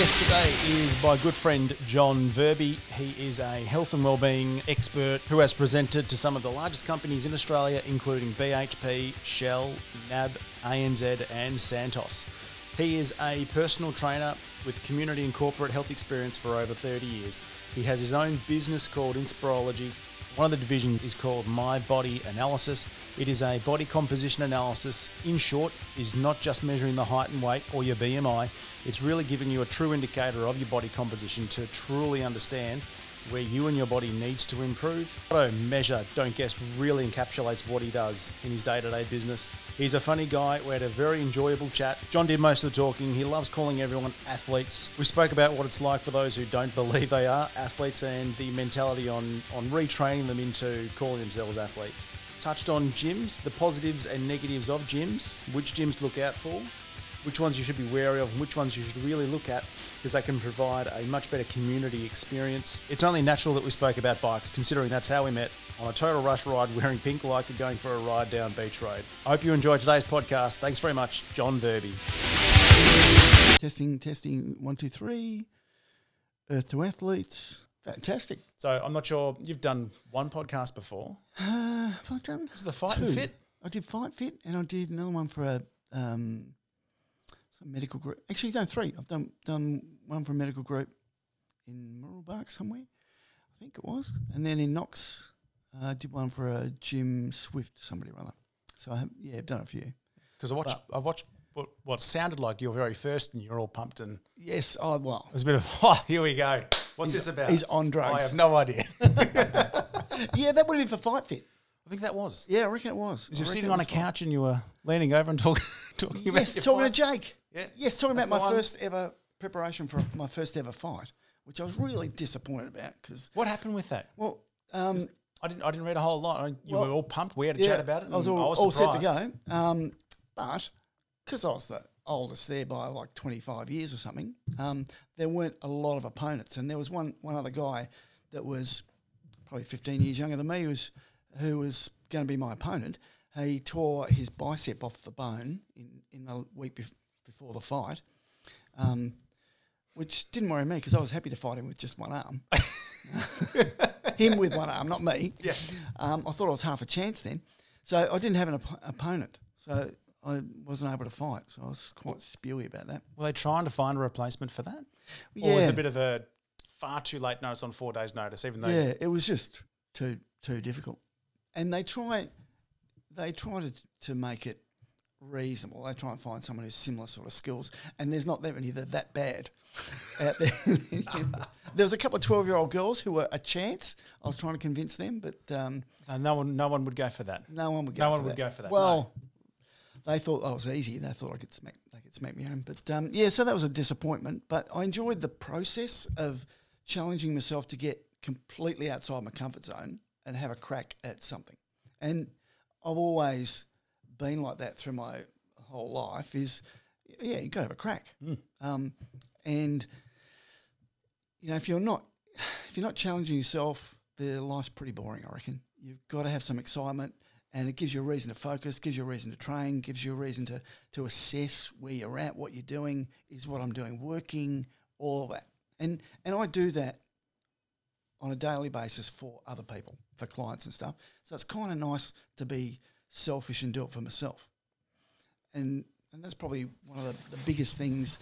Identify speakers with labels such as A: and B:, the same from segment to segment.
A: guest today is my good friend John Verbi. He is a health and wellbeing expert who has presented to some of the largest companies in Australia, including BHP, Shell, NAB, ANZ, and Santos. He is a personal trainer with community and corporate health experience for over 30 years. He has his own business called Inspirology. One of the divisions is called My Body Analysis. It is a body composition analysis. In short, is not just measuring the height and weight or your BMI. It's really giving you a true indicator of your body composition to truly understand where you and your body needs to improve. Auto Measure, don't guess, really encapsulates what he does in his day-to-day business. He's a funny guy. We had a very enjoyable chat. John did most of the talking. He loves calling everyone athletes. We spoke about what it's like for those who don't believe they are athletes and the mentality on, on retraining them into calling themselves athletes. Touched on gyms, the positives and negatives of gyms, which gyms to look out for, which ones you should be wary of and which ones you should really look at because they can provide a much better community experience. It's only natural that we spoke about bikes, considering that's how we met on a total rush ride wearing pink like we're going for a ride down Beach Road. I hope you enjoyed today's podcast. Thanks very much, John Verbi.
B: Testing, testing, one, two, three. Earth to athletes. Fantastic.
A: So I'm not sure you've done one podcast before.
B: Uh, have I done?
A: Was it the Fight
B: two.
A: and Fit?
B: I did Fight Fit and I did another one for a um, medical group. Actually, done three. I've done done one for a medical group in Mooroolbark somewhere, I think it was. And then in Knox, uh, I did one for a Jim Swift, somebody or other. So I have, yeah, I've done a few.
A: Because I watched, I watched what, what sounded like your very first, and you're all pumped, and
B: Yes, oh well.
A: it was a bit of, oh, here we go. What's this about?
B: he's on drugs.
A: I have no idea.
B: yeah, that would have been for Fight Fit.
A: I think that was.
B: Yeah, I reckon it was.
A: You're sitting on a couch and you were leaning over and talk, talking about
B: Yes,
A: your
B: talking
A: fight.
B: to Jake.
A: Yeah.
B: Yes, talking
A: That's
B: about my
A: one.
B: first ever preparation for my first ever fight, which I was really disappointed about because,
A: What happened with that?
B: well, um,
A: I didn't. I didn't read a whole lot. I, you
B: Well,
A: were all pumped. We had a
B: yeah,
A: chat about it.
B: I was all,
A: I was
B: all set to go. Um, but because I was the oldest there by like 25 years or something, um, there weren't a lot of opponents. And there was one, one other guy that was probably 15 years younger than me who was, who was going to be my opponent. He tore his bicep off the bone in, in the week bef- before the fight, um, which didn't worry me because I was happy to fight him with just one arm. him with one arm, not me.
A: Yeah.
B: Um, I thought I was half a chance then. So I didn't have an op- opponent. So I wasn't able to fight. So I was quite spewy about that.
A: Were they trying to find a replacement for that, or was it a bit of a far too late notice on four days' notice? Even though
B: Yeah, it was just too too difficult. And they try they try to to make it reasonable. They try and find someone who's similar sort of skills, and there's not that many that are that bad out there. there was a couple of twelve year old girls who were a chance. I was trying to convince them, but um,
A: uh, no one, no one would go for that.
B: no one would go.
A: No
B: for
A: one would
B: that.
A: go for that,
B: Well, they thought I was easy. They thought I could smack. They could smack me home. But um, yeah, so that was a disappointment. But I enjoyed the process of challenging myself to get completely outside my comfort zone and have a crack at something. And I've always been like that through my whole life. Is yeah, you got to have a crack. Um, and you know, if you're not if you're not challenging yourself, the life's pretty boring. I reckon you've got to have some excitement, and it gives you a reason to focus, gives you a reason to train, gives you a reason to to assess where you're at, what you're doing, is what I'm doing working, all that. And and I do that on a daily basis for other people, for clients and stuff. So it's kind of nice to be selfish and do it for myself. And and that's probably one of the, the biggest things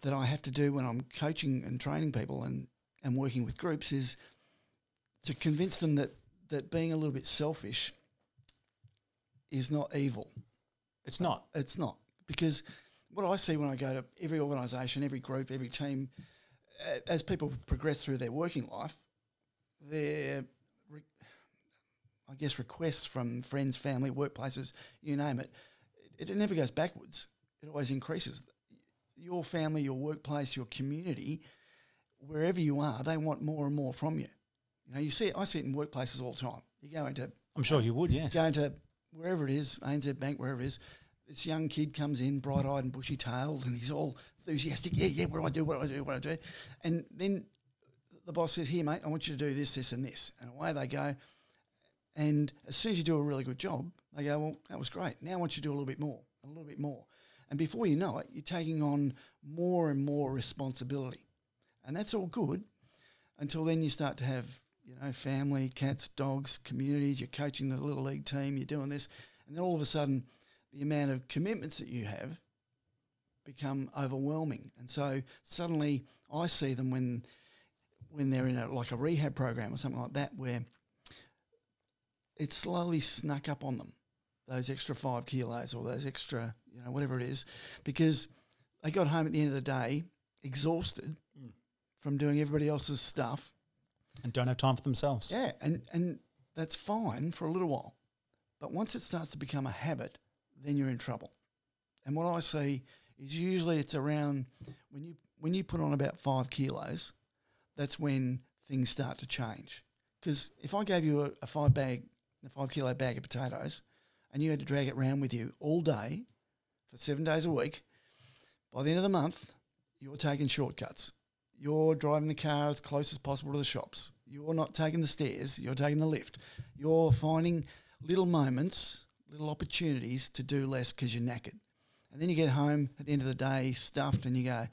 B: that I have to do when I'm coaching and training people and, and working with groups is to convince them that, that being a little bit selfish is not evil.
A: It's not.
B: It's not. Because what I see when I go to every organisation, every group, every team, as people progress through their working life, their, re- I guess, requests from friends, family, workplaces, you name it, it, it never goes backwards. It always increases. Your family, your workplace, your community, wherever you are, they want more and more from you. You know, you see it, I see it in workplaces all the time. You go into
A: I'm sure you would. Yes.
B: going to wherever it is, ANZ Bank, wherever it is, this young kid comes in, bright eyed and bushy tailed, and he's all enthusiastic. Yeah, yeah, what do I do? What do I do? What do I do? And then the boss says, Here, mate, I want you to do this, this, and this. And away they go. And as soon as you do a really good job, they go, Well, that was great. Now I want you to do a little bit more, a little bit more. And before you know it, you're taking on more and more responsibility. And that's all good until then you start to have, you know, family, cats, dogs, communities, you're coaching the little league team, you're doing this. And then all of a sudden, the amount of commitments that you have become overwhelming. And so suddenly I see them when when they're in a like a rehab program or something like that where it slowly snuck up on them, those extra five kilos or those extra, you know, whatever it is, because they got home at the end of the day exhausted mm. from doing everybody else's stuff.
A: And don't have time for themselves.
B: Yeah, and, and that's fine for a little while. But once it starts to become a habit, then you're in trouble. And what I see is usually it's around when you when you put on about five kilos, that's when things start to change. Because if I gave you a, a five bag, a five kilo bag of potatoes, and you had to drag it around with you all day for seven days a week, by the end of the month, you're taking shortcuts. You're driving the car as close as possible to the shops. You're not taking the stairs. You're taking the lift. You're finding little moments, little opportunities to do less because you're knackered. And then you get home at the end of the day, stuffed, and you go,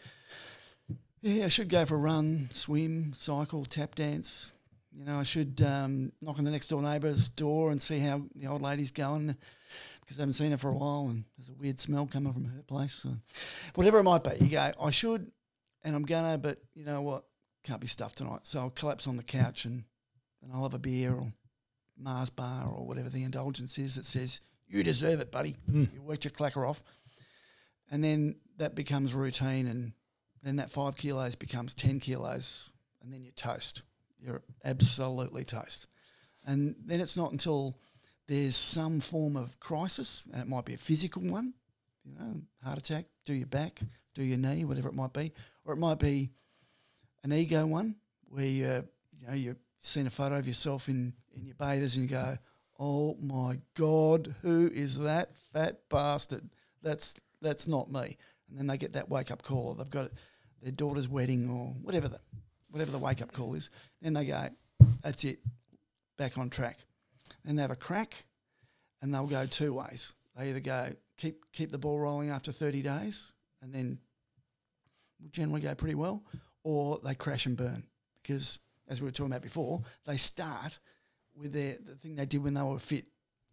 B: yeah, I should go for a run, swim, cycle, tap dance. You know, I should um, knock on the next door neighbour's door and see how the old lady's going because I haven't seen her for a while and there's a weird smell coming from her place. So whatever it might be, you go, I should and I'm going to, but you know what? Can't be stuffed tonight. So I'll collapse on the couch and, and I'll have a beer or Mars bar or whatever the indulgence is that says, you deserve it, buddy. Mm. You worked your clacker off. And then that becomes routine and then that five kilos becomes 10 kilos and then you're toast. You're absolutely toast. And then it's not until there's some form of crisis, and it might be a physical one, you know, heart attack, do your back, do your knee, whatever it might be, or it might be an ego one where you, you know, you've seen a photo of yourself in, in your bathers and you go, oh my God, who is that fat bastard? That's, that's not me. And then they get that wake up call or they've got their daughter's wedding or whatever the, whatever the wake up call is. Then they go, that's it, back on track. And they have a crack and they'll go two ways. They either go, keep, keep the ball rolling after 30 days and then generally go pretty well, or they crash and burn because, as we were talking about before, they start with their, the thing they did when they were fit.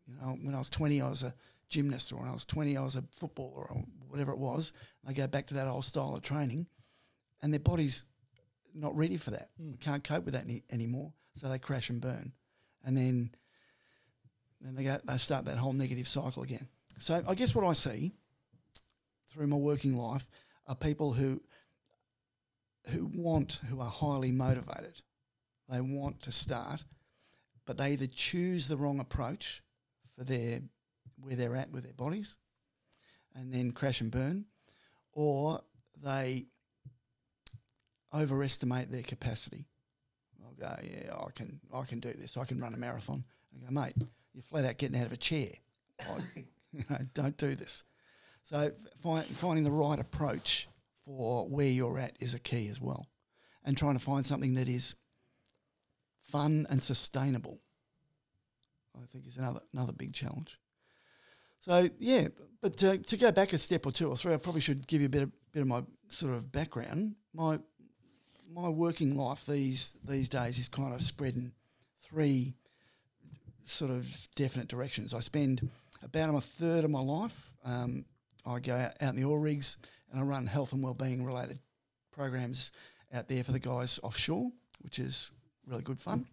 B: You know, when I was 20, I was a gymnast, or when I was 20, I was a footballer, or whatever it was. They go back to that old style of training, and their body's not ready for that. Mm. Can't cope with that any, anymore, so they crash and burn, and then then they go they start that whole negative cycle again. So I guess what I see through my working life are people who who want who are highly motivated. They want to start, but they either choose the wrong approach for their where they're at with their bodies, and then crash and burn, or they overestimate their capacity. I'll go, yeah, I can, I can do this. I can run a marathon. I go, mate, you're flat out getting out of a chair. I, don't do this. So find, finding the right approach for where you're at is a key as well, and trying to find something that is fun and sustainable. I think is another another big challenge. So yeah, but to, to go back a step or two or three, I probably should give you a bit of, bit of my sort of background. My my working life these these days is kind of spread in three sort of definite directions. I spend about a third of my life. Um, I go out, out in the oil rigs and I run health and wellbeing related programs out there for the guys offshore, which is really good fun.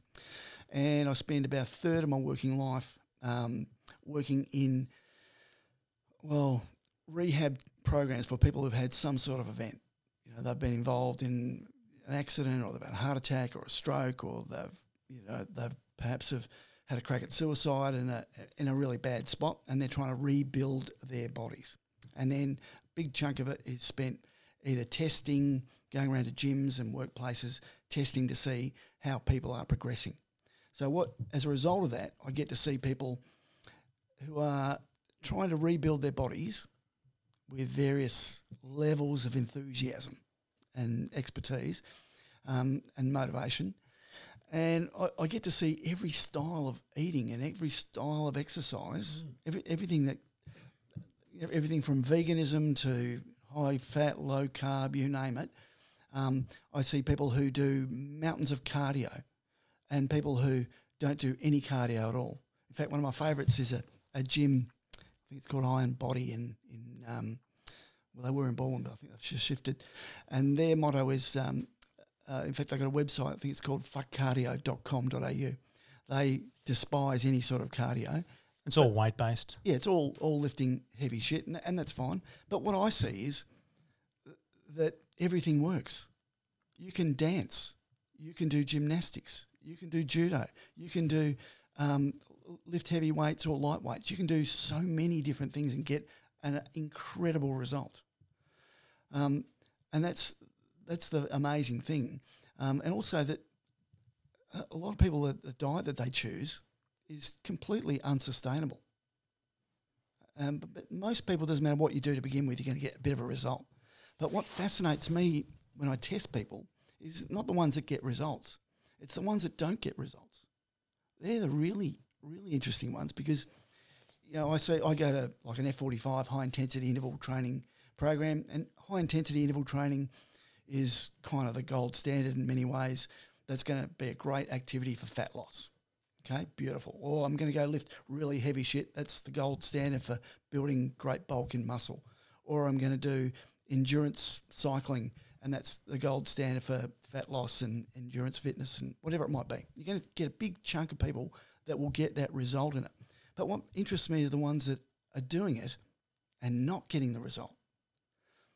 B: And I spend about a third of my working life um, working in well rehab programs for people who've had some sort of event. You know, they've been involved in an accident or they've had a heart attack or a stroke or they've you know they've perhaps have had a crack at suicide in a in a really bad spot and they're trying to rebuild their bodies. And then a big chunk of it is spent either testing, going around to gyms and workplaces, testing to see how people are progressing. So what as a result of that, I get to see people who are trying to rebuild their bodies with various levels of enthusiasm and expertise um, and motivation. And I, I, get to see every style of eating and every style of exercise, mm. every, everything that everything from veganism to high fat, low carb, you name it. Um, I see people who do mountains of cardio and people who don't do any cardio at all. In fact, one of my favourites is a, a gym, I think it's called Iron Body in, in um, well, they were in Baldwin, but I think they've just shifted. And their motto is, um, uh, in fact, they've got a website, I think it's called fuckcardio.com.au. They despise any sort of cardio.
A: It's all weight based.
B: Yeah, it's all all lifting heavy shit, and, and that's fine. But what I see is that everything works. You can dance, you can do gymnastics, you can do judo, you can do um, lift heavy weights or light weights. You can do so many different things and get an incredible result. Um, and that's that's the amazing thing. Um, and also that a lot of people the diet that they choose is completely unsustainable. Um, but, but, most people doesn't matter what you do to begin with, you're going to get a bit of a result. But what fascinates me when I test people is not the ones that get results; it's the ones that don't get results. They're the really, really interesting ones because you know I say I go to like an F45 high intensity interval training program, and high intensity interval training is kind of the gold standard in many ways. That's going to be a great activity for fat loss. Okay, beautiful. Or I'm going to go lift really heavy shit. That's the gold standard for building great bulk in muscle. Or I'm going to do endurance cycling, and that's the gold standard for fat loss and endurance fitness and whatever it might be. You're going to get a big chunk of people that will get that result in it. But what interests me are the ones that are doing it and not getting the result.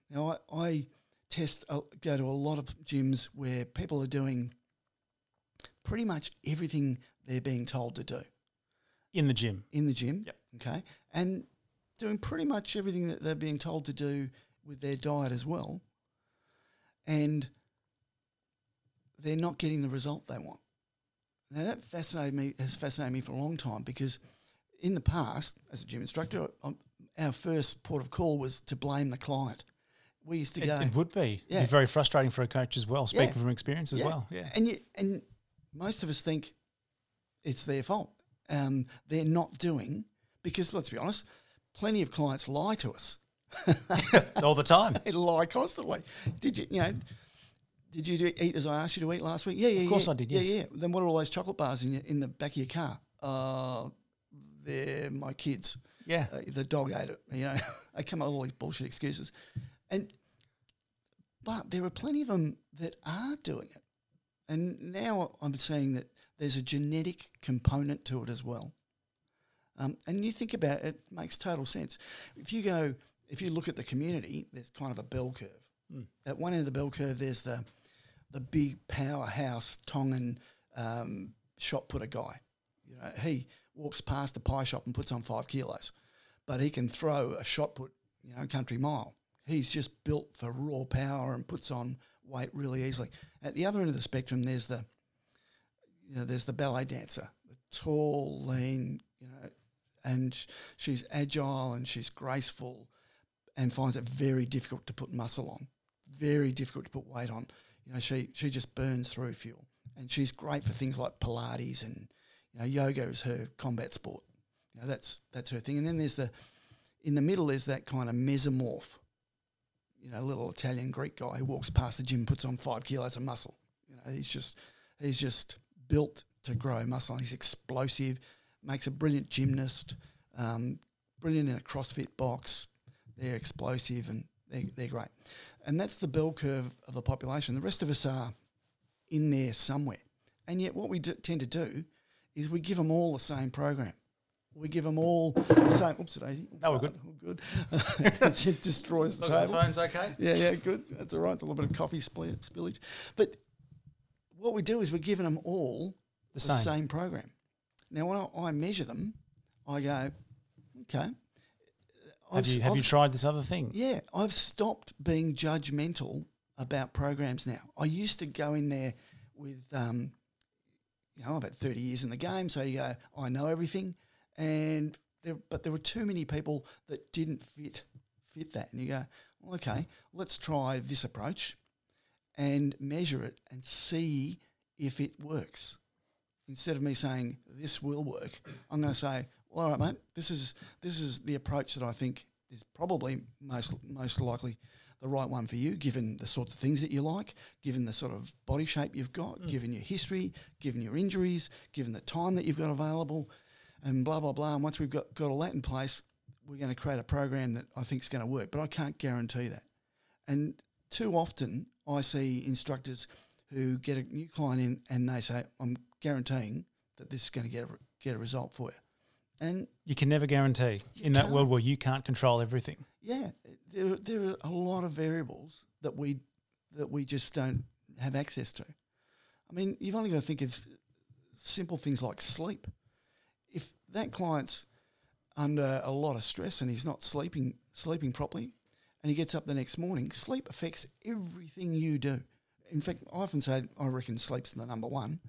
B: Now, I, I test, uh, go to a lot of gyms where people are doing pretty much everything they're being told to do
A: in the gym.
B: In the gym.
A: Yep.
B: Okay. And doing pretty much everything that they're being told to do with their diet as well. And they're not getting the result they want. Now that fascinated me has fascinated me for a long time because in the past, as a gym instructor, our first port of call was to blame the client. We used to
A: it,
B: go.
A: It would be.
B: Yeah.
A: It'd be very frustrating for a coach as well. Speaking
B: Yeah.
A: from experience as
B: Yeah.
A: well. Yeah.
B: And you, and most of us think it's their fault. Um, they're not doing because let's be honest, plenty of clients lie to us.
A: All the time.
B: They lie constantly. Did you, you know, did you do, eat as I asked you to eat last week? Yeah, yeah,
A: Of course
B: yeah.
A: I did,
B: Yeah, yeah. Then what are all those chocolate bars in, your, in the back of your car? Uh, they're my kids.
A: Yeah.
B: Uh, the dog ate it. You know, they come up with all these bullshit excuses, and but there are plenty of them that are doing it, and now I'm seeing that there's a genetic component to it as well. Um, and you think about it, it makes total sense. If you go, if you look at the community, there's kind of a bell curve.
A: Mm.
B: At one end of the bell curve, there's the the big powerhouse Tongan um, shot putter guy. You know, he walks past a pie shop and puts on five kilos, but he can throw a shot put, you know, country mile. He's just built for raw power and puts on weight really easily. At the other end of the spectrum, there's the, you know, there's the ballet dancer, the tall, lean, you know, and she's agile and she's graceful, and finds it very difficult to put muscle on, very difficult to put weight on. You know, she she just burns through fuel, and she's great for things like Pilates and you know yoga is her combat sport. You know, that's that's her thing. And then there's the in the middle is that kind of mesomorph, you know, little Italian Greek guy who walks past the gym, puts on five kilos of muscle. You know, he's just he's just built to grow muscle. He's explosive, makes a brilliant gymnast, um, brilliant in a CrossFit box. They're explosive and they're, they're great. And that's the bell curve of the population. The rest of us are in there somewhere. And yet, what we tend to do is we give them all the same program. We give them all the same. Oops, daisy.
A: No, we're good.
B: We're good. it destroys the table.
A: the phone's okay.
B: Yeah, yeah, good. That's all right. It's a little bit of coffee spli- spillage. But what we do is we're giving them all
A: The
B: the,
A: same.
B: same. program. Now, when I, I measure them, I go, okay.
A: Have you have you
B: I've-
A: tried this other thing?
B: Yeah, I've stopped being judgmental about programs now. I used to go in there with, um, you know, I've had 30 years in the game, so you go, I know everything. And there, but there were too many people that didn't fit fit that. And you go, well, okay, let's try this approach and measure it and see if it works. Instead of me saying this will work, I'm going to say, well, all right, mate, this is this is the approach that I think is probably most most likely the right one for you, given the sorts of things that you like, given the sort of body shape you've got, mm. given your history, given your injuries, given the time that you've got available, and blah blah blah. And once we've got, got all that in place, we're going to create a program that I think is going to work. But I can't guarantee that. And too often I see instructors who get a new client in and they say, "I'm guaranteeing that this is going to get a, get a result for you." And
A: You can never guarantee in that world where you can't control everything.
B: yeah, there, there are a lot of variables that we that we just don't have access to. I mean, you've only got to think of simple things like sleep. If that client's under a lot of stress and he's not sleeping sleeping properly, and he gets up the next morning, sleep affects everything you do. In fact, I often say I reckon sleep's the number one.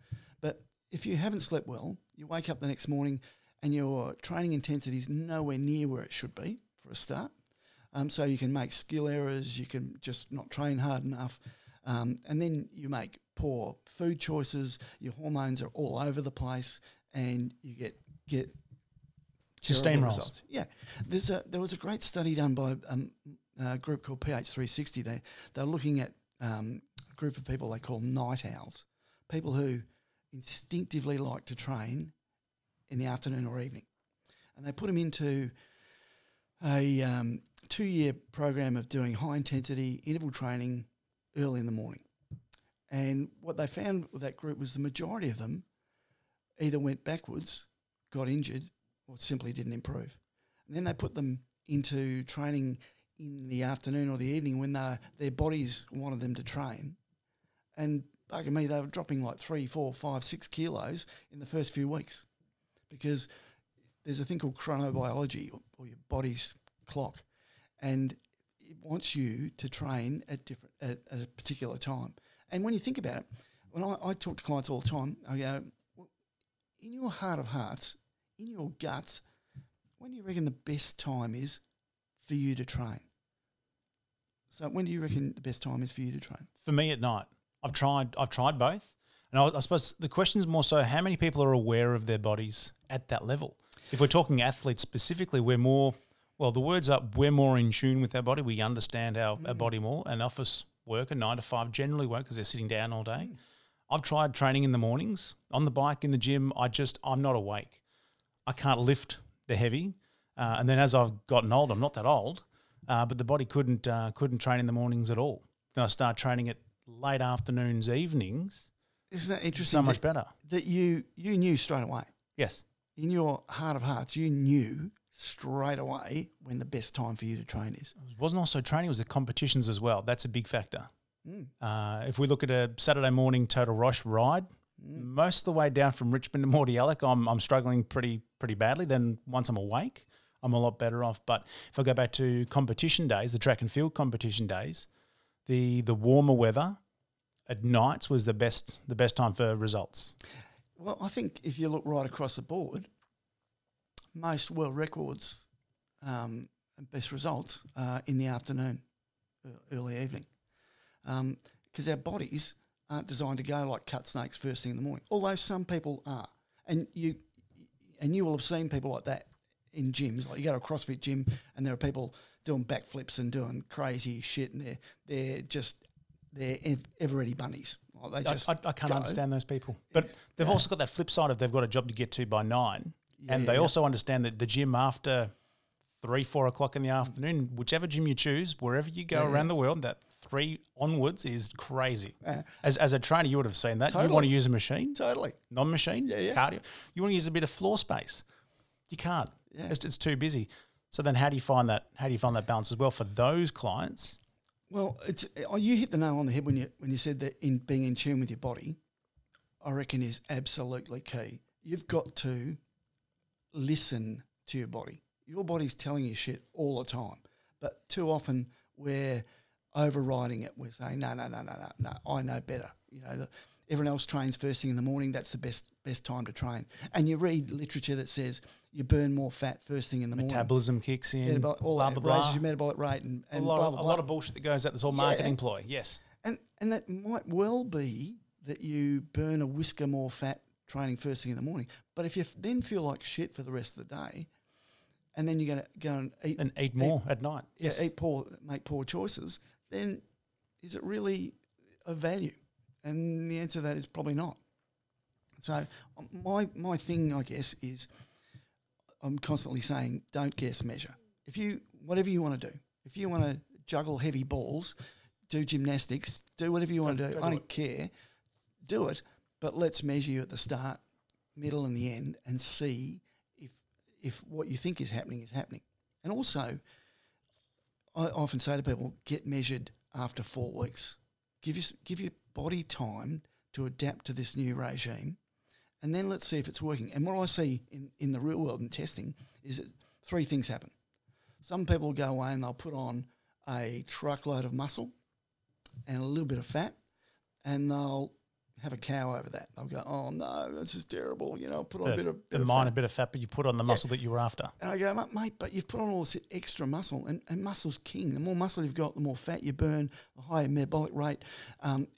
B: But if you haven't slept well, you wake up the next morning and your training intensity is nowhere near where it should be for a start. Um, so you can make skill errors, you can just not train hard enough, um, and then you make poor food choices. Your hormones are all over the place, and you get get
A: Just steamrolls.
B: results. Yeah, there's a there was a great study done by um, a group called PH360. They they're looking at um, a group of people they call night owls, people who instinctively like to train in the afternoon or evening, and they put them into a um, two year program of doing high intensity interval training early in the morning. And what they found with that group was the majority of them either went backwards, got injured, or simply didn't improve. And then they put them into training in the afternoon or the evening when their bodies wanted them to train. And bugger me, they were dropping like three, four, five, six kilos in the first few weeks because there's a thing called chronobiology or, your body's clock, and it wants you to train at different at, at a particular time. And when you think about it, when I, I talk to clients all the time, I go, "Well, in your heart of hearts, in your guts, when do you reckon the best time is for you to train? So when do you reckon the best time is for you to train?
A: For me at night, I've tried. I've tried both, and I, I suppose the question is more so: how many people are aware of their bodies at that level? If we're talking athletes specifically, we're more. Well, the words are we're more in tune with our body. We understand our, our body more. An office worker, nine to five, generally won't because they're sitting down all day. I've tried training in the mornings on the bike in the gym. I just I'm not awake. I can't lift the heavy, uh, and then as I've gotten old, I'm not that old, uh, but the body couldn't uh, couldn't train in the mornings at all. Then I start training at late afternoons, evenings.
B: Isn't that interesting?
A: So much
B: that,
A: better.
B: that you you knew straight away
A: Yes.
B: in your heart of hearts, you knew straight away when the best time for you to train is.
A: It wasn't also training; it was the competitions as well. That's a big factor.
B: Mm.
A: Uh, if we look at a Saturday morning Total Rush ride, most of the way down from Richmond to Mordialloc, I'm I'm struggling pretty pretty badly. Then once I'm awake, I'm a lot better off. But if I go back to competition days, the track and field competition days, the the warmer weather at nights was the best the best time for results.
B: Well, I think if you look right across the board, most world records um, and best results are in the afternoon, uh, early evening, because our bodies aren't designed to go like cut snakes first thing in the morning. Although some people are, and you and you will have seen people like that in gyms. Like you go to a CrossFit gym, and there are people doing backflips and doing crazy shit, and they're they're just they're ev- ever ready bunnies. Like they
A: I,
B: just
A: I, I can't
B: go.
A: understand those people. But they've also got that flip side of they've got a job to get to by nine, and they
B: yeah.
A: also understand that the gym after three, four o'clock in the afternoon, whichever gym you choose, wherever you go
B: Yeah,
A: around the world, that three onwards is crazy.
B: Yeah.
A: As, as a trainer, you would have seen that. You want to use a machine,
B: Totally.
A: non-machine,
B: Yeah, yeah.
A: cardio. You want to use a bit of floor space. You can't.
B: Yeah.
A: It's, it's too busy. So then, how do you find that? How do you find that balance as well for those clients?
B: Well, it's oh, you hit the nail on the head when you when you said that in being in tune with your body, I reckon is absolutely key. You've got to listen to your body. Your body's telling you shit all the time, but too often we're overriding it. We're saying no, no, no, no, no, no. I know better. You know, the, everyone else trains first thing in the morning. That's the best best time to train. And you read literature that says you burn more fat first thing in the morning.
A: Metabolism kicks in.
B: Metabolic, all
A: blah
B: that
A: blah blah.
B: raises your metabolic rate and,
A: a lot,
B: blah,
A: of,
B: blah,
A: a lot of bullshit that goes out. This whole
B: Yeah.
A: marketing ploy. Yes.
B: And and that might well be that you burn a whisker more fat training first thing in the morning. But if you f- then feel like shit for the rest of the day, and then you're going to go and eat
A: And eat more at night.
B: yeah, eat poor, make poor choices, then is it really of value? And the answer to that is probably not. So um, my my thing, I guess, is I'm constantly saying, don't guess, measure. If you whatever you want to do, if you want to juggle heavy balls, do gymnastics, do whatever you want to do. I
A: do
B: don't care, do it. But let's measure you at the start, middle, and the end, and see if if what you think is happening is happening. And also, I often say to people, get measured after four weeks. Give your, give your body time to adapt to this new regime, and then let's see if it's working. And what I see in, in the real world in testing is that three things happen. Some people go away and they'll put on a truckload of muscle and a little bit of fat, and they'll have a cow over that. They'll go, "Oh no, this is terrible." You know, put on a bit of,
A: The
B: bit of
A: minor
B: fat.
A: bit of fat, but you put on the muscle that you were after.
B: And I go, "Mate, but you've put on all this extra muscle, and, and muscle's king. The more muscle you've got, the more fat you burn, the higher metabolic rate. Um,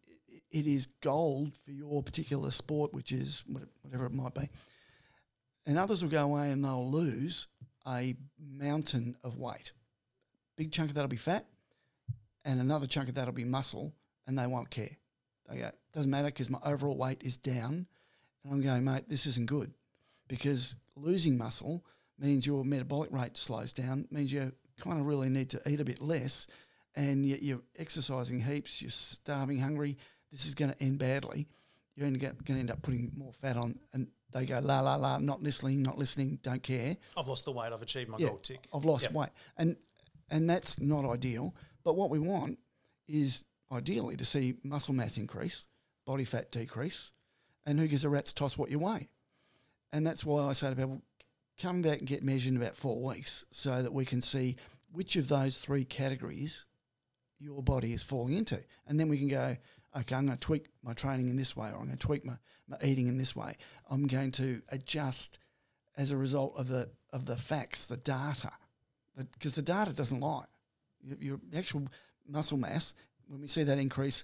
B: it is gold for your particular sport, which is whatever it might be. And others will go away and they'll lose a mountain of weight. Big chunk of that'll be fat, and another chunk of that'll be muscle, and they won't care. They go, doesn't matter because my overall weight is down. And I'm going, mate, this isn't good because losing muscle means your metabolic rate slows down, means you kind of really need to eat a bit less, and yet you're exercising heaps, you're starving hungry. This is going to end badly. You're going to end up putting more fat on, and they go, la, la, la, not listening, not listening, don't care.
A: I've lost the weight. I've achieved my
B: Yeah,
A: goal tick.
B: I've lost
A: Yep.
B: weight, and and that's not ideal. But what we want is ideally to see muscle mass increase, body fat decrease, and who gives a rat's toss what you weigh. And that's why I say to people, come back and get measured in about four weeks, so that we can see which of those three categories your body is falling into, and then we can go. Okay, I'm going to tweak my training in this way, or I'm going to tweak my, my eating in this way. I'm going to adjust as a result of the of the facts, the data, because the data doesn't lie. Your, your actual muscle mass, when we see that increase,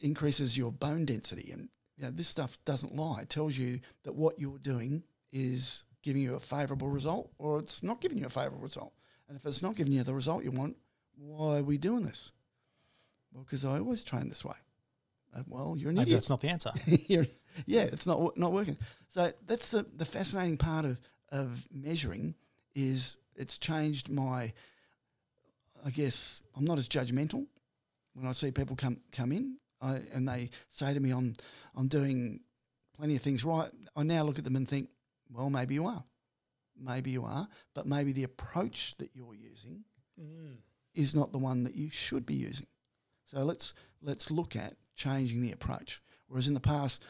B: increases your bone density, and you know, this stuff doesn't lie. It tells you that what you're doing is giving you a favourable result, or it's not giving you a favourable result. And if it's not giving you the result you want, why are we doing this? Well, because I always train this way. Uh, well, you're an
A: Maybe
B: idiot.
A: that's not the answer.
B: Yeah, it's not not working. So that's the the fascinating part of of measuring is it's changed my. I guess I'm not as judgmental when I see people come come in I, and they say to me, "I'm I'm doing plenty of things right." I now look at them and think, "Well, maybe you are, maybe you are, but maybe the approach that you're using is not the one that you should be using." So let's let's look at changing the approach. Whereas in the past,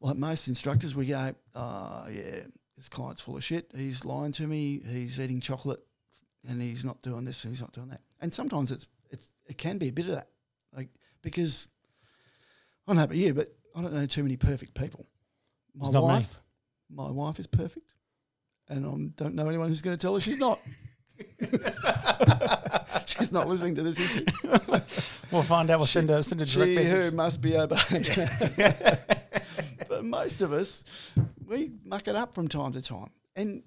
B: like most instructors, we go, "Oh yeah, this client's full of shit. He's lying to me. He's eating chocolate, and he's not doing this, and he's not doing that." And sometimes it's it's it can be a bit of that, like because I don't know about you, but I don't know too many perfect people. My
A: not me.
B: wife, my wife is perfect, and I don't know anyone who's going to tell her she's not. she's not listening to this issue.
A: We'll find out. We'll send a send a direct
B: She
A: message.
B: who must be obeyed. but most of us, we muck it up from time to time, and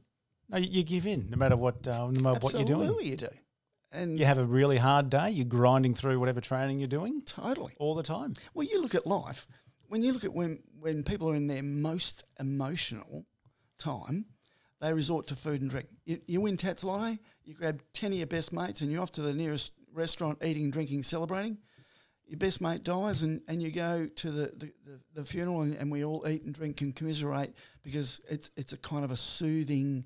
A: No, you, you give in no matter what, uh, no matter what you're doing.
B: absolutely you do, and
A: You have a really hard day. You're grinding through whatever training you're doing
B: totally.
A: all the time.
B: Well, you look at life. When you look at when when people are in their most emotional time, they resort to food and drink. You, you win Tattslotto, you grab ten of your best mates, and you're off to the nearest restaurant, eating, drinking, celebrating. Your best mate dies, and, and you go to the, the, the, the funeral, and, and we all eat and drink and commiserate because it's it's a kind of a soothing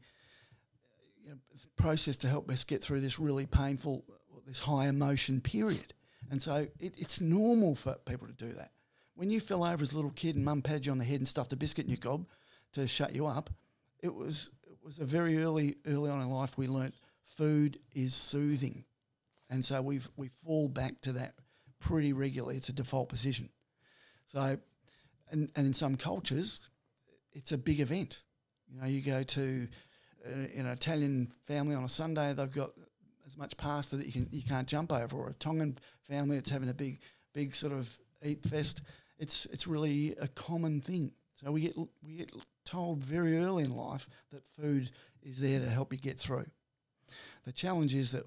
B: you know, process to help us get through this really painful, this high emotion period. And so it, it's normal for people to do that. When you fell over as a little kid and mum patted you on the head and stuffed a biscuit in your gob to shut you up, it was was a very early early on in life we learnt food is soothing, and so we we fall back to that pretty regularly. It's a default position. So, and and in some cultures, it's a big event. You know, you go to uh, an Italian family on a Sunday, they've got as much pasta that you can you can't jump over, or a Tongan family that's having a big big sort of eat fest. It's it's really a common thing. So we get we get told very early in life that food is there to help you get through. The challenge is that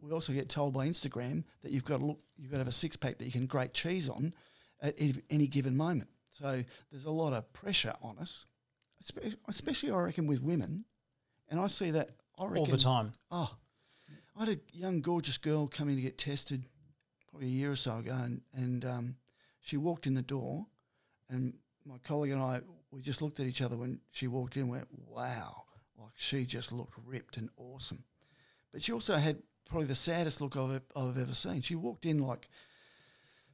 B: we also get told by Instagram that you've got to look, you've got to have a six pack that you can grate cheese on at any- given moment. So there's a lot of pressure on us, especially I reckon with women, and I see that I reckon
A: All the time.
B: Oh, I had a young, gorgeous girl come in to get tested probably a year or so ago, and, and um, she walked in the door, and my colleague and I, we just looked at each other when she walked in and went, wow, like she just looked ripped and awesome. But she also had probably the saddest look I've, I've ever seen. She walked in like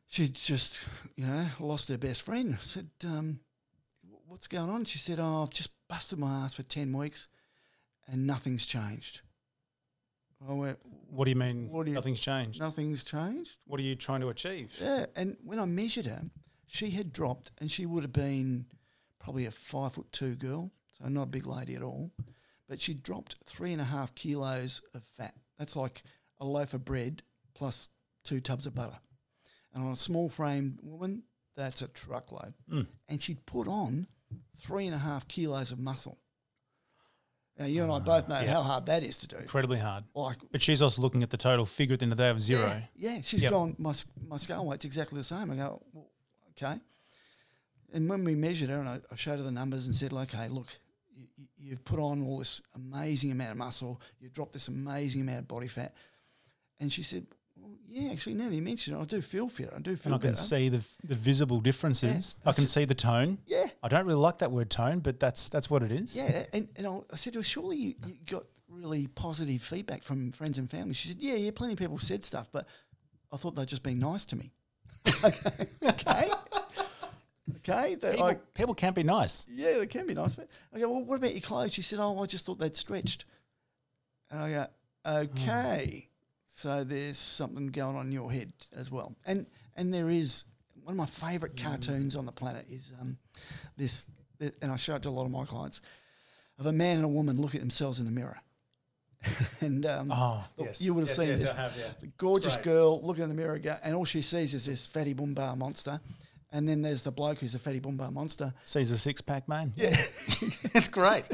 B: she'd just, you know, lost her best friend. I said, um, what's going on? She said, oh, I've just busted my ass for 10 weeks and nothing's changed. I went,
A: What do you mean?
B: What do you-
A: nothing's changed.
B: nothing's changed?
A: What are you trying to achieve?
B: Yeah. And when I measured her, she had dropped and she would have been probably a five foot two girl, so not a big lady at all. But she dropped three and a half kilos of fat. That's like a loaf of bread plus two tubs of butter. And on a small framed woman, that's a truckload.
A: Mm.
B: And she'd put on three and a half kilos of muscle. Now, you and I both know
A: Ah, yeah.
B: how hard that is to do.
A: Incredibly hard.
B: Like,
A: But she's also looking at the total figure at the end of the day of zero.
B: yeah, yeah, she's
A: Yep.
B: gone. My my scale weight's exactly the same. I go, well, okay. And when we measured her, and I, I showed her the numbers and said, okay, look, you, you- you've put on all this amazing amount of muscle. You've dropped this amazing amount of body fat. And she said, well, yeah, actually, now that you mention it, I do feel fit. I do feel
A: And I can
B: better.
A: see the, the visible differences. I
B: I
A: can
B: s-
A: see the tone.
B: yeah,
A: I don't really like that word tone, but that's that's what it is.
B: yeah. And, and I, I said to her, surely you, you got really positive feedback from friends and family. She said, yeah, yeah, plenty of people said stuff, but I thought they'd just been nice to me. okay. Okay. Okay. They-
A: People,
B: I-
A: people can be nice.
B: Yeah, they can be nice. But I go, well, what about your clothes? She said, oh, I just thought they'd stretched. And I go, okay. So there's something going on in your head as well. And and there is one of my favourite cartoons on the planet is um, this, and I show it to a lot of my clients, of a man and a woman looking at themselves in the mirror. and um,
A: Oh, yes.
B: you would have
A: Yes,
B: seen
A: yes,
B: this.
A: Have, yeah.
B: gorgeous girl looking in the mirror, and all she sees is this fatty boombar monster. And then there's the bloke who's a fatty boombar monster.
A: Sees a six pack man.
B: Yeah.
A: it's great.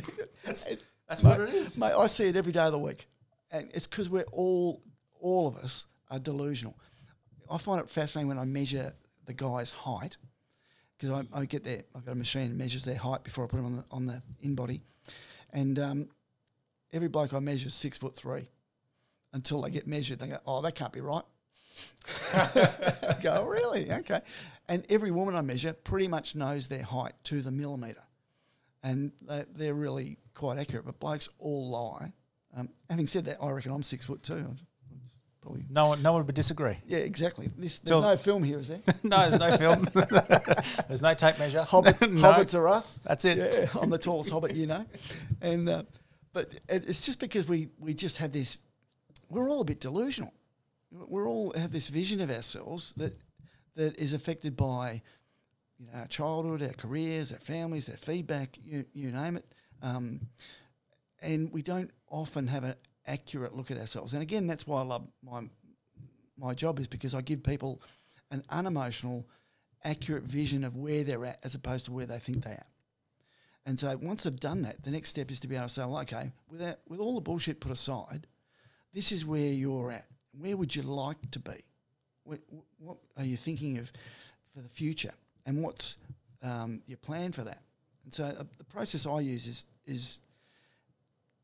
A: That's, that's
B: Mate,
A: what it is.
B: Mate, I see it every day of the week, and it's because we're all, all of us are delusional. I find it fascinating when I measure the guy's height, because I, I get there. I've got a machine that measures their height before I put them on the on the InBody, and um, every bloke I measure is six foot three. Until they get measured, they go, "Oh, that can't be right." I go, oh, really? Okay. And every woman I measure pretty much knows their height to the millimetre and they, they're really quite accurate. But blokes all lie. Um, having said that, I reckon I'm six foot two. Probably
A: No one, no one would disagree.
B: yeah, exactly. This, there's
A: So-
B: no film here, is there?
A: no, there's no film. there's no tape measure.
B: Hobbits,
A: no,
B: hobbits are us.
A: That's it.
B: Yeah, I'm the tallest hobbit, you know. And uh, but it's just because we we just have this. We're all a bit delusional. We're all have this vision of ourselves that that is affected by you know our childhood, our careers, our families, our feedback, you you name it. Um, and we don't often have an accurate look at ourselves. And again, that's why I love my my job is because I give people an unemotional, accurate vision of where they're at as opposed to where they think they are. And so once they've done that, the next step is to be able to say, well, okay, without, with all the bullshit put aside, this is where you're at. Where would you like to be? What, what are you thinking of for the future? And what's um, your plan for that? And so uh, the process I use is, is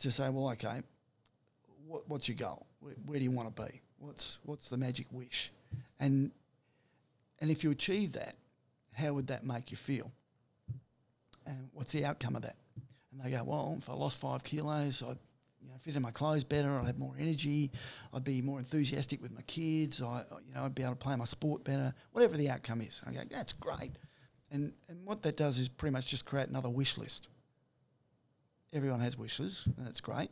B: to say, well, okay, what, what's your goal? Where, where do you want to be? What's, what's the magic wish? And, and if you achieve that, how would that make you feel? And what's the outcome of that? And they go, well, if I lost five kilos, I'd know, fit in my clothes better. I'd have more energy. I'd be more enthusiastic with my kids. I, you know, I'd be able to play my sport better. Whatever the outcome is, I go, that's great. And and what that does is pretty much just create another wish list. Everyone has wishes, and that's great.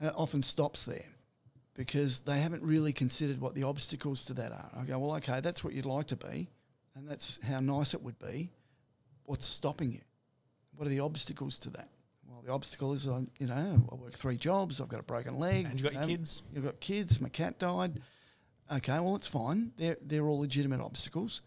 B: And it often stops there because they haven't really considered what the obstacles to that are. I go, well, okay, that's what you'd like to be, and that's how nice it would be. What's stopping you? What are the obstacles to that? The obstacle is, I, you know, I work three jobs. I've got a broken leg.
A: And you got your
B: know,
A: kids.
B: You've got kids. My cat died. Okay, well, it's fine. They're they're all legitimate obstacles,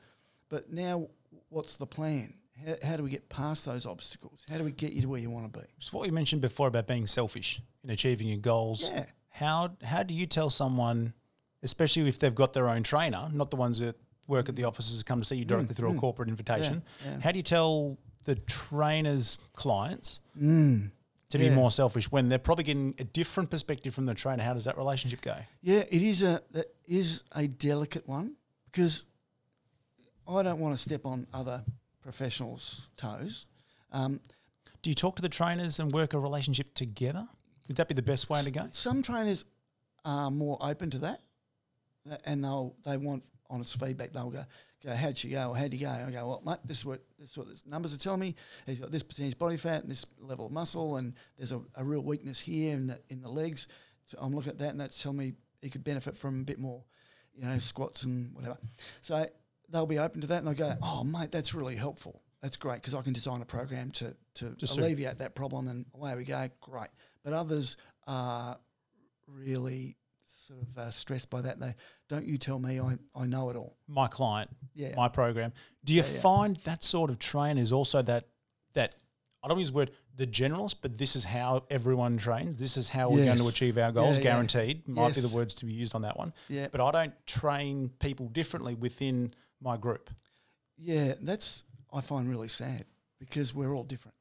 B: but now what's the plan? how, how do we get past those obstacles? How do we get you to where you want to be?
A: Just what we mentioned before about being selfish in achieving your goals.
B: Yeah.
A: How how do you tell someone, especially if they've got their own trainer, not the ones that work at the mm. offices come to see you directly mm, through a mm. corporate invitation?
B: Mm, yeah.
A: How do you tell the trainer's clients
B: Mm.
A: to be more selfish when they're probably getting a different perspective from the trainer? How does that relationship go?
B: Yeah, it is a that is a delicate one because I don't want to step on other professionals' toes. Um,
A: Do you talk to the trainers and work a relationship together? Would that be the best way to go?
B: Some trainers are more open to that, and they'll they want honest feedback. They'll go, "Go, how'd you go? Or how'd you go?" I go, "Well, mate, this is what this is what the numbers are telling me. He's got this percentage body fat and this level of muscle, and there's a, a real weakness here in the in the legs. So I'm looking at that, and that's telling me he could benefit from a bit more, you know, squats and whatever. So they'll be open to that, and I go, "Oh, mate, that's really helpful. That's great because I can design a program to to
A: suit.
B: alleviate that problem, and away we go. Great." But others are really sort of uh, stressed by that. They don't you tell me I, I know it all.
A: My client,
B: Yeah.
A: my program. Do you
B: Yeah, yeah.
A: find that sort of train is also that that I don't use the word the generalist, but this is how everyone trains. This is how we're going to achieve our goals,
B: Yeah, yeah.
A: guaranteed. Might be the words to be used on that one.
B: Yeah.
A: But I don't train people differently within my group.
B: Yeah, that's I find really sad because we're all different.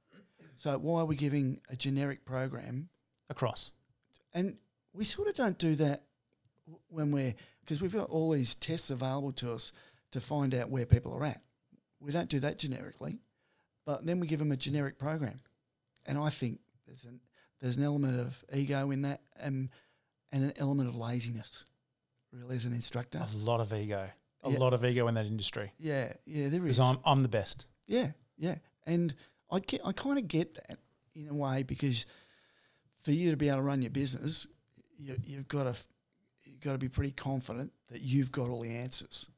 B: So why are we giving a generic program?
A: Across.
B: And we sort of don't do that when we're because we've got all these tests available to us to find out where people are at. We don't do that generically, but then we give them a generic program, and I think there's an there's an element of ego in that, and and an element of laziness, really, as an instructor.
A: A lot of ego. A
B: Yeah.
A: lot of ego in that industry.
B: Yeah, yeah, there is.
A: Because I'm I'm the best.
B: Yeah, yeah, and I get, I kind of get that in a way because for you to be able to run your business, you, you've got to you've got to be pretty confident that you've got all the answers,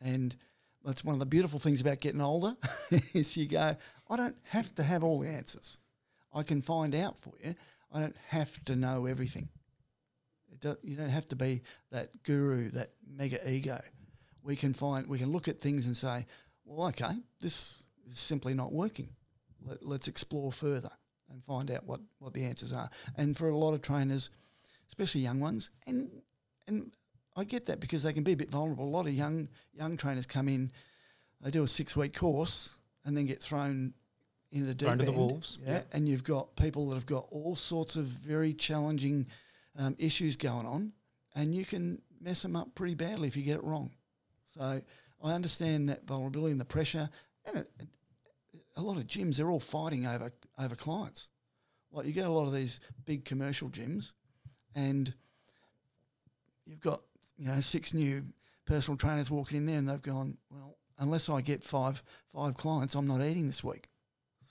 B: and that's one of the beautiful things about getting older is you go, I don't have to have all the answers. I can find out for you. I don't have to know everything. You don't have to be that guru, that mega ego. We can find, we can look at things and say, well, okay, this is simply not working. Let, let's explore further and find out what, what the answers are. And for a lot of trainers, especially young ones, and and I get that because they can be a bit vulnerable. A lot of young young trainers come in, they do a six week course and then get thrown in the deep
A: Thrown to the
B: end.
A: wolves,
B: Yeah,
A: yeah.
B: and you've got people that have got all sorts of very challenging um, issues going on, and you can mess them up pretty badly if you get it wrong. So I understand that vulnerability and the pressure, and it- a lot of gyms they're all fighting over over clients. Like you get a lot of these big commercial gyms, and you've got you know six new personal trainers walking in there, and they've gone well. Unless I get five five clients, I'm not eating this week.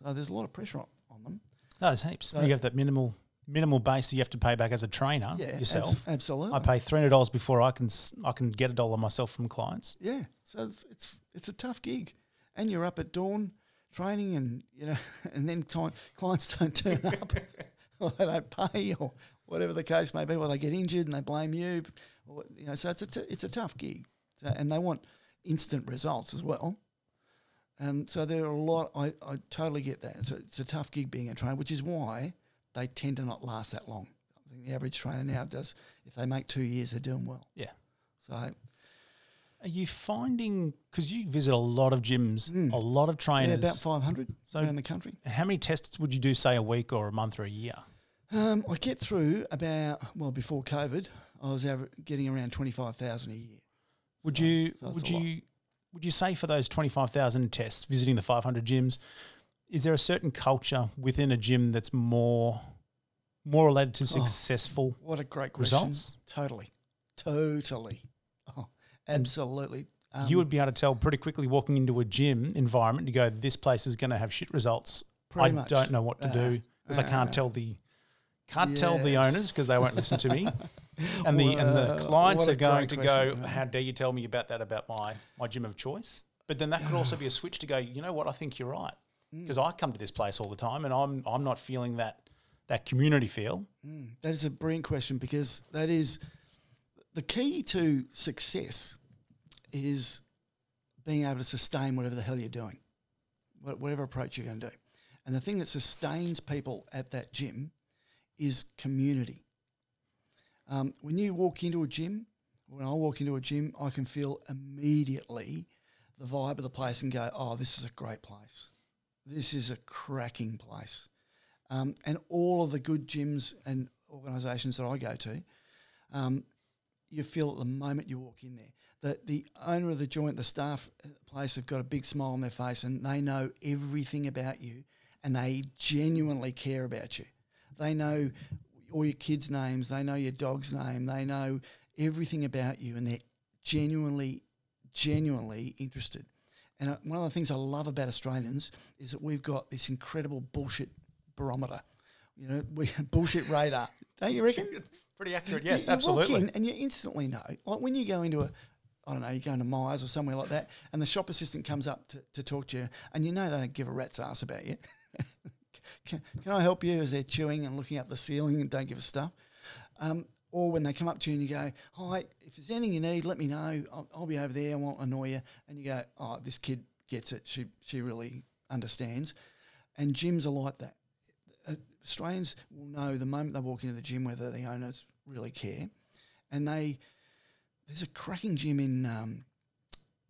B: So there's a lot of pressure on, on them.
A: There's heaps.
B: So-
A: you have that minimal minimal base that you have to pay back as a trainer
B: Yeah,
A: yourself.
B: abs- absolutely.
A: I pay three hundred dollars before I can I can get a dollar myself from clients.
B: Yeah, so it's, it's it's a tough gig, and you're up at dawn training, and you know, and then time, clients don't turn up, or they don't pay, or whatever the case may be, Well, they get injured and they blame you, or, you know. So it's a t- it's a tough gig, so, and they want instant results as well. And so there are a lot. I, I totally get that. So it's a tough gig being a trainer, which is why they tend to not last that long. I think the average trainer now does. If they make two years, they're doing well.
A: Yeah.
B: So
A: Are you finding because you visit a lot of gyms,
B: Mm.
A: a lot of trainers, Yeah,
B: about 500
A: So-
B: around the country.
A: how many tests would you do, say, a week or a month or a year?
B: Um, I get through about, well, before COVID, I was getting around 25,000 a year.
A: Would
B: So-
A: you
B: so
A: would
B: a lot.
A: you would you say for those twenty five thousand tests visiting the five hundred gyms, is there a certain culture within a gym that's more more related to
B: Oh.
A: successful?
B: What a great question.
A: Results?
B: Totally. Totally. Oh, absolutely. Um,
A: you would be able to tell pretty quickly walking into a gym environment. You go, this place is going to have shit results. I
B: much.
A: don't know what to
B: Uh,
A: do because I can't
B: uh,
A: tell the can't tell the owners because they won't listen to me. And the and the clients are going to go,
B: question.
A: how dare you tell me about that about my my gym of choice? But then that could also be a switch to go, you know what, I think you're right.
B: Mm.
A: Because I come to this place all the time and I'm I'm not feeling that that community feel.
B: Mm, that is a brilliant question because that is the key to success is being able to sustain whatever the hell you're doing. whatever approach you're going to do. And the thing that sustains people at that gym is community. Um, when you walk into a gym, when I walk into a gym, I can feel immediately the vibe of the place and go, oh, this is a great place. This is a cracking place. Um, and all of the good gyms and organisations that I go to, um, you feel at the moment you walk in there that the owner of the joint, the staff at the place have got a big smile on their face and they know everything about you and they genuinely care about you. They know all your kids' names, they know your dog's name, they know everything about you and they're genuinely, genuinely interested. And uh, one of the things I love about Australians is that we've got this incredible bullshit barometer. You know, we bullshit radar. Don't you reckon?
A: It's pretty accurate,
B: You-
A: yes,
B: you
A: absolutely.
B: Walk in and you instantly know. Like when you go into a, I don't know, you go into Myers or somewhere like that, and the shop assistant comes up to, to talk to you, and you know they don't give a rat's ass about you. can, can I help you as they're chewing and looking up the ceiling and don't give a stuff? Um, or when they come up to you and you go, hi, if there's anything you need, let me know. I'll, I'll be over there. I won't annoy you. And you go, oh, this kid gets it. She, she really understands. And gyms are like that. Uh, Australians will know the moment they walk into the gym whether the owners really care. And they, there's a cracking gym in um,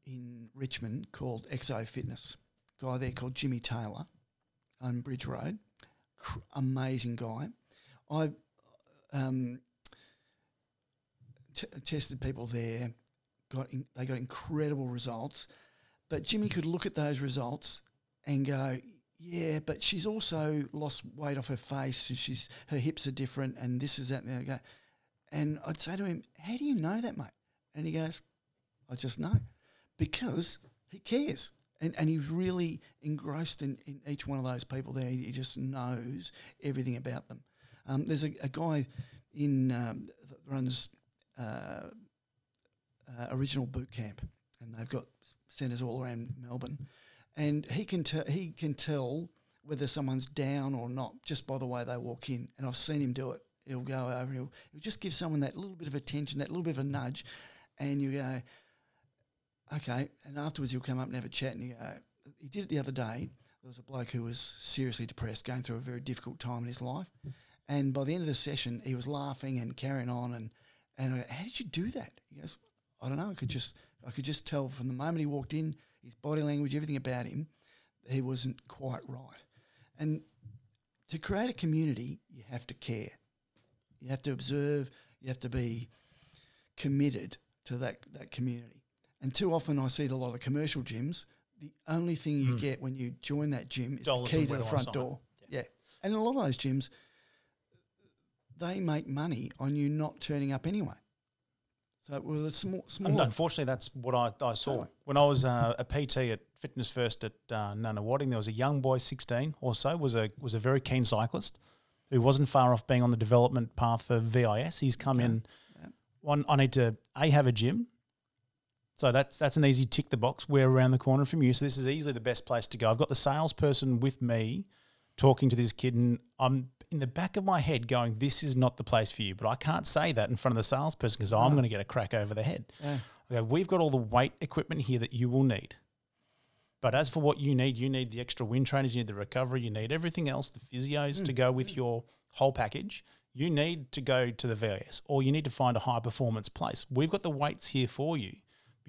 B: in Richmond called Exo Fitness. Guy there called Jimmy Taylor on Bridge Road. Cr- amazing guy. I um, t- tested people there. Got in, they got incredible results, but Jimmy could look at those results and go, "Yeah, but she's also lost weight off her face. and She's her hips are different, and this is that." And I go, and I'd say to him, "How do you know that, mate?" And he goes, "I just know, because he cares." And, and he's really engrossed in, in each one of those people there. He just knows everything about them. Um, there's a, a guy in um, that runs uh, uh, original boot camp, and they've got centres all around Melbourne, and he can tell he can tell whether someone's down or not just by the way they walk in. And I've seen him do it. He'll go over he'll, he'll just give someone that little bit of attention, that little bit of a nudge, and you go, okay. And afterwards he'll come up and have a chat, and you uh, go, he did it the other day. There was a bloke who was seriously depressed, going through a very difficult time in his life. And by the end of the session, he was laughing and carrying on. And, and I go, how did you do that? He goes, I don't know. I could just I could just tell from the moment he walked in, his body language, everything about him, he wasn't quite right. And to create a community, you have to care. You have to observe. You have to be committed to that, that community. And too often I see a lot of the commercial gyms, the only thing you get when you join that gym is
A: Dollars
B: the key to the front door. Yeah. And a lot of those gyms, they make money on you not turning up anyway. So it was small, small
A: And unfortunately, that's what I, I saw
B: Totally.
A: when I was uh, a PT at Fitness First at uh, Nunawading. There was a young boy, sixteen or so, was a was a very keen cyclist who wasn't far off being on the development path for VIS. He's come in. One, I need to a have a gym. So that's that's an easy tick the box. We're around the corner from you, so this is easily the best place to go. I've got the salesperson with me, talking to this kid, and I'm in the back of my head going, "This is not the place for you." But I can't say that in front of the salesperson because I'm ah. going to get a crack over the head.
B: Yeah.
A: Okay, we've got all the weight equipment here that you will need. But as for what you need, you need the extra wind trainers, you need the recovery, you need everything else, the physios to hmm. go with your whole package. You need to go to the VIS or you need to find a high performance place. We've got the weights here for you,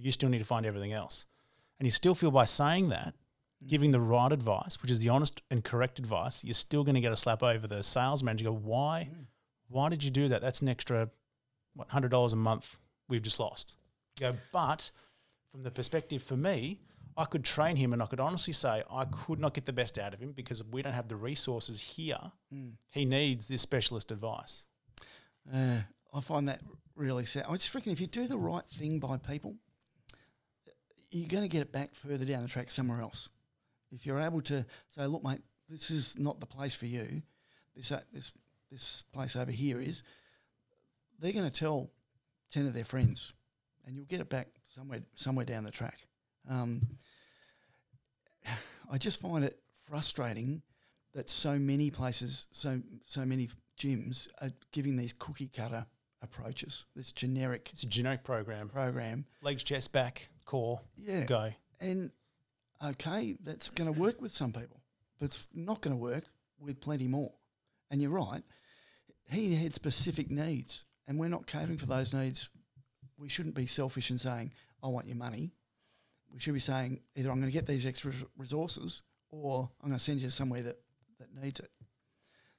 A: but you still need to find everything else. And you still feel by saying that, mm. giving the right advice, which is the honest and correct advice, you're still going to get a slap over the sales manager. Go, why? Mm. Why did you do that? That's an extra, what, hundred dollars a month we've just lost. You go, but from the perspective for me, I could train him and I could honestly say I could not get the best out of him because we don't have the resources here. Mm. He needs this specialist advice.
B: Uh, I find that really sad. I just reckon if you do the right thing by people, you're going to get it back further down the track somewhere else. If you're able to say, "Look, mate, this is not the place for you. This uh, this this place over here is," they're going to tell ten of their friends, and you'll get it back somewhere somewhere down the track. Um, I just find it frustrating that so many places, so so many gyms are giving these cookie cutter approaches. This generic
A: It's a generic program.
B: program,
A: Legs, chest, back, core,
B: yeah,
A: go.
B: and okay, that's going to work with some people, but it's not going to work with plenty more. And you're right, he had specific needs, and we're not catering for those needs. We shouldn't be selfish in saying, I want your money. We should be saying, either I'm going to get these extra resources or I'm going to send you somewhere that, that needs it.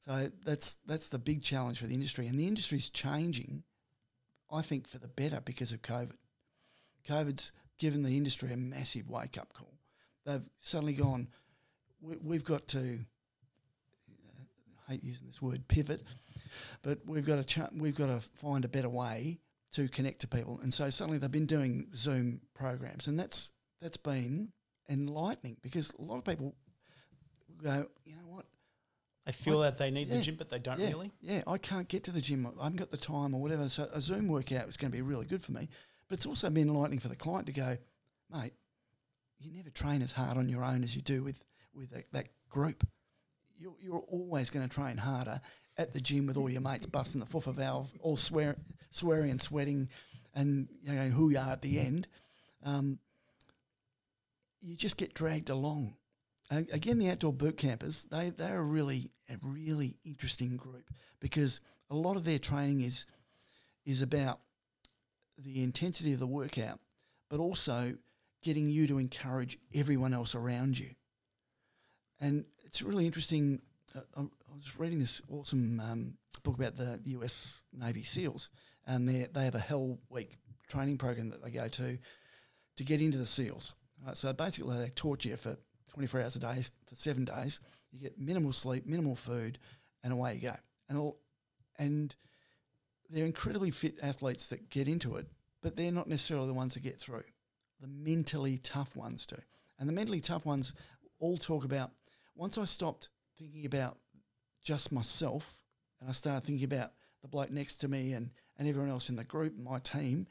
B: So that's that's the big challenge for the industry, and the industry's changing, I think, for the better because of COVID. COVID's given the industry a massive wake up call. They've suddenly gone, we, have got to, I hate using this word, pivot, but we've got to ch- we've got to find a better way to connect to people. And so suddenly they've been doing Zoom programs, and that's that's been enlightening because a lot of people go, you know what,
A: they feel I, that they need yeah, the gym, but they don't
B: yeah,
A: really.
B: Yeah, I can't get to the gym. I haven't got the time or whatever. So a Zoom workout is going to be really good for me. But it's also been enlightening for the client to go, mate, you never train as hard on your own as you do with with a, that group. You're, you're always going to train harder at the gym with all your mates busting the fuffer valve, all swear, swearing and sweating, and you know who you are at the end. Um, you just get dragged along again, the outdoor boot campers, they, they're a really, a really interesting group because a lot of their training is, is about the intensity of the workout, but also getting you to encourage everyone else around you. And it's really interesting. Uh, I was reading this awesome um, book about the US Navy SEALs, and they they have a Hell Week training program that they go to to get into the SEALs. Right, so basically, they torture you for 24 hours a day for seven days. You get minimal sleep, minimal food, and away you go. And all, and they're incredibly fit athletes that get into it, but they're not necessarily the ones that get through. The mentally tough ones do. And the mentally tough ones all talk about once I stopped thinking about just myself and I started thinking about the bloke next to me and, and everyone else in the group, my team,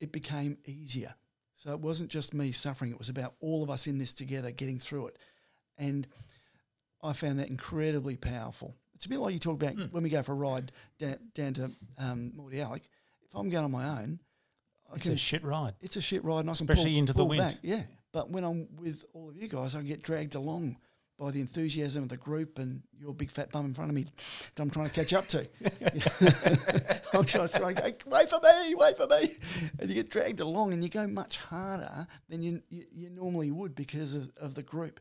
B: it became easier. So it wasn't just me suffering, it was about all of us in this together getting through it. And I found that incredibly powerful. It's a bit like you talk about mm. when we go for a ride down, down to um, Mordialloc. If I'm going on my own,
A: I it's can, a shit ride.
B: It's a shit ride, and I can
A: especially
B: pull,
A: into
B: pull
A: the wind.
B: Back. Yeah, but when I'm with all of you guys, I get dragged along by the enthusiasm of the group and your big fat bum in front of me that I'm trying to catch up to. I'm trying to go, wait for me, wait for me. And you get dragged along and you go much harder than you, you, you normally would because of, of the group.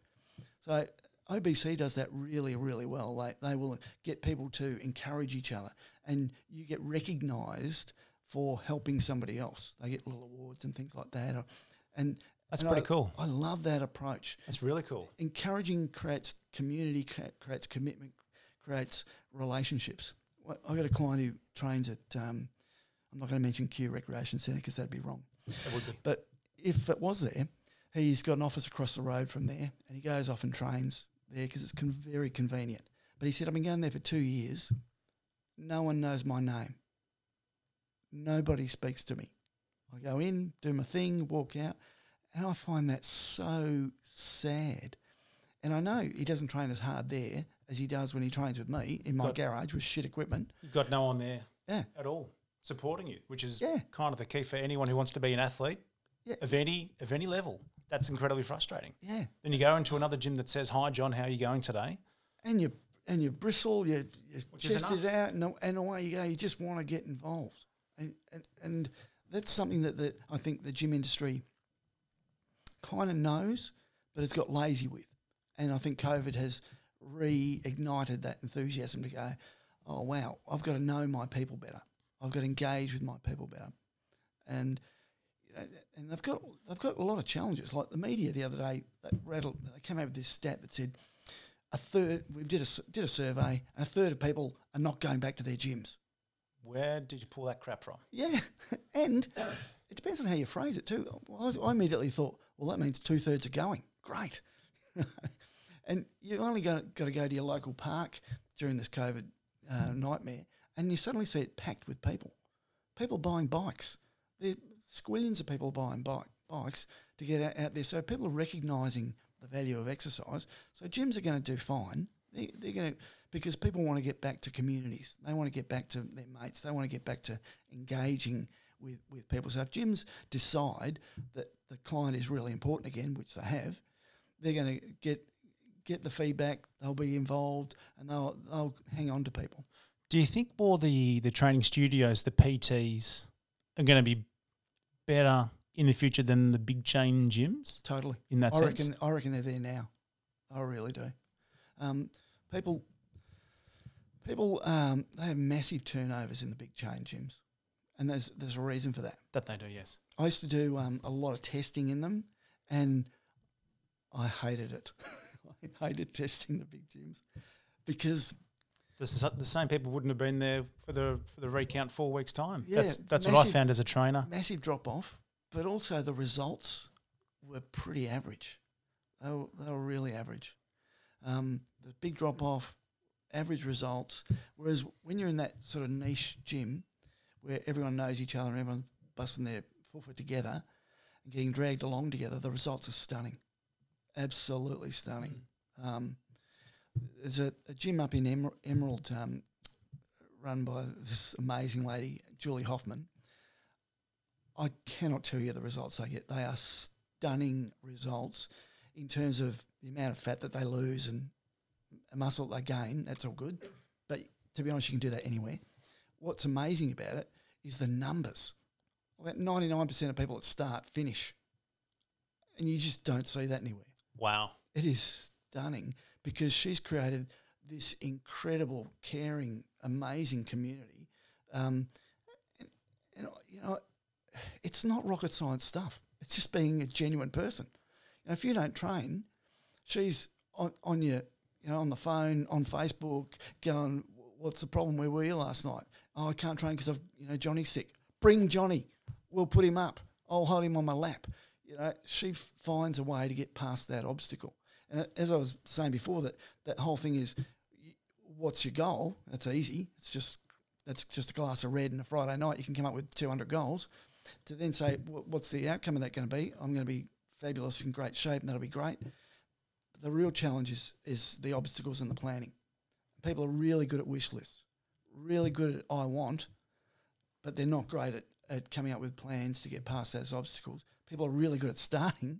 B: So OBC does that really, really well. They, they will get people to encourage each other and you get recognised for helping somebody else. They get little awards and things like that. And
A: that's and pretty
B: I,
A: cool.
B: I love that approach.
A: That's really cool.
B: Encouraging creates community, creates commitment, creates relationships. I got a client who trains at. Um, I'm not going to mention Kew Recreation Centre because that'd be wrong.
A: That would be.
B: But if it was there, he's got an office across the road from there, and he goes off and trains there because it's con- very convenient. But he said, I've been going there for two years. No one knows my name. Nobody speaks to me. I go in, do my thing, walk out. And I find that so sad. And I know he doesn't train as hard there as he does when he trains with me in my got, garage with shit equipment.
A: You've got no one there
B: yeah.
A: at all supporting you, which is
B: yeah.
A: kind of the key for anyone who wants to be an athlete
B: yeah.
A: of any of any level. That's incredibly frustrating.
B: Yeah.
A: Then you go into another gym that says, "Hi, John, how are you going today?"
B: And you and you bristle, your, your chest is, is, out, and, and away you go. You just want to get involved, and and, and that's something that, that I think the gym industry kind of knows, but it's got lazy with. And I think COVID has reignited that enthusiasm to go, oh, wow, I've got to know my people better. I've got to engage with my people better. And and they've got they've got a lot of challenges. Like the media the other day, they rattled, they came out with this stat that said a third we did a did a survey, and a third of people are not going back to their gyms.
A: Where did you pull that crap from?
B: Yeah, and it depends on how you phrase it too. I immediately thought, well, that means two thirds are going. Great. and you only got, got to go to your local park during this COVID uh, nightmare, and you suddenly see it packed with people. People buying bikes. There's squillions of people buying bike, bikes to get out, out there. So people are recognising the value of exercise. So gyms are going to do fine. They, they're going to because people want to get back to communities. They want to get back to their mates. They want to get back to engaging with, with people. So if gyms decide that the client is really important again, which they have, they're going to get get the feedback. They'll be involved, and they'll they'll hang on to people.
A: Do you think more the the training studios, the PTs, are going to be better in the future than the big chain gyms?
B: Totally.
A: In that
B: I
A: sense,
B: reckon. I reckon they're there now. I really do. Um, people, people, um, they have massive turnovers in the big chain gyms, and there's there's a reason for that.
A: that they do. Yes.
B: I used to do um, a lot of testing in them, and I hated it. I hated testing the big gyms because
A: The, the same people wouldn't have been there for the for the recount four weeks time.
B: Yeah,
A: that's that's what I found as a trainer.
B: massive drop off, but also the results were pretty average. They were, they were really average. Um, the big drop off, average results. Whereas when you're in that sort of niche gym where everyone knows each other and everyone's busting their forefoot together and getting dragged along together, the results are stunning. Absolutely stunning. Um, there's a, a gym up in Emer- Emerald um, run by this amazing lady, Julie Hoffman. I cannot tell you the results they get. They are stunning results in terms of the amount of fat that they lose and muscle they gain. That's all good. But to be honest, you can do that anywhere. What's amazing about it is the numbers. About 99% of people that start finish. And you just don't see that anywhere.
A: Wow.
B: It is stunning because she's created this incredible, caring, amazing community. Um, and, and, you know, it's not rocket science stuff. It's just being a genuine person. You know, if you don't train, she's on, on your, you know, on the phone, on Facebook, going, "What's the problem? Where were you last night? Oh, I can't train because I've, you know, Johnny's sick. Bring Johnny. We'll put him up. I'll hold him on my lap." You know, she finds a way to get past that obstacle. And as I was saying before, that that whole thing is, what's your goal? That's easy. It's just that's just a glass of red and a Friday night. You can come up with 200 goals. To then say, what's the outcome of that going to be? I'm going to be fabulous in great shape, and that'll be great. The real challenge is, is the obstacles and the planning. People are really good at wish lists, really good at I want, but they're not great at, at coming up with plans to get past those obstacles. People are really good at starting,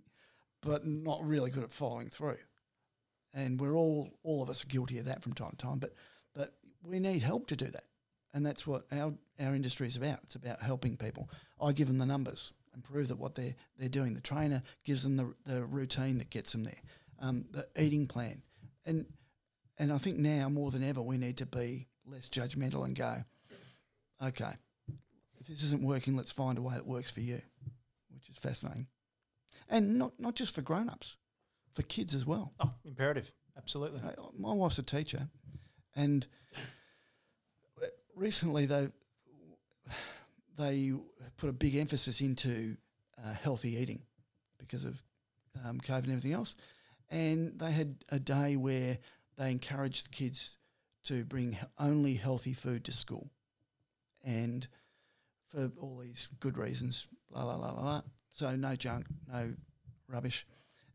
B: but not really good at following through. And we're all all of us are guilty of that from time to time. But but we need help to do that, and that's what our our industry is about. It's about helping people. I give them the numbers and prove that what they're they're doing. The trainer gives them the the routine that gets them there, um, the eating plan, and and I think now more than ever we need to be less judgmental and go, okay, if this isn't working, let's find a way that works for you, which is fascinating, and not not just for grown ups, for kids as well.
A: Oh, imperative. Absolutely.
B: Uh, My wife's a teacher, and recently they they put a big emphasis into uh, healthy eating because of um, COVID and everything else, and they had a day where they encouraged the kids to bring only healthy food to school, and for all these good reasons, la la la la la. So no junk, no rubbish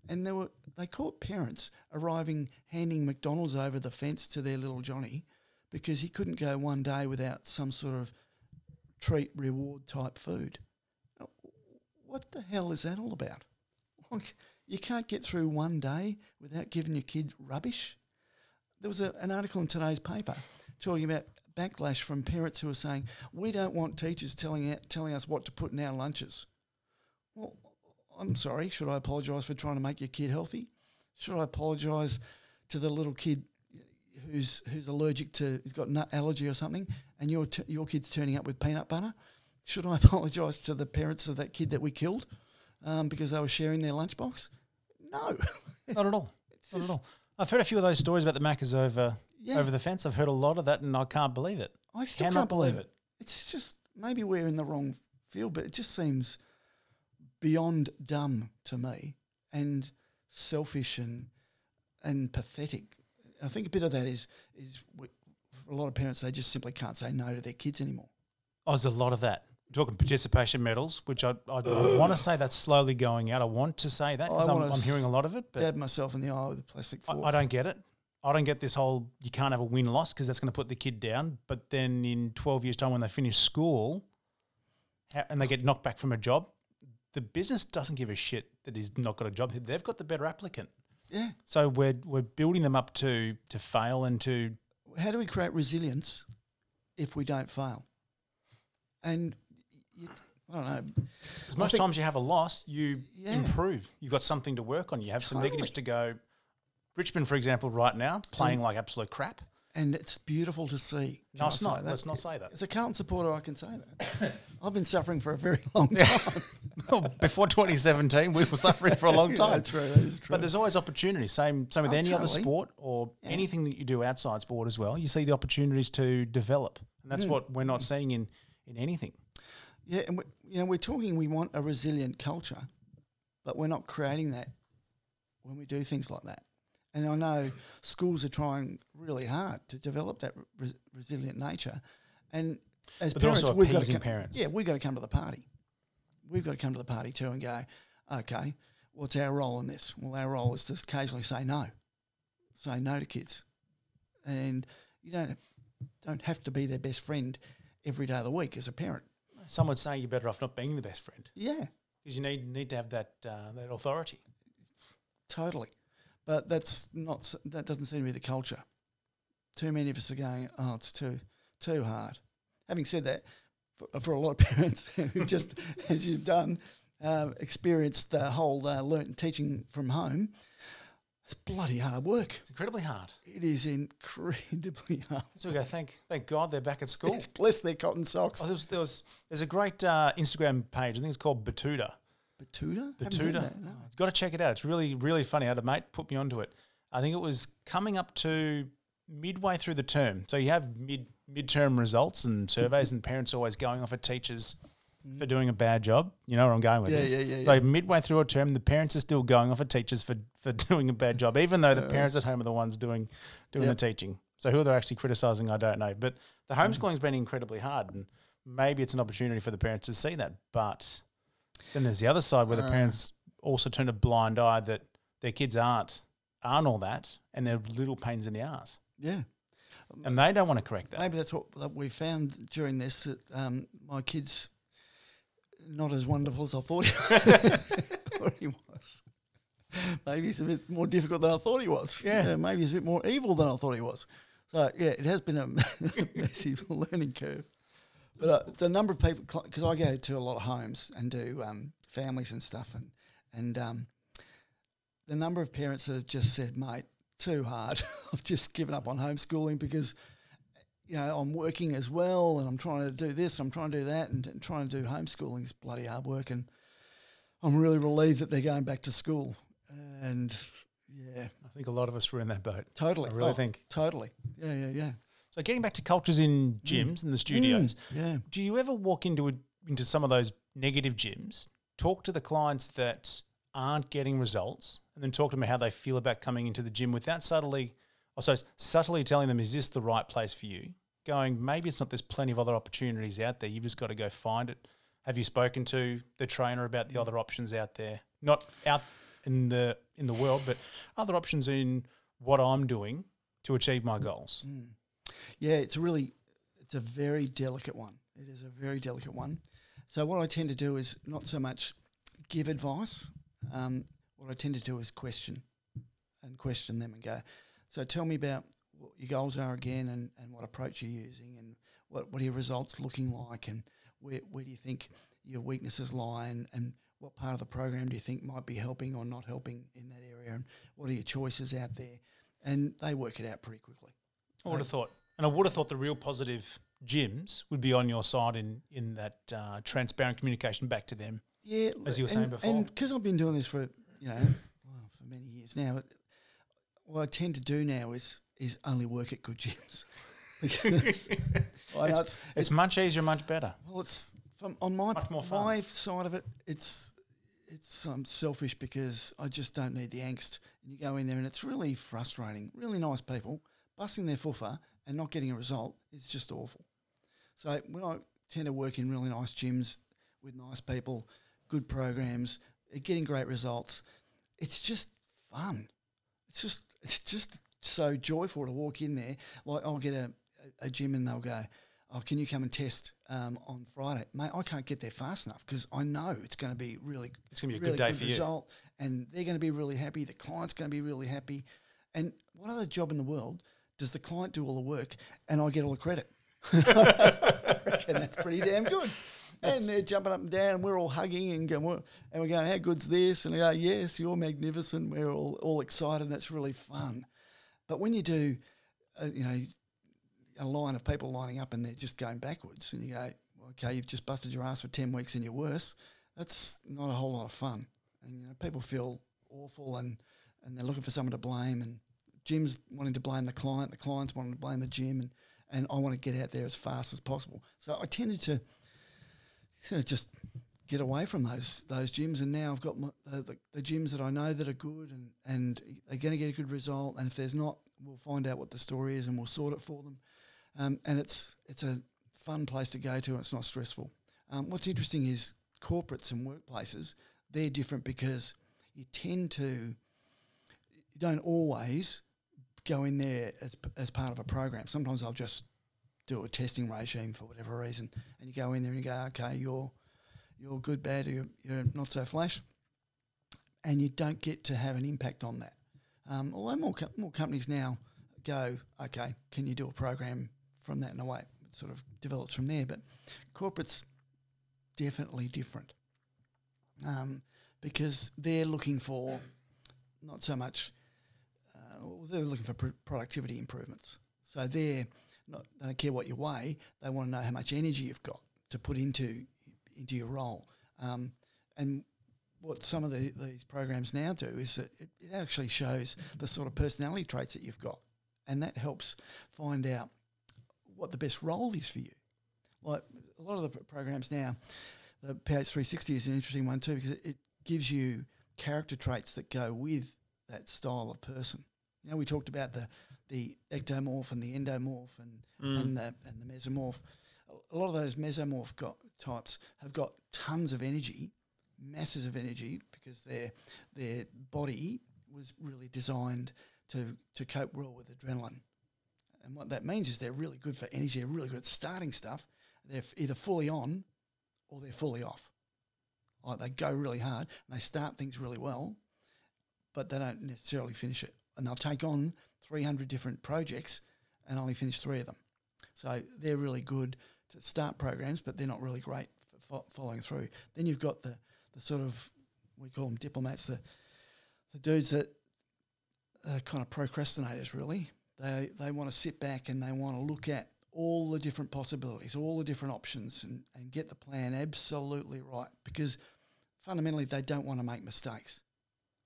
B: and there were they caught parents arriving handing McDonald's over the fence to their little Johnny because he couldn't go one day without some sort of treat reward type food. What the hell is that all about? Like, you can't get through one day without giving your kid rubbish. There was a, an article in today's paper talking about backlash from parents who are saying we don't want teachers telling out, telling us what to put in our lunches. Well, I'm sorry. Should I apologise for trying to make your kid healthy? Should I apologise to the little kid who's who's allergic to, who's got nut allergy or something, and your t- your kid's turning up with peanut butter? Should I apologise to the parents of that kid that we killed um, because they were sharing their lunchbox? No,
A: Not at all.
B: It's
A: Not at all. I've heard a few of those stories about the Maccas over
B: Yeah.
A: over the fence. I've heard a lot of that, and I can't believe it.
B: I still
A: Cannot
B: can't believe
A: believe
B: it. It's just maybe we're in the wrong field, but it just seems beyond dumb to me and selfish and and pathetic. I think a bit of that is is a lot of parents they just simply can't say no to their kids anymore.
A: Oh, there's a lot of that. Talking participation medals, which I, I, I want to say that's slowly going out. I want to say that because
B: I
A: I'm, I'm hearing a lot of it, but
B: Dab myself in the eye with a plastic
A: I,
B: fork.
A: I don't get it. I don't get this whole you can't have a win loss because that's going to put the kid down. But then in 12 years' time, when they finish school ha- and they get knocked back from a job, the business doesn't give a shit that he's not got a job. They've got the better applicant.
B: Yeah.
A: So we're we're building them up to to fail and to
B: How do we create resilience if we don't fail? And you, I don't know.
A: Because most times you have a loss, you
B: Yeah.
A: improve. You've got something to work on. You have some negatives to go. Richmond, for example, right now playing mm. like absolute crap.
B: And it's beautiful to see. Can
A: No,
B: I
A: it's not.
B: that?
A: Let's not say that.
B: As a Carlton supporter, I can say that. I've been suffering for a very long time.
A: Before 2017, we were suffering for a long
B: Yeah,
A: time.
B: true, that is true.
A: But there's always opportunities. Same, same with
B: Oh,
A: any other sport or anything that you do outside sport as well. You see the opportunities to develop, and that's hmm. what we're not seeing in in anything.
B: Yeah, and we, you know, we're talking. We want a resilient culture, but we're not creating that when we do things like that. And I know schools are trying really hard to develop that res- resilient nature. And as
A: But
B: parents, we've got to come,
A: parents.
B: Yeah, we've got to come to the party. We've got to come to the party too and go, okay, what's our role in this? Well, our role is to occasionally say no, say no to kids, and you don't don't have to be their best friend every day of the week as a parent.
A: Some would say you're better off not being the best friend
B: Yeah,
A: because you need need to have that uh, that authority.
B: totally. But that's not that doesn't seem to be the culture. Too many of us are going, oh, it's too too hard. Having said that, for, for a lot of parents who just, as you've done, uh, experienced the whole uh, learnt teaching from home, it's bloody hard work.
A: It's incredibly hard.
B: It is incredibly hard.
A: So we go. Thank thank God they're back at school.
B: It's bless their cotton socks.
A: Oh, there was, there was there's a great uh, Instagram page. I think it's called Batuta.
B: Haven't heard
A: Batuta.
B: that, no.
A: Oh, You've got to check it out. It's really really funny. I had a mate put me onto it. I think it was coming up to midway through the term. So you have mid midterm results and surveys, and parents always going off at teachers mm. for doing a bad job. You know where I'm going with
B: Yeah,
A: this.
B: yeah, yeah,
A: So
B: yeah.
A: midway through a term, the parents are still going off at teachers for for doing a bad job, even though the parents at home are the ones doing doing
B: Yep.
A: the teaching. So who they're actually criticising, I don't know. But the hmm. homeschooling's been incredibly hard, and maybe it's an opportunity for the parents to see that. But then there's the other side where the
B: Uh.
A: parents also turn a blind eye that their kids aren't aren't all that, and they're little pains in the ass,
B: Yeah.
A: and they don't want to correct that.
B: Maybe that's what that we found during this that um, my kids not as wonderful as I thought he, thought he was. Maybe he's a bit more difficult than I thought he was.
A: Yeah.
B: maybe he's a bit more evil than I thought he was. So yeah, it has been a massive learning curve. But uh, the number of people, because I go to a lot of homes and do um, families and stuff, and and um, the number of parents that have just said, "Mate, too hard. I've just given up on homeschooling because." you know, I'm working as well and I'm trying to do this, I'm trying to do that, and, and trying to do homeschooling is bloody hard work. And I'm really relieved that they're going back to school. And yeah,
A: I think a lot of us were in that boat.
B: totally.
A: I really
B: Oh,
A: think.
B: Totally. Yeah, yeah, yeah.
A: So getting back to cultures in gyms and the studios,
B: Mm, yeah.
A: do you ever walk into a, into some of those negative gyms, talk to the clients that aren't getting results, and then talk to them how they feel about coming into the gym without subtly, also subtly telling them, is this the right place for you? Going, maybe it's not. There's plenty of other opportunities out there. You've just got to go find it. Have you spoken to the trainer about the other options out there? Not out in the in the world, but other options in what I'm doing to achieve my goals.
B: Mm. Yeah, it's a really, it's a very delicate one. It is a very delicate one. So what I tend to do is not so much give advice. Um, what I tend to do is question, and question them and go. So tell me about what your goals are again, and, and what approach you're using, and what what are your results looking like, and where where do you think your weaknesses lie, and, and what part of the program do you think might be helping or not helping in that area, and what are your choices out there, and they work it out pretty quickly.
A: I would have thought, and I would have thought the real positive gyms would be on your side in in that uh, transparent communication back to them.
B: Yeah,
A: As you were
B: and,
A: saying before.
B: and because I've been doing this for you know well, for many years now, what I tend to do now is is only work at good gyms. because I know it's,
A: It's much easier, much better.
B: well, it's from on my my side of it. It's it's um, selfish because I just don't need the angst. And you go in there and it's really frustrating. Really nice people busting their foofer and not getting a result is just awful. So when I tend to work in really nice gyms with nice people, good programs, uh, getting great results, it's just fun. It's just it's just so joyful to walk in there. Like I'll get a, a, gym and they'll go, "Oh, can you come and test um, on Friday, mate?" I can't get there fast enough because I know it's going to be really
A: It's gonna be a
B: really
A: good day for you.
B: result. and they're going to be really happy. The client's going to be really happy. And what other job in the world does the client do all the work and I get all the credit? I reckon that's pretty damn good. and they're jumping up and down, and we're all hugging and going, and we're going, "How good's this?" And I go, "Yes, you're magnificent." We're all all excited. That's really fun. But when you do, uh, you know, a line of people lining up and they're just going backwards, and you go, "Okay, you've just busted your ass for ten weeks and you're worse." That's not a whole lot of fun, and you know, people feel awful and and they're looking for someone to blame, and Gym's wanting to blame the client, the client's wanting to blame the gym, and and I want to get out there as fast as possible. So I tended to sort of just get away from those those gyms, and now I've got my, the, the, gyms that I know that are good, and and they're going to get a good result. And if there's not, we'll find out what the story is, and we'll sort it for them. Um, and it's it's a fun place to go to, and it's not stressful. Um, what's interesting is corporates and workplaces they're different because you tend to you don't always go in there as, as part of a program. Sometimes I'll just do a testing regime for whatever reason, and you go in there and you go, okay, you're you're good, bad, you're, you're not so flash, and you don't get to have an impact on that. Um, although more co- more companies now go, okay, can you do a program from that in a way? It sort of develops from there, but corporates definitely different um, because they're looking for not so much uh, they're looking for pr- productivity improvements. So they're not, they don't care what you weigh. They want to know how much energy you've got to put into into your role. Um, and what some of the, these programs now do is that it, it actually shows the sort of personality traits that you've got, and that helps find out what the best role is for you. Like a lot of the programs now, the PH360 is an interesting one too because it, it gives you character traits that go with that style of person. You know, we talked about the the ectomorph and the endomorph and
A: Mm.
B: and the and the mesomorph. A lot of those mesomorph got, types have got tons of energy, masses of energy, because their their body was really designed to to cope well with adrenaline. And what that means is they're really good for energy. They're really good at starting stuff. They're f- either fully on or they're fully off. Like they go really hard and they start things really well, but they don't necessarily finish it. And they'll take on 300 different projects and only finish three of them. So they're really good to start programs, but they're not really great for fo- following through. Then you've got the, the sort of, we call them diplomats, the, the dudes that are kind of procrastinators, really. They, they want to sit back and they want to look at all the different possibilities, all the different options, and, and get the plan absolutely right because fundamentally they don't want to make mistakes.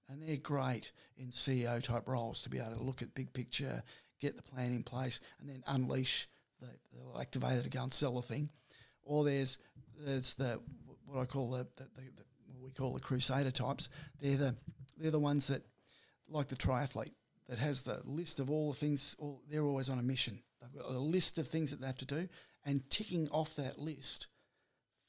B: And they're great in CEO type roles to be able to look at big picture, get the plan in place, and then unleash the, the activator to go and sell the thing. Or there's there's the what I call the, the, the, the we call the crusader types. They're the they're the ones that like the triathlete that has the list of all the things. All, they're always on a mission. They've got a list of things that they have to do, and ticking off that list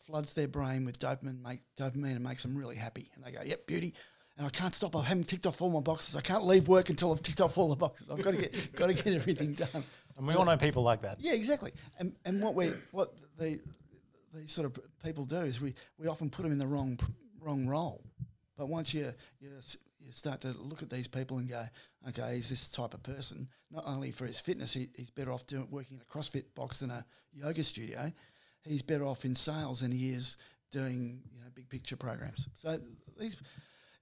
B: floods their brain with dopamine, make dopamine, and makes them really happy. And they go, "Yep, beauty." And I can't stop. I haven't ticked off all my boxes. I can't leave work until I've ticked off all the boxes. I've got to get got to get everything done.
A: And we all know people like that.
B: Yeah, exactly. And and what we what the these sort of people do is we, we often put them in the wrong wrong role. But once you you you start to look at these people and go, okay, he's this type of person. Not only for his fitness, he, he's better off doing working in a CrossFit box than a yoga studio. He's better off in sales than he is doing you know big picture programs. So these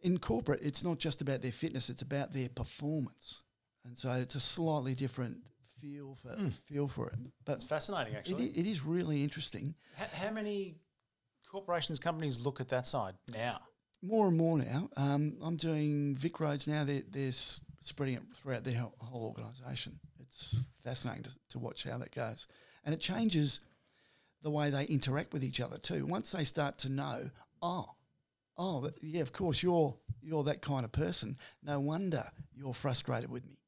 B: in corporate, it's not just about their fitness; it's about their performance. And so it's a slightly different feel for feel for it. But
A: It's fascinating, actually.
B: i- it is really interesting.
A: H- how many corporations, companies look at that side now?
B: More and more now. Um, I'm doing VicRoads now. They're, they're spreading it throughout their whole, whole organisation. It's fascinating to, to watch how that goes. And it changes the way they interact with each other too. Once they start to know, oh, oh, yeah, of course you're you're that kind of person. No wonder you're frustrated with me.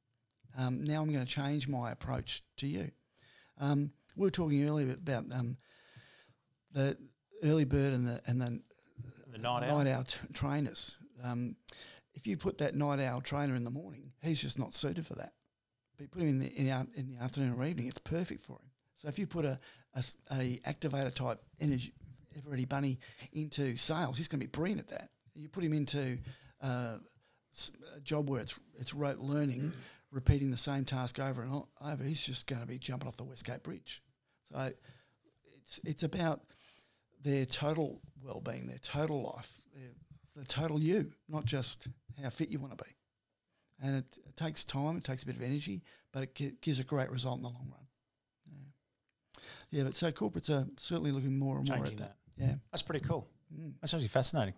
B: Um, now I'm going to change my approach to you. Um, we were talking earlier about um, the early bird and the and the
A: The night out.
B: owl t- trainers. Um, if you put that night owl trainer in the morning, he's just not suited for that. But you put him in the in the, in the afternoon or evening, it's perfect for him. So if you put a a activator type energy everybody bunny into sales, he's going to be brilliant at that. You put him into uh, a job where it's it's rote learning, repeating the same task over and over, he's just going to be jumping off the Westgate Bridge. So it's it's about their total well-being, their total life, their, the total you, not just how fit you want to be. And it, it takes time, it takes a bit of energy, but it gi- gives a great result in the long run. Yeah, yeah but so corporates are certainly looking more and more at
A: Changing
B: that. Yeah.
A: That's pretty cool.
B: Mm.
A: That's actually fascinating.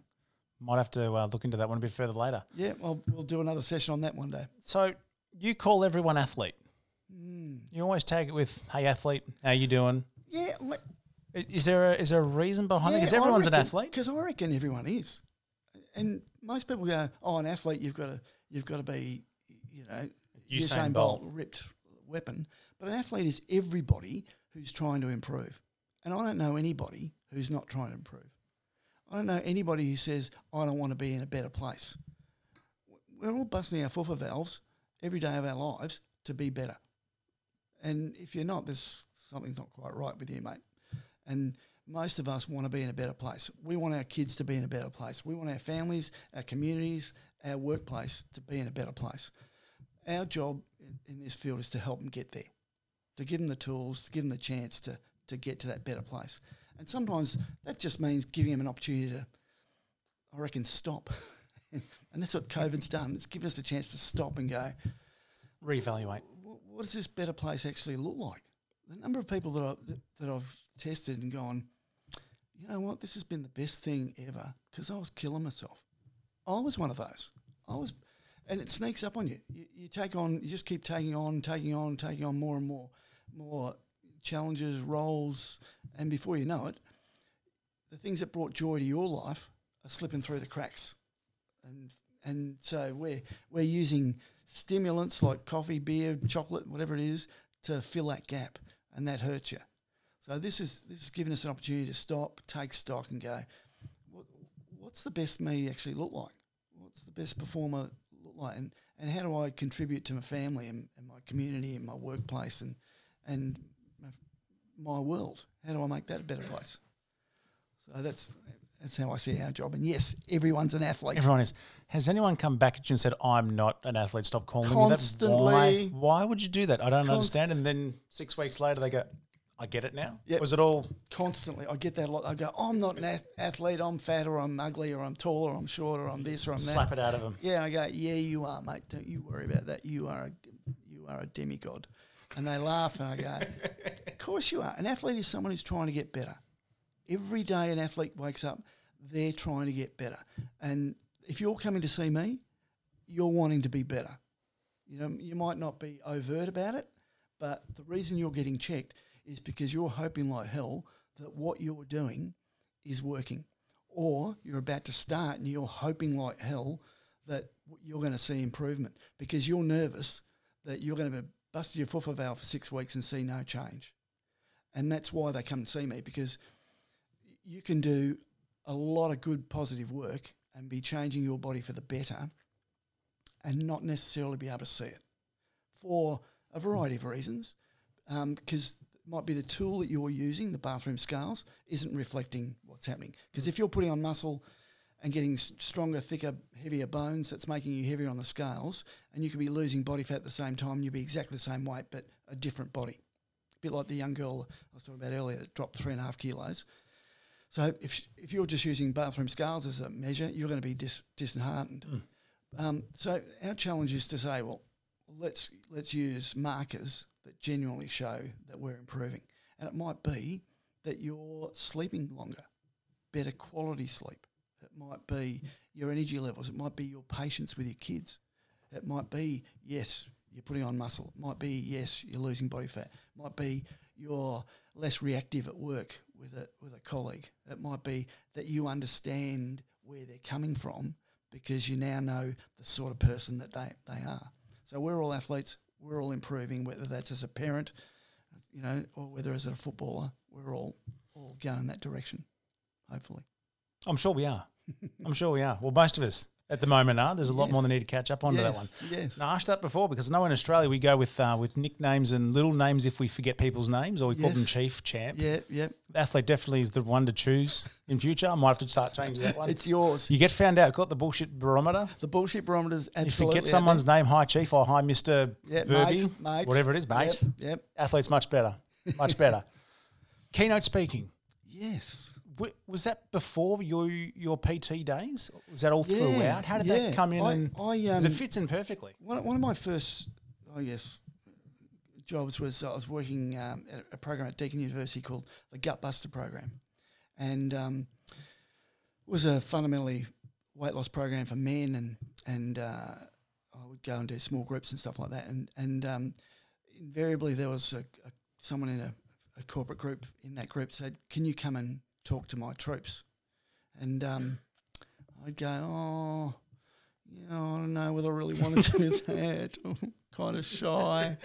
A: Might have to uh, look into that one a bit further later.
B: Yeah, well, we'll do another session on that one day.
A: So you call everyone athlete.
B: Mm.
A: You always tag it with, "Hey athlete, how you doing?"
B: Yeah, le-
A: Is there a, is there a reason behind it? Because everyone's an athlete.
B: Because I reckon everyone is, and most people go, "Oh, an athlete, you've got to you've got to be, you know,
A: Usain
B: Usain,
A: Bolt.
B: Bolt, ripped weapon." But an athlete is everybody who's trying to improve, and I don't know anybody who's not trying to improve. I don't know anybody who says, "I don't want to be in a better place." We're all busting our fuffer valves every day of our lives to be better, and if you're not, there's something's not quite right with you, mate. And most of us want to be in a better place. We want our kids to be in a better place. We want our families, our communities, our workplace to be in a better place. Our job in, in this field is to help them get there, to give them the tools, to give them the chance to, to get to that better place. And sometimes that just means giving them an opportunity to, I reckon, stop. and that's what COVID's done. It's given us a chance to stop and go,
A: Reevaluate.
B: what, does this better place actually look like? The number of people that, I, that, that I've tested and gone, you know what, this has been the best thing ever because I was killing myself. I was one of those. I was, and it sneaks up on you. you. You take on, you just keep taking on, taking on, taking on more and more, more challenges, roles, and before you know it, the things that brought joy to your life are slipping through the cracks, and and so we're we're using stimulants like coffee, beer, chocolate, whatever it is, to fill that gap, and that hurts you. So this is this is giving us an opportunity to stop, take stock, and go, what, what's the best me actually look like? What's the best performer look like? And and how do I contribute to my family and, and my community and my workplace and and my, world? How do I make that a better place? So that's that's how I see our job. And yes, everyone's an athlete.
A: Everyone is. Has anyone come back at you and said, "I'm not an athlete. Stop calling me that"? Why?
B: Constantly.
A: Why would you do that? I don't
B: Const-
A: understand. And then six weeks later, they go, "I get it now."
B: Yep.
A: Was it all?
B: constantly. I get that a lot. I go, I'm not an ath- athlete. I'm fat or I'm ugly or I'm tall or I'm short or I'm this or I'm that.
A: Slap it out of them.
B: Yeah, I go, yeah, you are, mate. Don't you worry about that. You are a, you are a demigod. And they laugh and I go, of course you are. An athlete is someone who's trying to get better. Every day an athlete wakes up, they're trying to get better. And if you're coming to see me, you're wanting to be better. You know, you might not be overt about it, but the reason you're getting checked is because you're hoping like hell that what you're doing is working. Or you're about to start and you're hoping like hell that you're going to see improvement because you're nervous that you're going to be busted your foofer valve for six weeks and see no change. And that's why they come and see me because you can do a lot of good positive work and be changing your body for the better and not necessarily be able to see it for a variety of reasons. Um, because it might be the tool that you're using, the bathroom scales, isn't reflecting what's happening. Because if you're putting on muscle and getting stronger, thicker, heavier bones, that's making you heavier on the scales, and you could be losing body fat at the same time, and you'd be exactly the same weight, but a different body. A bit like the young girl I was talking about earlier that dropped three and a half kilos. So if, if you're just using bathroom scales as a measure, you're going to be dis, disheartened. Um, so our challenge is to say, well, let's let's use markers that genuinely show that we're improving, and it might be that you're sleeping longer, better quality sleep. It might be your energy levels. It might be your patience with your kids. It might be yes, you're putting on muscle. It might be yes, you're losing body fat. It might be you're less reactive at work with a with a colleague. It might be that you understand where they're coming from because you now know the sort of person that they, they are. So we're all athletes. We're all improving, whether that's as a parent, you know, or whether as a footballer. We're all all going in that direction, hopefully.
A: I'm sure we are. I'm sure we are. Well, most of us. at the moment are. There's a lot more
B: Yes.
A: they need to catch up on to that one.
B: Yes.
A: I asked that before because I know in Australia we go with uh, with nicknames and little names if we forget people's names or we call them chief, champ.
B: Yeah, yeah.
A: Athlete definitely is the one to choose in future. I might have to start changing that one.
B: It's yours.
A: you get found out, got the bullshit barometer.
B: The bullshit barometers
A: If
B: absolutely.
A: you
B: out
A: get someone's name, hi chief or hi Mister
B: yeah,
A: Verbi,
B: mate, mate,
A: whatever it is, mate.
B: Yep, yep.
A: Athlete's much better, much better. Keynote speaking.
B: Yes.
A: W- Was that before your your PT days? Was that all
B: Yeah,
A: throughout? How did
B: yeah.
A: that come in?
B: I-
A: and
B: I,
A: 'cause it
B: um,
A: fits in perfectly.
B: One, one of my first, I guess, jobs was I was working um, at a program at Deakin University called the Gutbuster program, and um, it was a fundamentally weight loss program for men, and and uh, I would go and do small groups and stuff like that, and and um, invariably there was a, a, someone in a, a corporate group in that group said, "Can you come and talk to my troops?" And um, I'd go, "Oh." Yeah, I don't know whether I really want to do that. I'm kind of shy,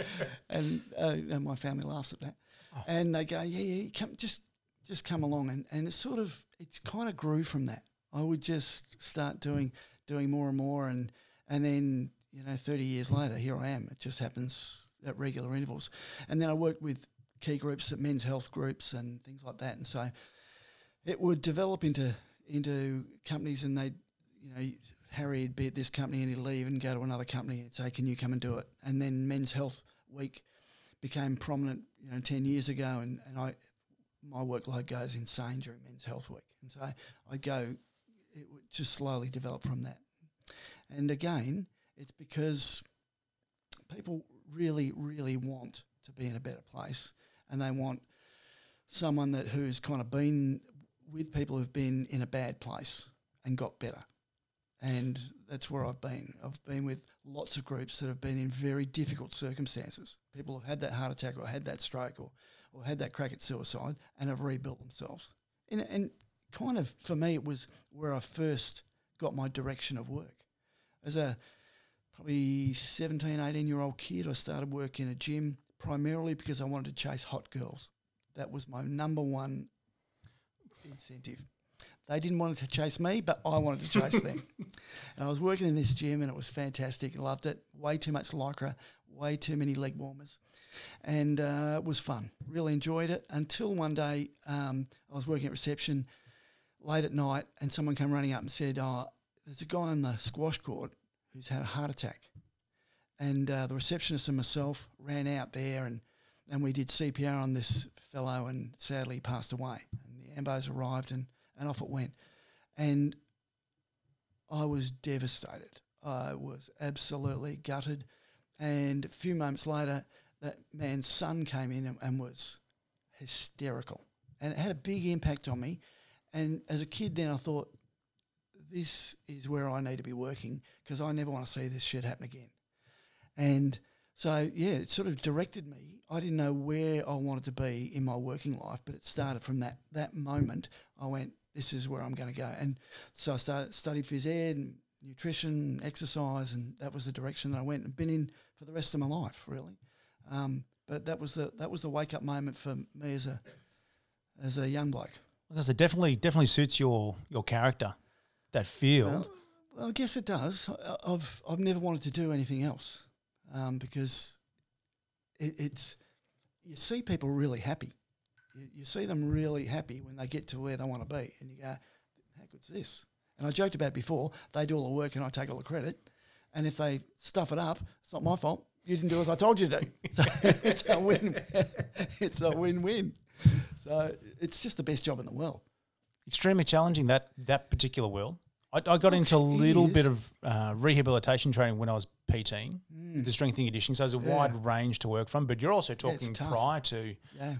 B: and, uh, and my family laughs at that.
A: Oh.
B: And they go, "Yeah, yeah, come, just just come along." And and it sort of it kind of grew from that. I would just start doing doing more and more, and and then you know, thirty years later, here I am. It just happens at regular intervals. And then I worked with key groups, at men's health groups, and things like that. And so it would develop into into companies, and they, you know, Harry would be at this company and he'd leave and go to another company and say, "Can you come and do it?" And then Men's Health Week became prominent, you know, ten years ago, and, and I my workload goes insane during Men's Health Week, and so I go. It would just slowly develop from that, and again, it's because people really, really want to be in a better place, and they want someone that who's kind of been with people who've been in a bad place and got better. And that's where I've been. I've been with lots of groups that have been in very difficult circumstances. People have had that heart attack or had that stroke or, or had that crack at suicide and have rebuilt themselves. And, and kind of for me, it was where I first got my direction of work. As a probably 17, 18 year old kid, I started work in a gym primarily because I wanted to chase hot girls. That was my number one incentive. They didn't want to chase me, but I wanted to chase them. And I was working in this gym and it was fantastic. I loved it. Way too much lycra, way too many leg warmers. And uh, it was fun. Really enjoyed it until one day um, I was working at reception late at night and someone came running up and said, Oh, there's a guy on the squash court who's had a heart attack. And uh, the receptionist and myself ran out there and, and we did CPR on this fellow and sadly passed away. Ambos arrived and, and off it went. And I was devastated. I was absolutely gutted. And a few moments later, that man's son came in and, and was hysterical. And it had a big impact on me. And as a kid, then I thought, this is where I need to be working because I never want to see this shit happen again. And so, yeah, it sort of directed me. I didn't know where I wanted to be in my working life, but it started from that that moment. I went, this is where I'm going to go. And so I started studied phys ed and nutrition, exercise, and that was the direction that I went and been in for the rest of my life, really. Um, but that was the that was the wake up moment for me as a as a young bloke.
A: Because it definitely definitely suits your your character, that field.
B: Well, I guess it does. I've I've never wanted to do anything else um, because it, it's you see people really happy. You, you see them really happy when they get to where they want to be, and you go, "How good's this?" And I joked about before. They do all the work, and I take all the credit. And if they stuff it up, it's not my fault. You didn't do as I told you to do. So it's a win. it's a win-win. So it's just the best job in the world.
A: Extremely challenging that that particular world. I, I got into a little bit of uh, rehabilitation training when I was PTing, the strength and conditioning. So there's a
B: Mm. Yeah.
A: wide range to work from. But you're also talking
B: tough.
A: prior to
B: Yeah.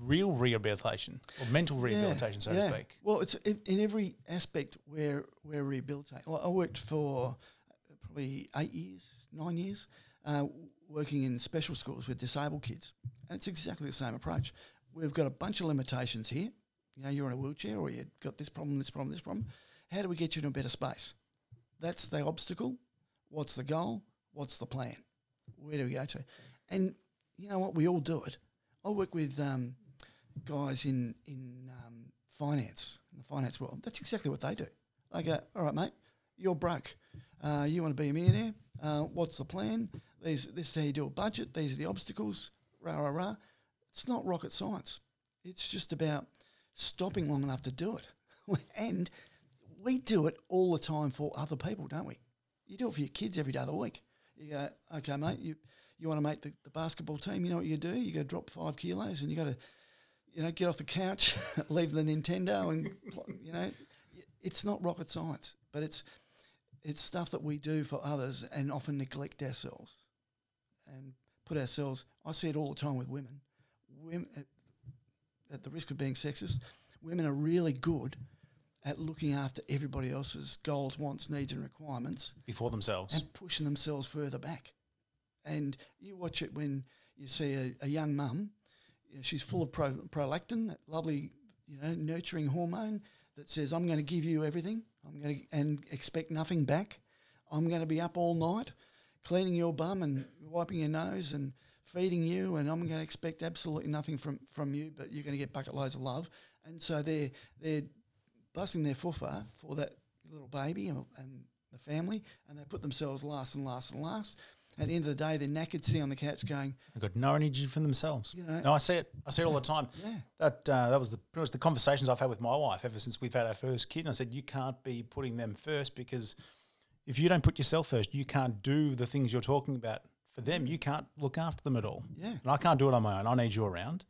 A: real rehabilitation or mental rehabilitation, so to speak.
B: Well, it's in, in every aspect where we're rehabilitating. Well, I worked for probably eight years, nine years, uh, working in special schools with disabled kids, and it's exactly the same approach. We've got a bunch of limitations here. You know, you're in a wheelchair, or you've got this problem, this problem, this problem. How do we get you to a better space? That's the obstacle. What's the goal? What's the plan? Where do we go to? And you know what? We all do it. I work with um, guys in in um, finance, in the finance world. That's exactly what they do. They go, all right, mate, you're broke. Uh, you want to be a millionaire? Uh, what's the plan? These, this is how you do a budget. These are the obstacles. Rah rah rah. It's not rocket science. It's just about stopping long enough to do it. and we do it all the time for other people, don't we? You do it for your kids every day of the week. You go, okay, mate, you, you want to make the, the basketball team, you know what you do? You go drop five kilos and you got to, you know, get off the couch, leave the Nintendo and, you know, it's not rocket science, but it's, it's stuff that we do for others and often neglect ourselves and put ourselves, I see it all the time with women. Women, at the risk of being sexist, women are really good at looking after everybody else's goals, wants, needs, and requirements
A: before themselves
B: and pushing themselves further back. And you watch it when you see a, a young mum, you know, she's full of pro, prolactin, that lovely, you know, nurturing hormone that says, "I'm going to give you everything. I'm going to and expect nothing back. I'm going to be up all night, cleaning your bum and wiping your nose and." feeding you, and I'm going to expect absolutely nothing from, from you, but you're going to get bucket loads of love. And so they're they're busting their foofa for that little baby and the family, and they put themselves last and last and last. At the end of the day, they're knackered, sitting on the couch, going,
A: "They've got no energy for themselves."
B: You know,
A: no, I see it. I see it all the time.
B: Yeah,
A: that uh, that was the pretty much the conversations I've had with my wife ever since we've had our first kid. And I said, "You can't be putting them first because if you don't put yourself first, you can't do the things you're talking about for them. You can't look after them at all.
B: Yeah,
A: and I can't do it on my own. I need you around.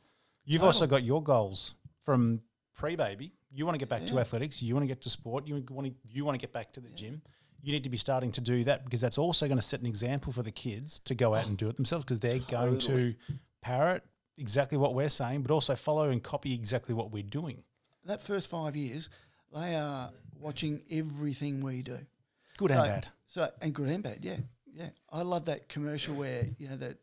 A: You've also got your goals from pre-baby. You want to get back yeah. to athletics. You want to get to sport. You want to you want to get back to the yeah. gym. You need to be starting to do that because that's also going to set an example for the kids to go out oh, and do it themselves because they're totally. going to parrot exactly what we're saying, but also follow and copy exactly what we're doing.
B: That first five years, they are watching everything we do.
A: Good so, and bad.
B: So and good and bad, yeah, yeah. I love that commercial where you know that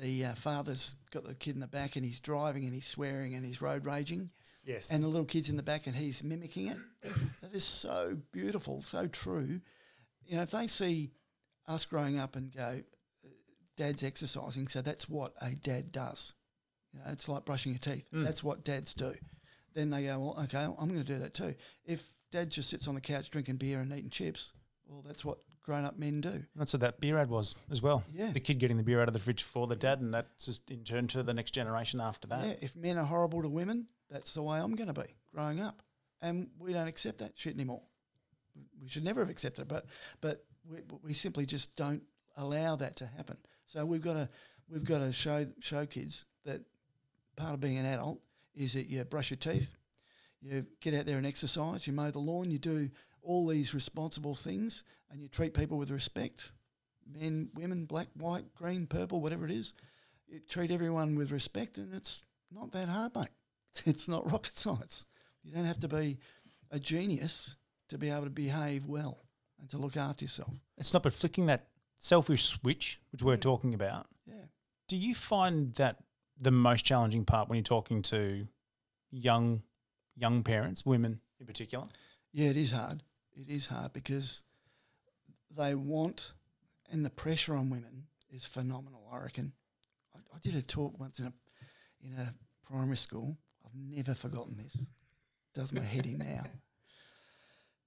B: the uh, father's got the kid in the back and he's driving and he's swearing and he's road raging.
A: Yes.
B: And the little kid's in the back and he's mimicking it. that is so beautiful, so true. You know, if they see us growing up and go, dad's exercising, so that's what a dad does. You know, it's like brushing your teeth. Mm. That's what dads do. Then they go, well, okay, I'm going to do that too. If dad just sits on the couch drinking beer and eating chips, well, that's what grown up men do.
A: That's what that beer ad was as well.
B: Yeah.
A: The kid getting the beer out of the fridge for the dad, and that's just in turn to the next generation after that.
B: Yeah, if men are horrible to women, that's the way I'm going to be growing up. And we don't accept that shit anymore. We should never have accepted it, but but we, we simply just don't allow that to happen. So we've got to we've got to show show kids that part of being an adult is that you brush your teeth, you get out there and exercise, you mow the lawn, you do all these responsible things and you treat people with respect men, women, black, white, green, purple, whatever it is. You treat everyone with respect, and it's not that hard, mate. It's not rocket science. You don't have to be a genius to be able to behave well and to look after yourself.
A: It's not but flicking that selfish switch, which we're talking about.
B: Yeah.
A: Do you find that the most challenging part when you're talking to young young parents, women in particular?
B: Yeah, it is hard it is hard because they want, and the pressure on women is phenomenal. I reckon. I, I did a talk once in a in a primary school. I've never forgotten this. Does my head in now.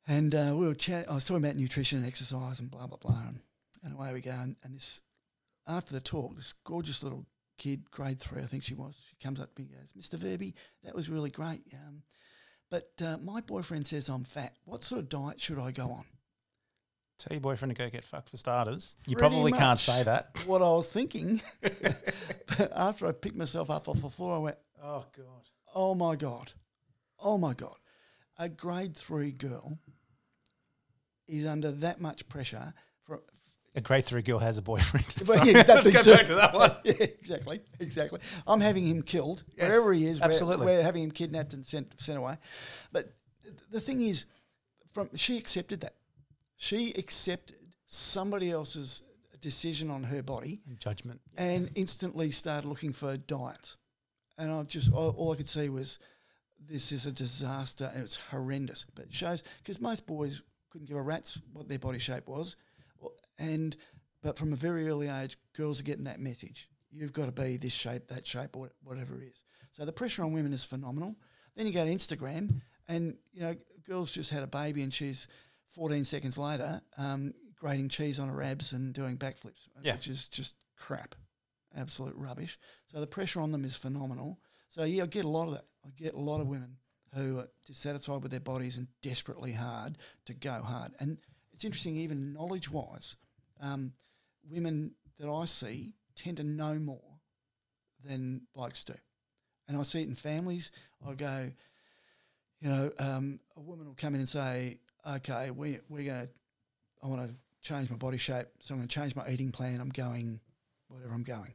B: And uh, we were chat. I was talking about nutrition and exercise and blah blah blah, and, and away we go. And, and this after the talk, this gorgeous little kid, grade three, I think she was. She comes up to me and goes, "Mr. Verbi, that was really great. Um, but uh, my boyfriend says I'm fat. What sort of diet should I go on?
A: Tell your boyfriend to go get fucked for starters. You Pretty probably can't say that.
B: What I was thinking. but after I picked myself up off the floor, I went,
A: Oh, God.
B: Oh, my God. Oh, my God. A grade three girl is under that much pressure
A: a grade three girl has a boyfriend.
B: Yeah,
A: Let's go too. back to that one.
B: yeah, exactly, exactly. I'm having him killed yes, wherever he is.
A: Absolutely,
B: we're, we're, having him kidnapped and sent sent away. But the thing is, from she accepted that. She accepted somebody else's decision on her body
A: and judgment,
B: and instantly started looking for a diet. And I just all, all I could see was this is a disaster and it's horrendous. But it shows because most boys couldn't give a rat's what their body shape was and but from a very early age, girls are getting that message. You've got to be this shape, that shape, or whatever it is. So the pressure on women is phenomenal. Then you go to Instagram, and you know, girls just had a baby, and she's 14 seconds later, um, grating cheese on her abs and doing backflips,
A: Yeah.
B: which is just crap, absolute rubbish. So the pressure on them is phenomenal. So yeah, I get a lot of that. I get a lot of women who are dissatisfied with their bodies and desperately hard to go hard. And it's interesting, even knowledge wise, um, women that I see tend to know more than blokes do. And I see it in families. I go, you know, um, a woman will come in and say, okay, we, we're going to, I want to change my body shape. So I'm going to change my eating plan. I'm going whatever I'm going.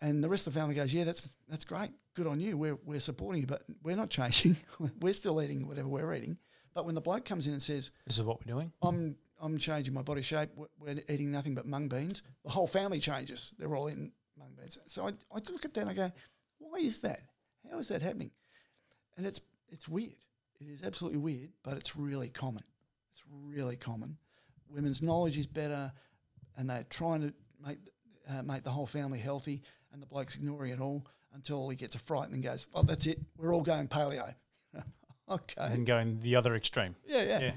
B: And the rest of the family goes, yeah, that's that's great. Good on you. We're, we're supporting you, but we're not changing. we're still eating whatever we're eating. But when the bloke comes in and says,
A: This is what we're doing.
B: I'm I'm changing my body shape. We're- eating nothing but mung beans. The whole family changes. They're all eating mung beans. So I, I look at that and I go, why is that? How is that happening? And it's it's weird. It is absolutely weird, but it's really common. It's really common. Women's knowledge is better, and they're trying to make uh, make the whole family healthy, and the bloke's ignoring it all until he gets a fright and goes, "Oh, that's it. We're all going paleo." okay.
A: And going the other extreme.
B: yeah, yeah,
A: Yeah.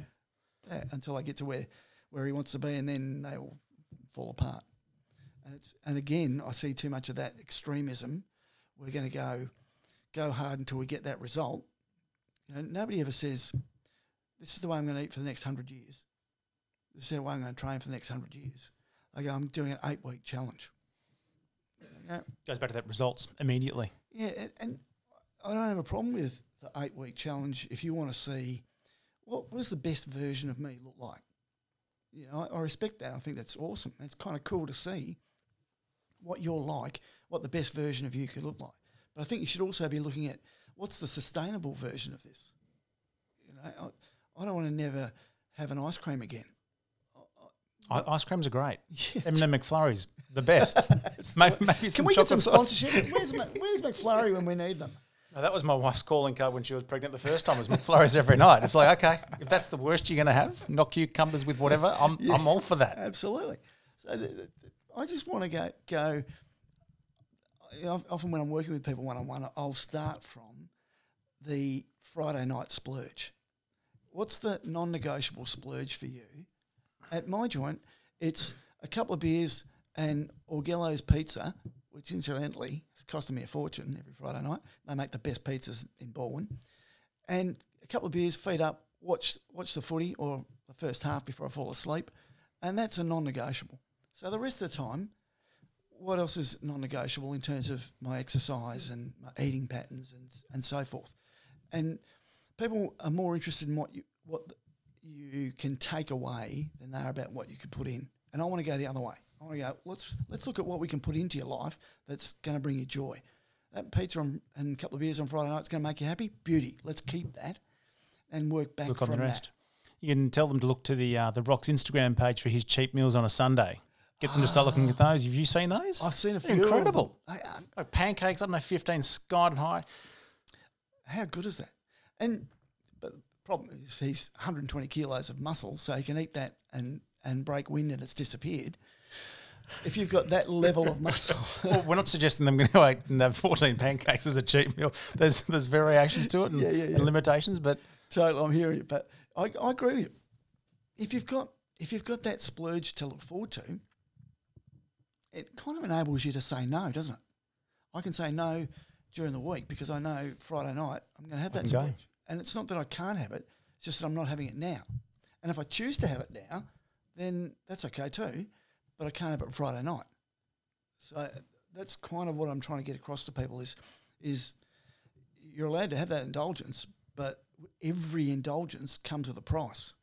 B: Yeah, until I get to where, where he wants to be, and then they all fall apart. And it's and again, I see too much of that extremism. We're going to go go hard until we get that result. You know, nobody ever says, "This is the way I'm going to eat for the next hundred years." This is the way I'm going to train for the next hundred years. I go, I'm doing an eight week challenge. Know,
A: Goes back to that results immediately.
B: yeah, and, and I don't have a problem with the eight week challenge if you want to see what what does the best version of me look like. You know, I, I respect that. I think that's awesome. It's kind of cool to see what you're like, what the best version of you could look like. But I think you should also be looking at what's the sustainable version of this. You know, I, I don't want to never have an ice cream again.
A: I, ice creams are great.
B: Yeah,
A: M&M McFlurry's the best. maybe, maybe some
B: Can we get some
A: sauce.
B: sponsorship? Where's, where's McFlurry when we need them?
A: No, that was my wife's calling card when she was pregnant the first time. Was McFlurry's every night. It's like okay, if that's the worst you're going to have, knock cucumbers with whatever. I'm I'm all for that.
B: Absolutely. So th- th- th- I just want to go go. you know, often when I'm working with people one on one, I'll start from the Friday night splurge. What's the non-negotiable splurge for you? At my joint, it's a couple of beers and Orgello's pizza, which incidentally is costing me a fortune every Friday night. They make the best pizzas in Balwyn, and a couple of beers, feed up, watch watch the footy or the first half before I fall asleep, and that's a non-negotiable. So the rest of the time, what else is non-negotiable in terms of my exercise and my eating patterns and and so forth, and people are more interested in what you what you can take away than they are about what you could put in. And I want to go the other way. I want to go. Let's let's look at what we can put into your life that's going to bring you joy. That pizza on, and a couple of beers on Friday night is going to make you happy. Beauty. Let's keep that and work back
A: Look
B: from
A: on the
B: that.
A: rest. You can tell them to look to the uh, the Rock's Instagram page for his cheat meals on a Sunday. Get them to start looking at those. Have you seen those?
B: I've seen a
A: They're
B: few.
A: incredible.
B: Are-
A: Like pancakes, I don't know, fifteen sky and high.
B: How good is that? And but the problem is he's 120 kilos of muscle, so he can eat that and and break wind and it's disappeared. If you've got that level of muscle,
A: Well, we're not suggesting them going to go out and have fourteen pancakes as a cheat meal. There's there's variations to it and,
B: Yeah, yeah, yeah.
A: and limitations, but
B: Total, I'm hearing you, but I, I agree with you. If you've got if you've got that splurge to look forward to, it kind of enables you to say no, doesn't it? I can say no during the week because I know Friday night I'm going to have that
A: can go.
B: splurge, and it's not that I can't have it; it's just that I'm not having it now. And if I choose to have it now, then that's okay too. But I can't have it Friday night. So uh, that's kind of what I'm trying to get across to people is is you're allowed to have that indulgence, but every indulgence comes with a price,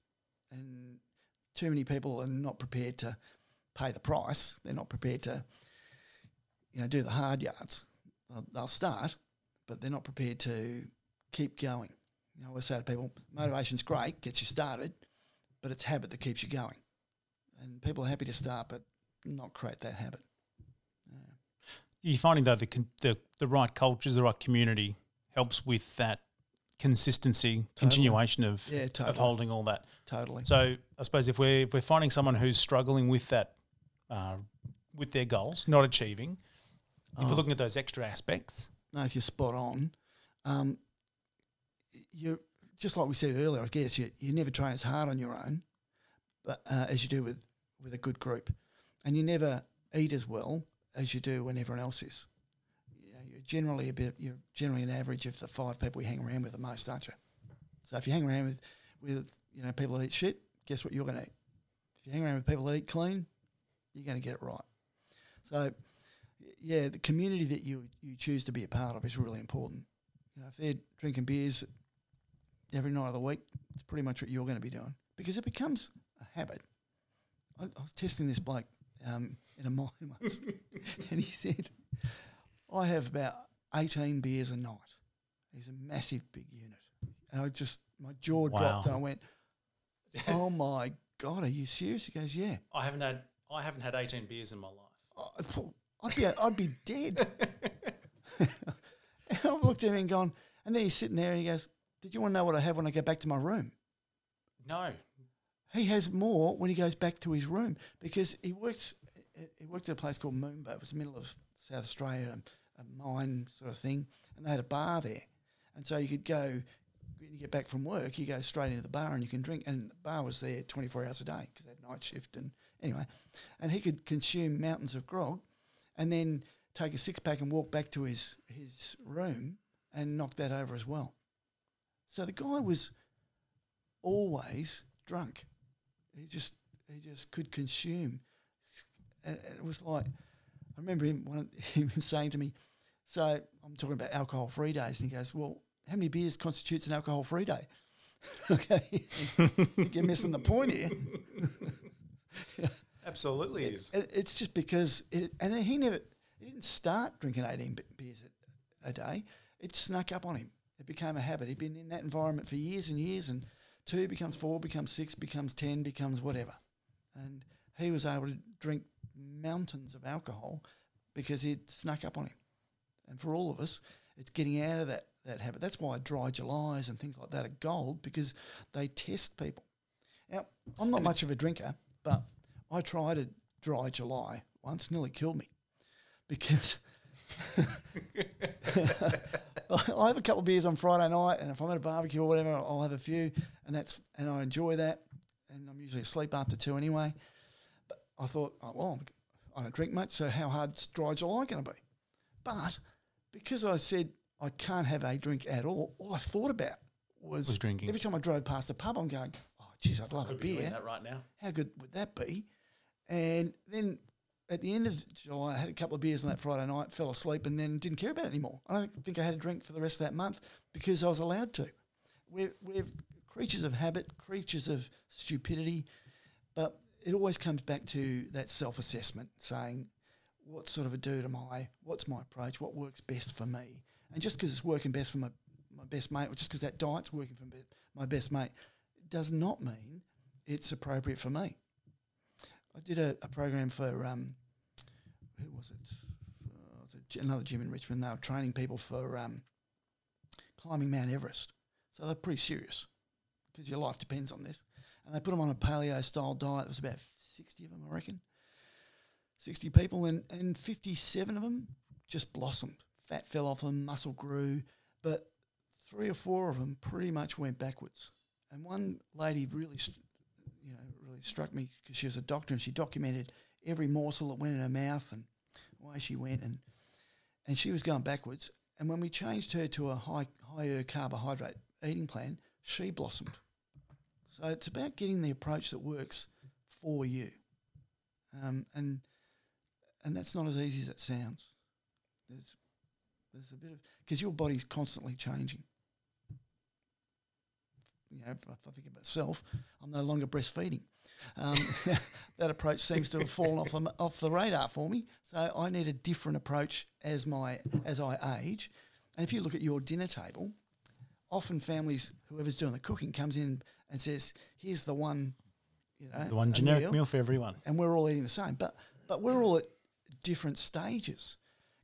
B: and too many people are not prepared to pay the price. They're not prepared to, you know, do the hard yards. They'll, they'll start, but they're not prepared to keep going. You know, I always say to people, motivation's great, gets you started, but it's habit that keeps you going. And people are happy to start, but not create that habit.
A: you're finding though the the the right cultures, the right community helps with that consistency, continuation of
B: Yeah,
A: of holding all that.
B: Totally.
A: So I suppose if we're if we're finding someone who's struggling with that, uh, with their goals, not achieving, if
B: Oh.
A: we're looking at those extra aspects,
B: no, if you're spot on, um, you just like we said earlier, I guess you, you never train as hard on your own, but uh, as you do with with a good group, and you never eat as well as you do when everyone else is. You know, you're generally a bit. You're generally an average of the five people you hang around with the most, aren't you? So if you hang around with with you know people that eat shit, guess what you're going to eat? If you hang around with people that eat clean, you're going to get it right. So yeah, the community that you you choose to be a part of is really important. You know, if they're drinking beers every night of the week, it's pretty much what you're going to be doing because it becomes habit. I, I was testing this bloke um, in a mine once, and he said, "I have about 18 beers a night." He's a massive, big unit, and I just my jaw
A: Wow.
B: dropped, and I went, "Oh my god, are you serious?" He goes, "Yeah."
A: I haven't had I haven't had 18 beers in my life.
B: I- I'd be I'd be dead. and I've looked at him and gone, and then he's sitting there and he goes, "Did you want to know what I have when I go back to my room?"
A: No.
B: He has more when he goes back to his room because he works. He worked at a place called Moomba. It was the middle of South Australia, a, mine sort of thing, and they had a bar there. And so you could go when you get back from work, you go straight into the bar and you can drink. And the bar was there twenty four hours a day because they had night shift. And anyway, and he could consume mountains of grog, and then take a six pack and walk back to his his room and knock that over as well. So the guy was always drunk. He just he just could consume, and and it was like I remember him one, him saying to me, "So I'm talking about alcohol free days," and he goes, "Well, how many beers constitutes an alcohol free day?" okay, you're missing the point here.
A: Absolutely is.
B: It, it's just because, it, and he never, he didn't start drinking 18 beers a, a day. It snuck up on him. It became a habit. He'd been in that environment for years and years, and two becomes four, becomes six, becomes 10, becomes whatever. And he was able to drink mountains of alcohol because it snuck up on him. And for all of us, it's getting out of that, that habit. That's why dry Julys and things like that are gold because they test people. Now, I'm not much of a drinker, but I tried a dry July once, nearly killed me because I have a couple of beers on Friday night, and if I'm at a barbecue or whatever, I'll have a few, and that's and I enjoy that, and I'm usually asleep after two anyway. But I thought, oh, well, I don't drink much, so how hard's dry July going to be? But because I said I can't have a drink at all, all I thought about was,
A: Was drinking.
B: Every time I drove past the pub, I'm going, oh, geez, I'd love
A: Could
B: a beer
A: right now.
B: how good would that be? And then at the end of July, I had a couple of beers on that Friday night, fell asleep, and then didn't care about it anymore. I don't think I had a drink for the rest of that month because I was allowed to. We're, we're creatures of habit, creatures of stupidity, but it always comes back to that self assessment saying, what sort of a dude am I? What's my approach? What works best for me? And just because it's working best for my, my best mate, or just because that diet's working for my best mate, does not mean it's appropriate for me. I did a, a program for um, who was it? Uh, was a gy- another gym in Richmond. They were training people for um, climbing Mount Everest, so they're pretty serious because your life depends on this. And they put them on a paleo style diet. There was about sixty of them, I reckon. Sixty people, and and fifty seven of them just blossomed. Fat fell off them, muscle grew, but three or four of them pretty much went backwards. And one lady really, st- really struck me because she was a doctor and she documented every morsel that went in her mouth and why she went and and she was going backwards. And when we changed her to a high higher carbohydrate eating plan, she blossomed. So it's about getting the approach that works for you, um, and and that's not as easy as it sounds. There's there's a bit of because your body's constantly changing. You know, if I think about myself, I'm no longer breastfeeding. Um, that approach seems to have fallen off the, off the radar for me. So I need a different approach as my as I age. And if you look at your dinner table, often families, whoever's doing the cooking, comes in and says, "Here's the one, you know,
A: The one generic
B: meal."
A: meal for everyone.
B: and we're all eating the same. But but we're all at different stages.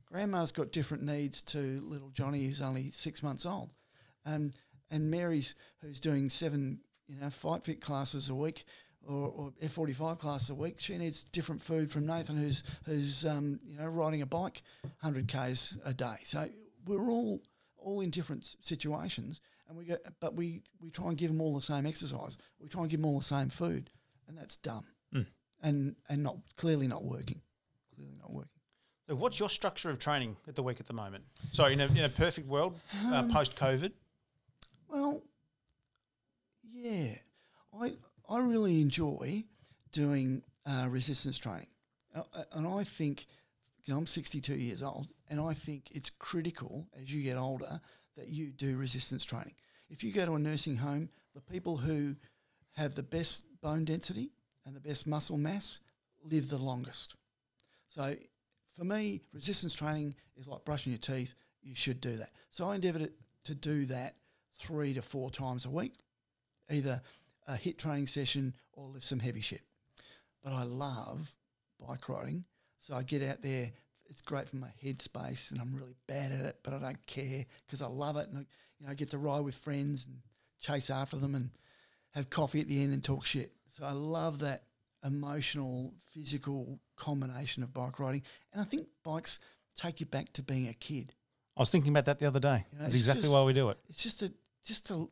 B: Grandma's got different needs to little Johnny, who's only six months old, and and Mary's who's doing seven, you know, fight fit classes a week. Or, or F forty five class a week. She needs different food from Nathan, who's who's um, you know riding a bike, hundred k's a day. So we're all all in different situations, and we go, but we we try and give them all the same exercise. We try and give them all the same food, and that's dumb,
A: Mm.
B: and and not clearly not working, clearly not working.
A: So what's your structure of training at the week at the moment? So in a, in a perfect world, uh,
B: Um,
A: post COVID,
B: Well, yeah, I I really enjoy doing uh, resistance training, Uh, uh, and I think you know, I'm 62 years old, and I think it's critical as you get older that you do resistance training. If you go to a nursing home, the people who have the best bone density and the best muscle mass live the longest. So for me, resistance training is like brushing your teeth. You should do that. So I endeavour to, to do that three to four times a week, either a hit training session or lift some heavy shit. But I love bike riding, so I get out there. It's great for my headspace, and I'm really bad at it, but I don't care because I love it, and I, you know, I get to ride with friends and chase after them and have coffee at the end and talk shit. So I love that emotional, physical combination of bike riding, and I think bikes take you back to being a kid.
A: I was thinking about that the other day.
B: You know,
A: That's exactly
B: just-
A: why we do it.
B: It's just a just a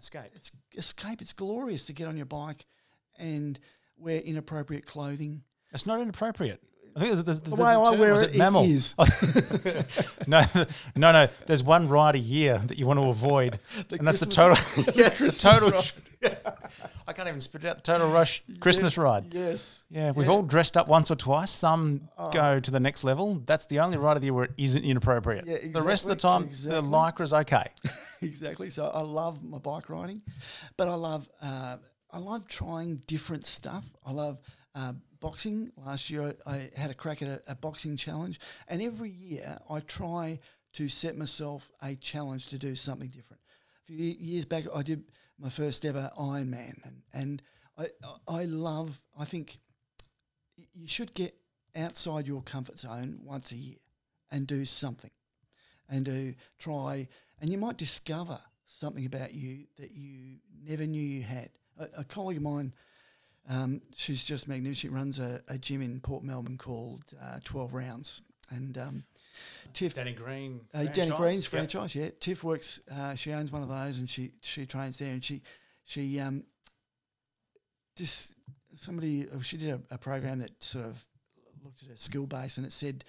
A: Escape.
B: it's escape. It's glorious to get on your bike and wear inappropriate clothing.
A: It's not inappropriate. I think there's, there's,
B: The way I wear it, it
A: mammal?
B: is.
A: no, no, no. There's one ride a year that you want to avoid,
B: The
A: and that's the total. yes, the
B: Christmas
A: total.
B: ride.
A: yes. I can't even spit it out. The Total Rush Christmas ride.
B: Yes.
A: Yeah, we've
B: Yeah. Oh.
A: all dressed up once or twice. Some go to the next level. That's the only ride of the year where it isn't inappropriate.
B: Yeah, exactly,
A: The rest of the time,
B: exactly.
A: the lycra's okay.
B: exactly. So I love my bike riding, but I love uh, I love trying different stuff. I love uh, boxing. Last year I, had a crack at a, a boxing challenge, and every year I try to set myself a challenge to do something different. A few years back, I did my first ever Ironman, and and I I love. I think you should get outside your comfort zone once a year and do something and to try, and you might discover something about you that you never knew you had. A, a colleague of mine, um, she's just magnificent. She runs a, a gym in Port Melbourne called uh, Twelve Rounds, and um, Tiff,
A: Danny Green.
B: uh, Danny Green's
A: Yep.
B: franchise, yeah. Tiff works. Uh, she owns one of those, and she she trains there. And she she um just somebody oh, she did a, a program that sort of looked at her skill base, and it said,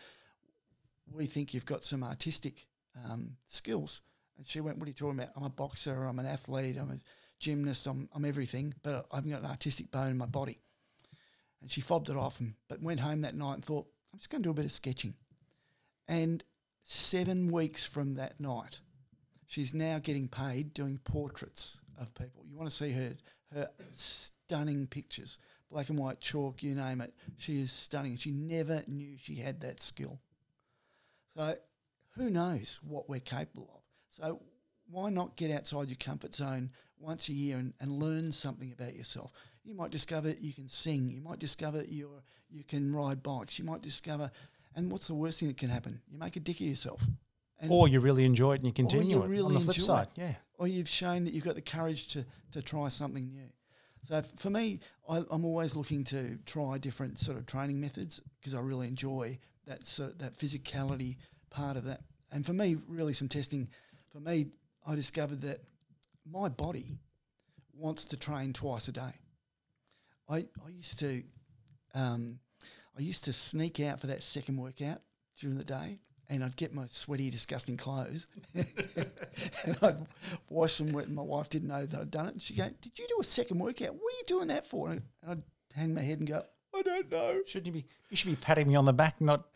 B: "We think you've got some artistic um, skills." And she went, "What are you talking about? I'm a boxer. I'm an athlete. I'm a gymnast. I'm I'm everything, but I haven't got an artistic bone in my body." And she fobbed it off, and but went home that night and thought, "I'm just going to do a bit of sketching." And seven weeks from that night, she's now getting paid doing portraits of people. You want to see her her stunning pictures, black and white chalk, you name it. She is stunning. She never knew she had that skill. So who knows what we're capable of? So why not get outside your comfort zone once a year and, and learn something about yourself? You might discover you can sing. You might discover you're, you can ride bikes. You might discover, and what's the worst thing that can happen? You make a dick of yourself. And
A: Or you really enjoy it and you continue
B: you
A: it.
B: really
A: on the flip side,
B: it.
A: yeah.
B: or you've shown that you've got the courage to, to try something new. So f- for me, I, I'm always looking to try different sort of training methods because I really enjoy that sort that physicality part of that. And for me, really some testing. For me, I discovered that my body wants to train twice a day. I I used to um, I used to sneak out for that second workout during the day, and I'd get my sweaty, disgusting clothes, and I'd wash them. wet, my wife didn't know that I'd done it. And she'd go, "Did you do a second workout? What are you doing that for?" And I'd hang my head and go, "I don't know.
A: Shouldn't you be? You should be patting me on the back, not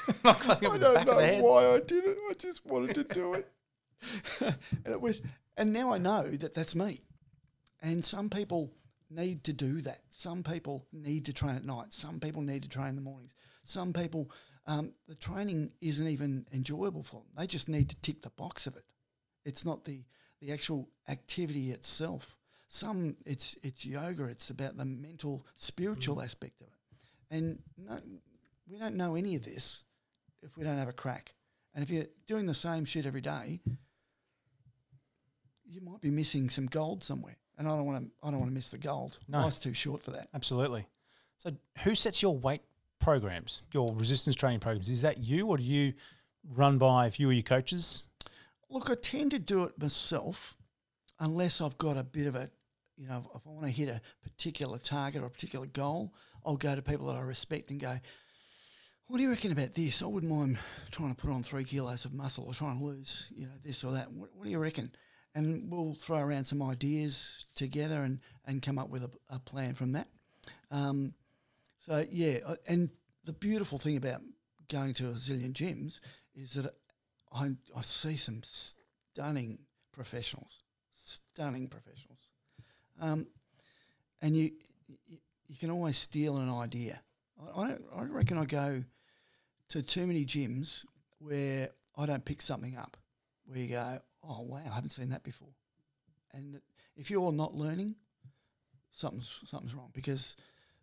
A: not clapping up
B: I
A: the
B: don't
A: back
B: know
A: of the head.
B: why I did it. I just wanted to do it." and it was, and now I know that that's me. And some people need to do that. Some people need to train at night. Some people need to train in the mornings. Some people, um, the training isn't even enjoyable for them. They just need to tick the box of it. It's not the the actual activity itself. Some it's it's yoga. It's about the mental, spiritual aspect of it. And no, we don't know any of this if we don't have a crack. And if you're doing the same shit every day, you might be missing some gold somewhere. And I don't want to. I don't want to miss the gold.
A: No.
B: Life's too short for that.
A: Absolutely. So, who sets your weight programs, your resistance training programs? Is that you, or do you run by a few of your coaches?
B: look, I tend to do it myself, unless I've got a bit of a, you know, if I want to hit a particular target or a particular goal, I'll go to people that I respect and go, what do you reckon about this? I wouldn't mind trying to put on three kilos of muscle or trying to lose, you know, this or that. What, what do you reckon? And we'll throw around some ideas together and, and come up with a, a plan from that. Um, so yeah, uh, and the beautiful thing about going to a zillion gyms is that I I see some stunning professionals, stunning professionals, um, and you, you, can always steal an idea. I, I don't I reckon I go to too many gyms where I don't pick something up. Where you go, oh wow, I haven't seen that before, and if you're not learning, something's something's wrong because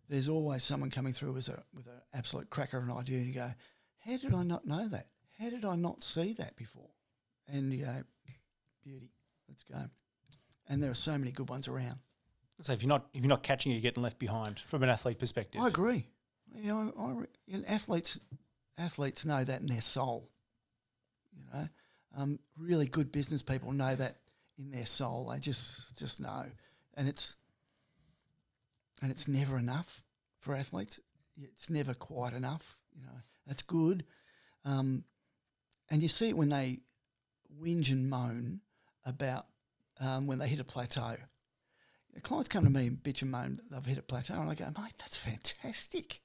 B: there's always someone coming through with a with an absolute cracker of an idea, and you go, "How did I not know that? How did I not see that before?" And you go, "Beauty, let's go." And there are so many good ones around.
A: So if you're not if you're not catching, you're getting left behind from an athlete perspective.
B: I agree. You know, I, I, you know, athletes athletes know that in their soul. You know, um, really good business people know that in their soul. They just just know, and it's and it's never enough for athletes. It's never quite enough. You know, that's good. Um, and you see it when they whinge and moan about um, when they hit a plateau. Clients come to me and bitch and moan they've hit a plateau, and I go, mate, that's fantastic.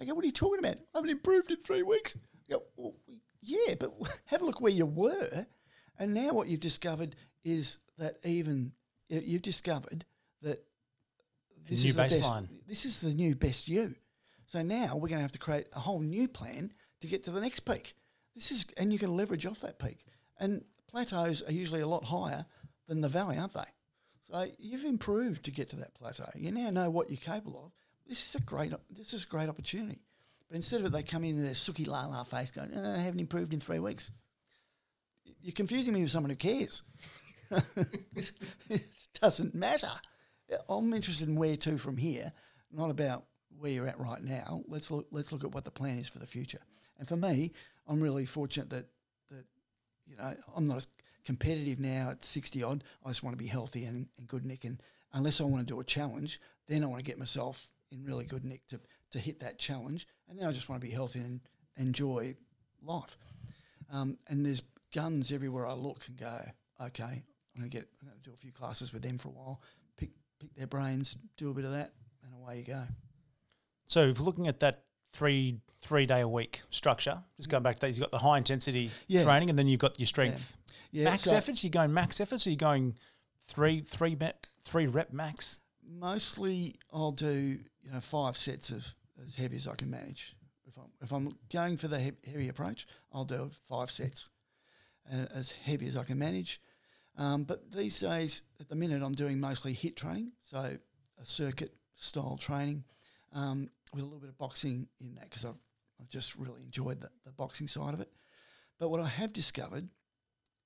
B: I go, what are you talking about? I haven't improved in three weeks. I go, well, yeah, but have a look where you were. And now what you've discovered is that even you've discovered that
A: this is baseline.
B: Best, this is the new best you. So now we're going to have to create a whole new plan to get to the next peak. This is, and you can leverage off that peak. And plateaus are usually a lot higher than the valley, aren't they? So you've improved to get to that plateau. You now know what you're capable of. This is a great, this is a great opportunity. But instead of it, they come in with their sookie la la face, going, oh, "I haven't improved in three weeks." You're confusing me with someone who cares. it doesn't matter. I'm interested in where to from here, not about where you're at right now. Let's look. Let's look at what the plan is for the future. And for me, I'm really fortunate that that you know I'm not as competitive now at 60 odd. I just want to be healthy and good nick. And unless I want to do a challenge, then I want to get myself in really good nick to to hit that challenge. And then I just want to be healthy and enjoy life. Um, and there's guns everywhere I look and go. Okay, I'm gonna get I'm gonna do a few classes with them for a while pick pick their brains, do a bit of that, and away you go.
A: So if looking at that three three day a week structure, just going back to that, you've got the high intensity yeah. training, and then you've got your strength. Yeah. yeah max so efforts. You're going max efforts. Or you're going three rep max.
B: Mostly, I'll do you know five sets of as heavy as I can manage. If I'm if I'm going for the heavy approach, I'll do five sets uh, as heavy as I can manage. Um, but these days, at the minute, I'm doing mostly hit training, so a circuit style training um, with a little bit of boxing in that because I've, I've just really enjoyed the, the boxing side of it. But what I have discovered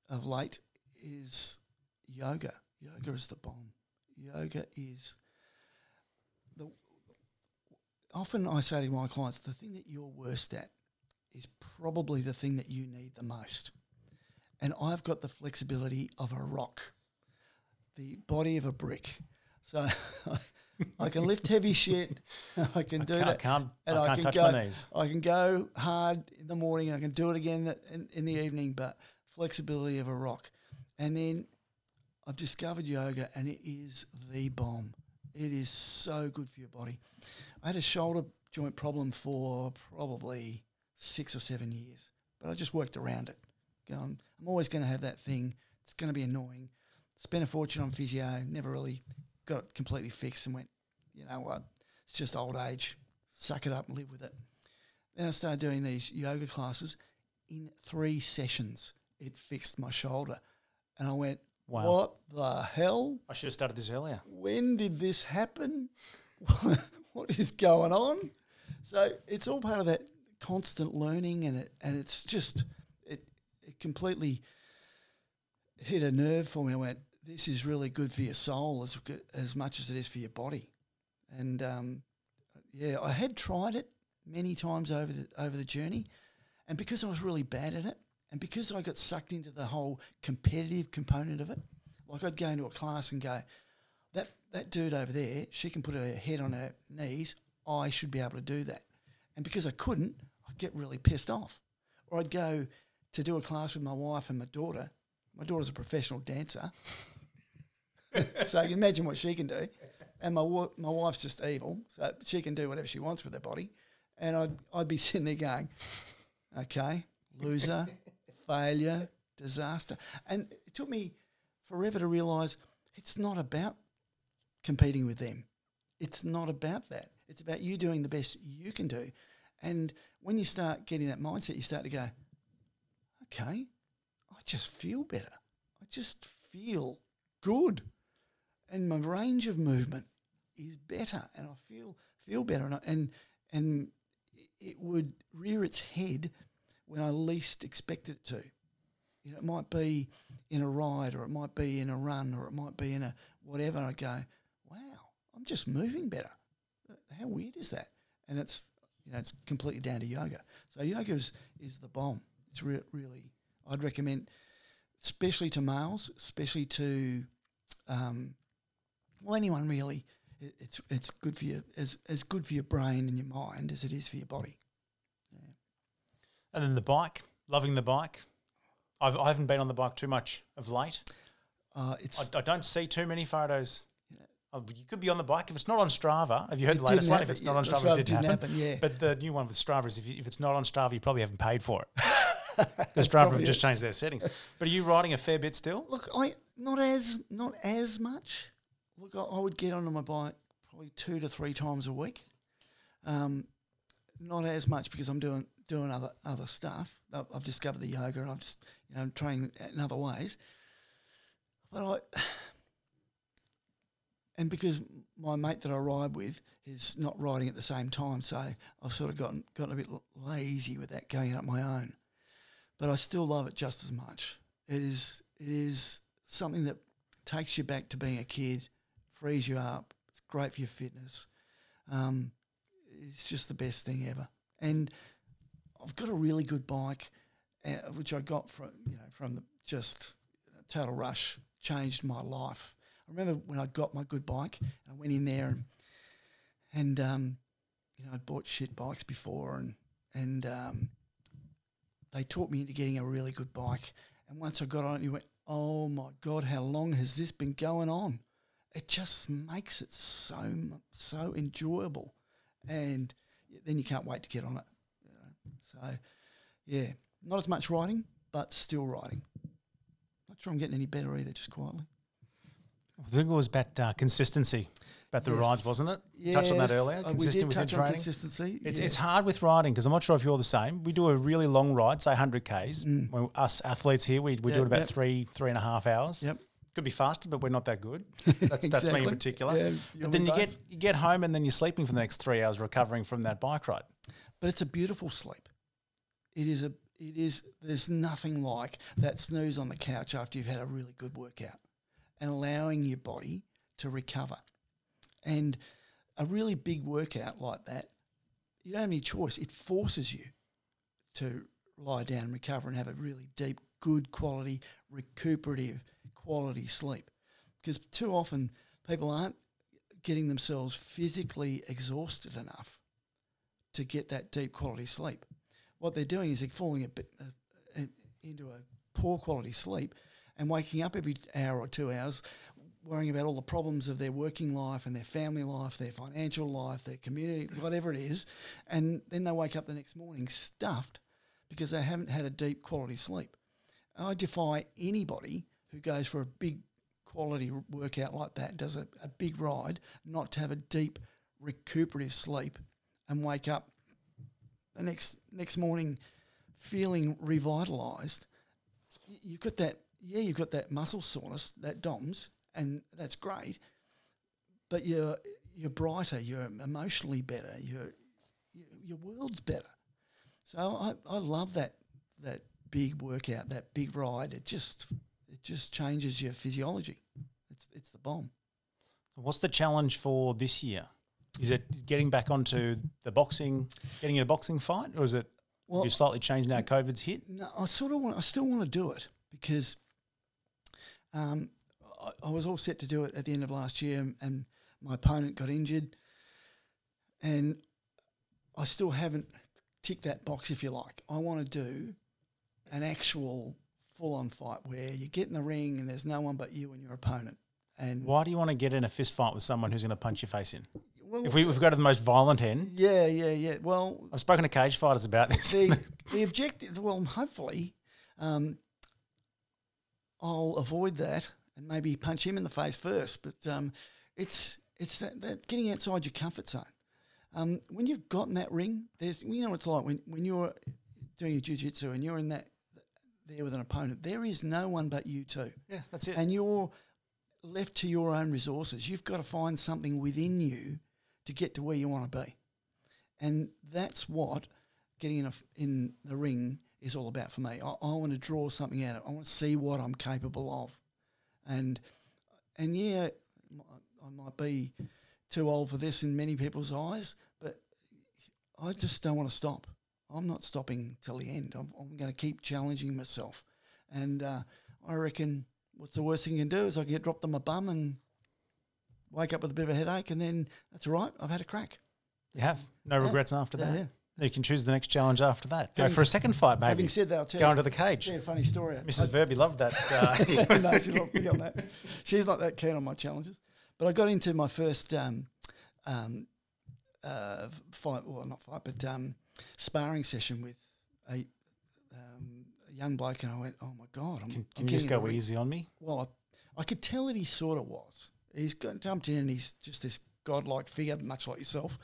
B: of late is yoga. Yoga is the bomb. Yoga is. Often I say to my clients, the thing that you're worst at is probably the thing that you need the most and I've got the flexibility of a rock, the body of a brick. So I can lift heavy shit. I can do that.
A: Can't, and I, can't can touch
B: go,
A: my knees.
B: I can go hard in the morning. and I can do it again in, in the evening. But flexibility of a rock, and then I've discovered yoga, and it is the bomb. It is so good for your body. I had a shoulder joint problem for probably six or seven years, but I just worked around it going, I'm always going to have that thing. It's going to be annoying. Spent a fortune on physio, never really got it completely fixed and went, you know what, it's just old age. Suck it up and live with it. Then I started doing these yoga classes. In three sessions, it fixed my shoulder. And I went, wow. what the hell?
A: I should have started this earlier.
B: When did this happen? what is going on? So it's all part of that constant learning, and it and it's just it it completely hit a nerve for me. I went, this is really good for your soul as as much as it is for your body. And um, yeah, I had tried it many times over the over the journey, and because I was really bad at it, And because I got sucked into the whole competitive component of it, like I'd go into a class and go, that that dude over there, she can put her head on her knees. I should be able to do that. And because I couldn't, I'd get really pissed off. Or I'd go to do a class with my wife and my daughter. My daughter's a professional dancer. so you imagine what she can do. And my wa- my wife's just evil, so she can do whatever she wants with her body. And I'd I'd be sitting there going, okay, loser, failure, disaster. And it took me forever to realise it's not about competing with them. It's not about that. It's about you doing the best you can do. And when you start getting that mindset, you start to go, okay, I just feel better. I just feel good. And my range of movement is better and I feel feel better and I, and and it would rear its head when I least expected it to. You know, it might be in a ride or it might be in a run or it might be in a whatever. I go, wow, I'm just moving better. How weird is that? And it's you know it's completely down to yoga. So yoga is, is the bomb. It's re- really I'd recommend, especially to males, especially to um, well anyone really. It, it's it's good for you as as good for your brain and your mind as it is for your body.
A: And then the bike, loving the bike. I've, I haven't been on the bike too much of late.
B: Uh, it's
A: I, I don't see too many photos. Oh, you could be on the bike if it's not on Strava. Have you heard
B: It
A: the latest one?
B: happen.
A: If it's not
B: Yeah,
A: on Strava, it didn't,
B: didn't
A: happen.
B: happen, yeah.
A: But the new one with Strava is if, you, if it's not on Strava, you probably haven't paid for it. Because Strava have just changed their settings. But are you riding a fair bit still?
B: Look, I not as not as much. Look, I, I would get onto my bike probably two to three times a week. Um, not as much because I'm doing doing other other stuff. I've, discovered the yoga and I'm just you know I'm training in other ways. But I and because my mate that I ride with is not riding at the same time, so I've sort of gotten gotten a bit lazy with that going up my own. But I still love it just as much. It is it is something that takes you back to being a kid, frees you up. It's great for your fitness. Um, it's just the best thing ever. And I've got a really good bike, uh, which I got from you know from the just Total Rush changed my life. I remember when I got my good bike, I went in there and and um, you know I'd bought shit bikes before and and um, they taught me into getting a really good bike. And once I got on it, you went, oh my god, how long has this been going on? It just makes it so so enjoyable, and then you can't wait to get on it. So yeah, not as much riding, but still riding. Not sure I'm getting any better either, just quietly.
A: I think it was about uh, consistency, about the rides, wasn't it? Touched on that
B: Yes,
A: earlier.
B: uh,
A: Consistent
B: we did
A: with
B: touch
A: training.
B: consistency.
A: It's,
B: yes.
A: it's hard with riding because I'm not sure if you're the same. We do a really long ride, say 100 Ks. When us athletes here, we, we do it about
B: yep.
A: three, three and a half hours.
B: Yep.
A: Could be faster, but we're not that good. That's, that's me in particular.
B: Yeah,
A: but then you
B: both.
A: get you get home and then you're sleeping for the next three hours recovering from that bike ride.
B: but it's a beautiful sleep. It is a it is there's nothing like that snooze on the couch after you've had a really good workout and allowing your body to recover. And a really big workout like that, you don't have any choice. It forces you to lie down and recover and have a really deep, good quality, recuperative quality sleep. Because too often people aren't getting themselves physically exhausted enough to get that deep quality sleep. What they're doing is they're falling a bit uh, into a poor quality sleep and waking up every hour or two hours worrying about all the problems of their working life and their family life, their financial life, their community, whatever it is, and then they wake up the next morning stuffed because they haven't had a deep quality sleep. I defy anybody who goes for a big quality workout like that, does a, a big ride, not to have a deep recuperative sleep and wake up the next next morning feeling revitalized. You've got that, yeah, you've got that muscle soreness, that DOMS, and that's great. But you're you're brighter, you're emotionally better, you're, your world's better. So I, I love that that big workout, that big ride. It just it just changes your physiology. It's it's the bomb.
A: What's the challenge for this year? Is it getting back onto the boxing, getting in a boxing fight, or is it Well, you slightly changed now. COVID's hit.
B: No, I sort of want. I still want to do it because um, I, I was all set to do it at the end of last year, and, and my opponent got injured, and I still haven't ticked that box, if you like. I want to do an actual full-on fight where you get in the ring and there's no one but you and your opponent. And
A: why do you want to get in a fist fight with someone who's going to punch your face in? Well, if we, we go to the most violent end,
B: yeah, yeah, yeah. Well,
A: I've spoken to cage fighters about this.
B: The, the objective, well, hopefully, um, I'll avoid that and maybe punch him in the face first. But um, it's it's that, that, getting outside your comfort zone. Um, when you've gotten that ring, there's you know what it's like when when you're doing your jiu-jitsu and you're in that there with an opponent. There is no one but you two.
A: Yeah, that's it.
B: And you're left to your own resources. You've got to find something within you to get to where you want to be. And that's what getting in, a, in the ring is all about for me. I, I want to draw something out. Of it. I want to see what I'm capable of. And and yeah, I might be too old for this in many people's eyes, but I just don't want to stop. I'm not stopping till the end. I'm, I'm going to keep challenging myself. And uh, I reckon what's the worst thing you can do is I can get dropped on my bum and wake up with a bit of a headache, and then that's all right. I've had a crack.
A: You have no yeah. regrets after that. Yeah, yeah. You can choose the next challenge after that. Go for a second fight, maybe.
B: Having said that, I'll tell
A: go
B: you,
A: into the cage.
B: Yeah, funny story.
A: Mrs. I, Verbi loved that. Uh,
B: no, she's not big on that. She's not that keen on my challenges. But I got into my first um, um, uh, fight, well, not fight, but um, sparring session with a, um, a, young bloke, and I went, "Oh my god!"
A: I'm, can, can I'm you just go easy on me?
B: Well, I, I, could tell that he sort of was. He's jumped in, and he's just this godlike figure, much like yourself.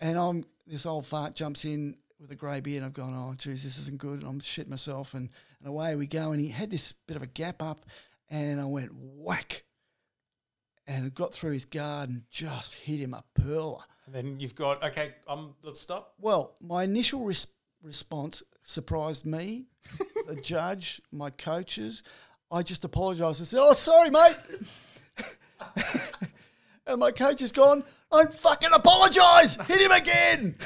B: And I'm this old fart jumps in with a grey beard. And I've gone, "Oh, geez, this isn't good." And I'm shit myself, and, and away we go. And he had this bit of a gap up, and I went whack, and got through his guard and just hit him a perler.
A: And then you've got okay. Um, let's stop.
B: Well, my initial res- response surprised me, the judge, my coaches. I just apologised. I said, "Oh, sorry, mate." and my coach has gone. I fucking apologise. Hit him again.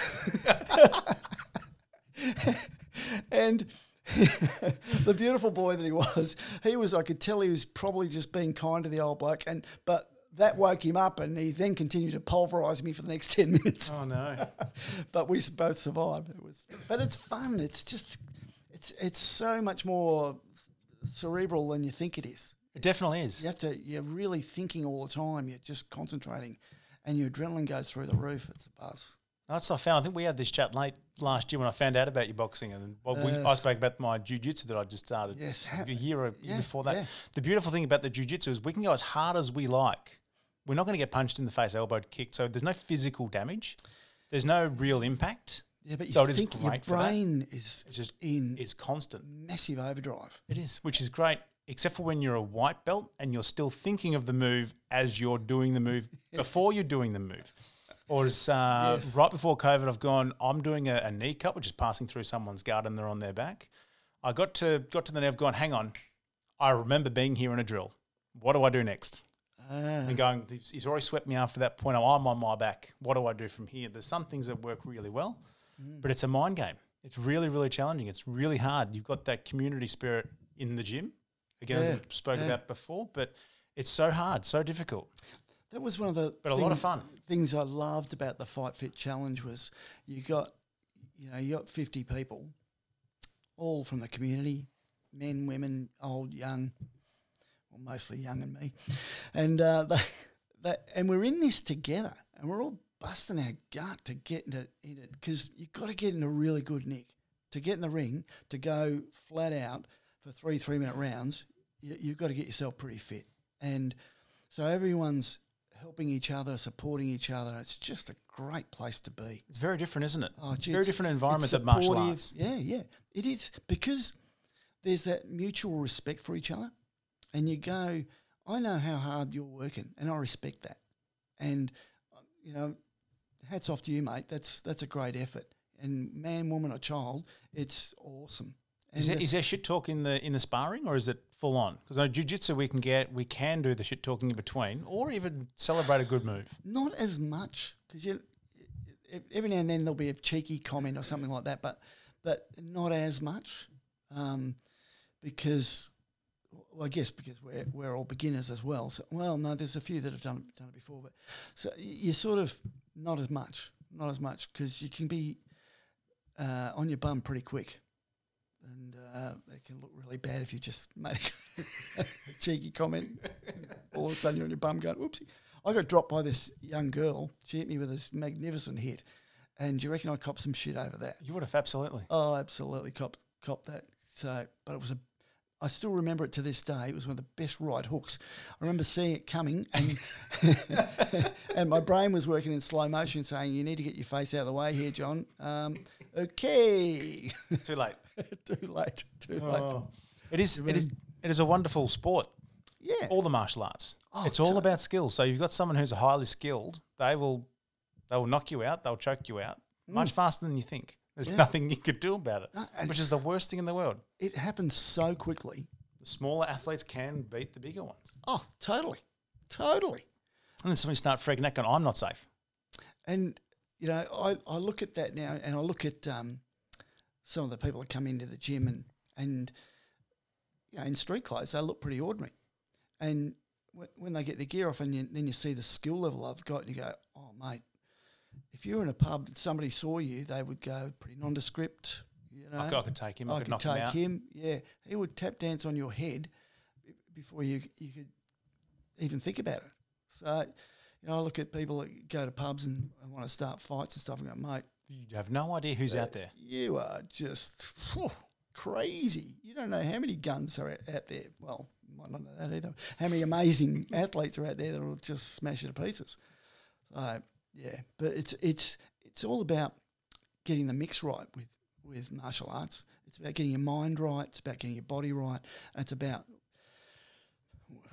B: and the beautiful boy that he was, he was. I could tell he was probably just being kind to the old bloke, and but that woke him up, and he then continued to pulverise me for the next ten minutes.
A: Oh no!
B: but we both survived. It was, but it's fun. It's just, it's it's so much more cerebral than you think it is.
A: It definitely is.
B: You have to. You're really thinking all the time. You're just concentrating, and your adrenaline goes through the roof. It's a buzz.
A: That's what I found. I think we had this chat late last year when I found out about your boxing, and well, we, I spoke about my jiu-jitsu that I just started.
B: Yes,
A: a year, yeah, before that. Yeah. The beautiful thing about the jiu-jitsu is we can go as hard as we like we're not going to get punched in the face, elbowed, kicked. So there's no physical damage. There's no real impact.
B: Yeah, but so you think your brain is
A: it's just
B: in
A: is constant,
B: massive overdrive.
A: It is, which is great, except for when you're a white belt and you're still thinking of the move as you're doing the move before you're doing the move. Or as uh, yes. right before COVID, I've gone. I'm doing a, a, knee cut, which is passing through someone's guard and they're on their back. I got to got to the nerve, gone. Hang on, I remember being here in a drill. What do I do next?
B: Ah.
A: And going, he's already swept me after that point. I'm on my back. What do I do from here? There's some things that work really well, mm. but it's a mind game. It's really, really challenging. It's really hard. You've got that community spirit in the gym, again, yeah. as I spoke yeah. about before, but it's so hard, so difficult.
B: That was one of the
A: but a lot of fun
B: things I loved about the Fight Fit Challenge was you got you know you got fifty people, all from the community, men, women, old, young, well, mostly young and me, and uh, they, they, and we're in this together, and we're all busting our gut to get into in it because you've got to get in a really good nick to get in the ring to go flat out for three three minute rounds. You, you've got to get yourself pretty fit, and so everyone's helping each other, supporting each other. It's just a great place to be.
A: It's very different, isn't it? Oh, gee, very different environment than martial arts.
B: Yeah, yeah, it is because there's that mutual respect for each other and you go, I know how hard you're working, and I respect that. And you know, hats off to you, mate. That's that's a great effort. And man, woman, or child, it's awesome.
A: is there, is there shit talk in the in the sparring, or is it full on? Because on jiu-jitsu we can get we can do the shit talking in between, or even celebrate a good move.
B: Not as much because you every now and then there'll be a cheeky comment or something like that, but but not as much um, because, well, I guess because we're we're all beginners as well. So, well, no, there's a few that have done it, done it before, but so you're sort of not as much, not as much because you can be uh, on your bum pretty quick. And uh, it can look really bad if you just make a cheeky comment. All of a sudden, you're on your bum going, whoopsie. I got dropped by this young girl. She hit me with this magnificent hit. And do you reckon I copped some shit over that?
A: You would have absolutely.
B: Oh, absolutely copped, copped that. So, but it was a, I still remember it to this day. It was one of the best right hooks. I remember seeing it coming and, and my brain was working in slow motion saying, you need to get your face out of the way here, John. Um, okay.
A: Too late.
B: Too late, too late.
A: It is. It is. It is a wonderful sport.
B: Yeah.
A: All the martial arts.
B: Oh,
A: it's all
B: so-
A: about skill. So you've got someone who's highly skilled. They will. They will knock you out. They'll choke you out much faster than you think. There's
B: Mm. Yeah.
A: nothing you could do about it,
B: No,
A: which is the worst thing in the world.
B: It happens so quickly.
A: The smaller athletes can beat the bigger ones.
B: Oh, totally. Totally.
A: And then somebody start freaking out going, I'm not safe.
B: And you know, I, I look at that now, and I look at um, some of the people that come into the gym, and and you know, in street clothes, they look pretty ordinary. And when, when they get their gear off, and you, then you see the skill level I've got, and you go, "Oh, mate, if you were in a pub, and somebody saw you, they would go pretty nondescript." You know,
A: I, could, I could take him. I,
B: I
A: could
B: could
A: knock
B: take
A: him out.
B: him. Yeah, he would tap dance on your head before you you could even think about it. So, you know, I look at people that go to pubs and, and want to start fights and stuff, and go, mate,
A: You have no idea who's out there.
B: Uh, you are just phew, crazy. You don't know how many guns are out- out there. Well, you might not know that either. How many amazing athletes are out there that will just smash you to pieces. So yeah, but it's it's it's all about getting the mix right with with martial arts. It's about getting your mind right. It's about getting your body right. It's about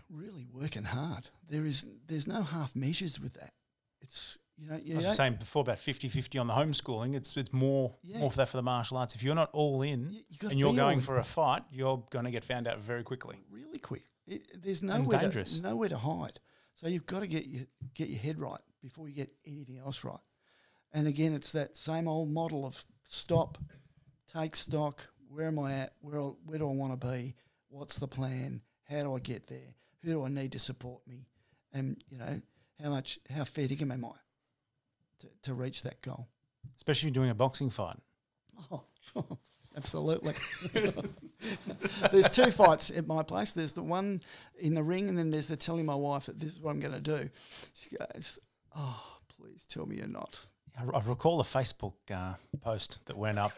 B: really working hard. There is there's no half measures with that. It's you know you
A: I was saying before about 50-50 on the homeschooling. It's it's more
B: Yeah.
A: more for that for the martial arts. If you're not all in
B: You- you
A: and you're going
B: in.
A: for a fight, you're going to get found out very quickly.
B: really quick. It, there's nowhere
A: dangerous.
B: to, nowhere to hide. So you've got to get your get your head right before you get anything else right. And again, it's that same old model of stop, take stock. Where am I at? Where where do I want to be? What's the plan? How do I get there? Who do I need to support me? And you know how much how fair dinkum am I to, to reach that goal?
A: Especially if you're doing a boxing fight.
B: Oh, absolutely. there's two fights at my place. There's the one in the ring, and then there's the telling my wife that this is what I'm going to do. She goes, "Oh, please tell me you're not."
A: I, I recall a Facebook uh, post that went up.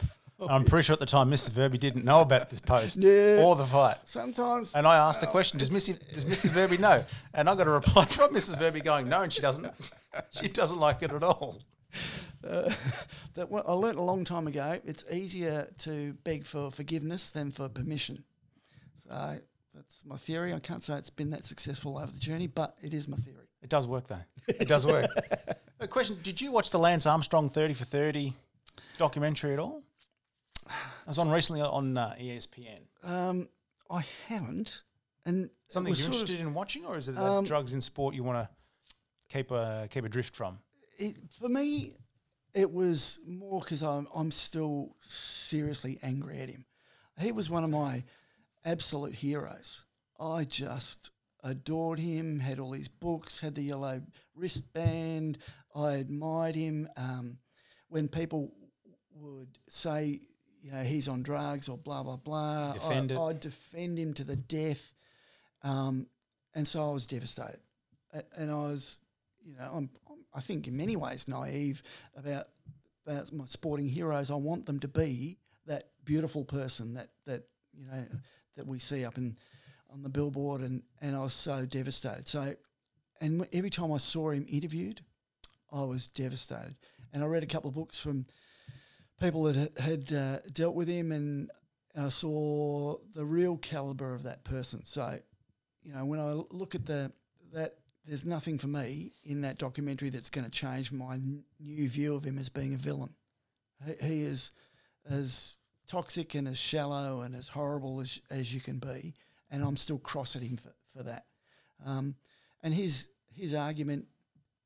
A: I'm pretty sure at the time Mrs. Verbi didn't know about this post
B: Yeah.
A: or the fight.
B: Sometimes,
A: And I asked the question, does Mrs. does Mrs. Verbi know? And I got a reply from Mrs. Verbi going, no, and she doesn't. She doesn't like it at all.
B: uh, that what I learnt a long time ago. It's easier to beg for forgiveness than for permission. So that's my theory. I can't say it's been that successful over the journey, but it is my theory.
A: It does work though. It does work. a question: Did you watch the Lance Armstrong Thirty for Thirty documentary at all? I was on recently on uh, ESPN.
B: Um, I haven't, and
A: Something you're
B: sort of-
A: interested in watching, or is it
B: Um,
A: drugs in sport you want to keep a keep adrift from?
B: it, for me, it was more because I'm I'm still seriously angry at him. He was one of my absolute heroes. I just adored him. Had all his books. Had the yellow wristband. I admired him. Um, when people would say, you know, he's on drugs or blah blah blah,
A: Defend
B: I. I'd defend him to the death. Um, and so I was devastated, and I was, you know, I'm, I'm I think in many ways naive about about my sporting heroes. I want them to be that beautiful person that that you know that we see up in on the billboard, and and I was so devastated. So, and every time I saw him interviewed, I was devastated. And I read a couple of books from people that had, uh, dealt with him, and I saw the real caliber of that person. So, you know, when I look at the that, there's nothing for me in that documentary that's going to change my n- new view of him as being a villain. He, he is as toxic and as shallow and as horrible as as you can be, and I'm still cross at him for, for that. Um, and his his argument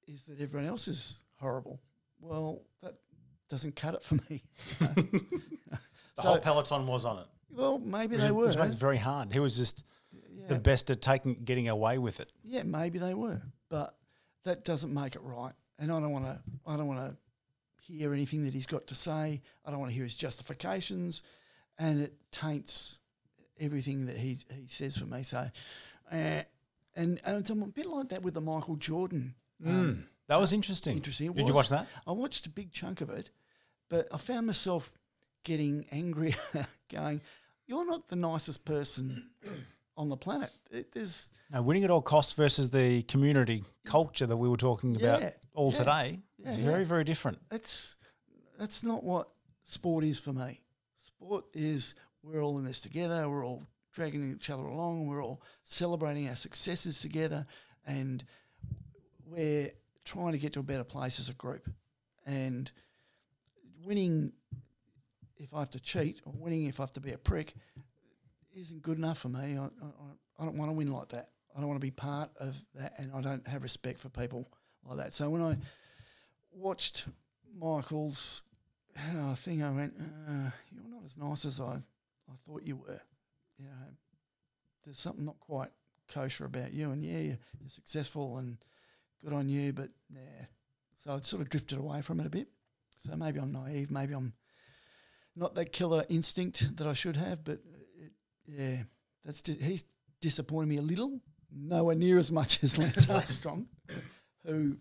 B: is that everyone else is horrible. Well, that doesn't cut it for me.
A: The
B: So-
A: whole peloton was on it.
B: Well, maybe
A: Which,
B: they were.
A: which makes it very hard. He was just the best at taking getting away with it.
B: yeah, maybe they were, but that doesn't make it right. And I don't want to. I don't want to hear anything that he's got to say. I don't want to hear his justifications, and it taints everything that he he says for me. So, uh, and and it's a bit like that with the Michael Jordan. um,
A: That was interesting.
B: Interesting. It
A: Did you watch that?
B: I watched a big chunk of it, but I found myself getting angry, going, "You're not the nicest person on the planet." It, there's
A: No, winning at all costs versus the community culture that we were talking about
B: Yeah,
A: all
B: yeah,
A: today
B: yeah,
A: is
B: yeah.
A: very, very different.
B: that's that's not what sport is for me. Sport is we're all in this together. We're all dragging each other along. We're all celebrating our successes together, and we're trying to get to a better place as a group. And winning, if I have to cheat, or winning if I have to be a prick, isn't good enough for me. I, I, I don't want to win like that. I don't want to be part of that, and I don't have respect for people like that. So when I watched Michael's uh, thing, I went, uh, "You're not as nice as I, I thought you were." You know, there's something not quite kosher about you, and yeah, you're, you're successful and good on you, but yeah. So I'd sort of drifted away from it a bit. So maybe I'm naive, maybe I'm not that killer instinct that I should have, but it, yeah, that's di- he's disappointed me a little. Nowhere near as much as Lance Armstrong, who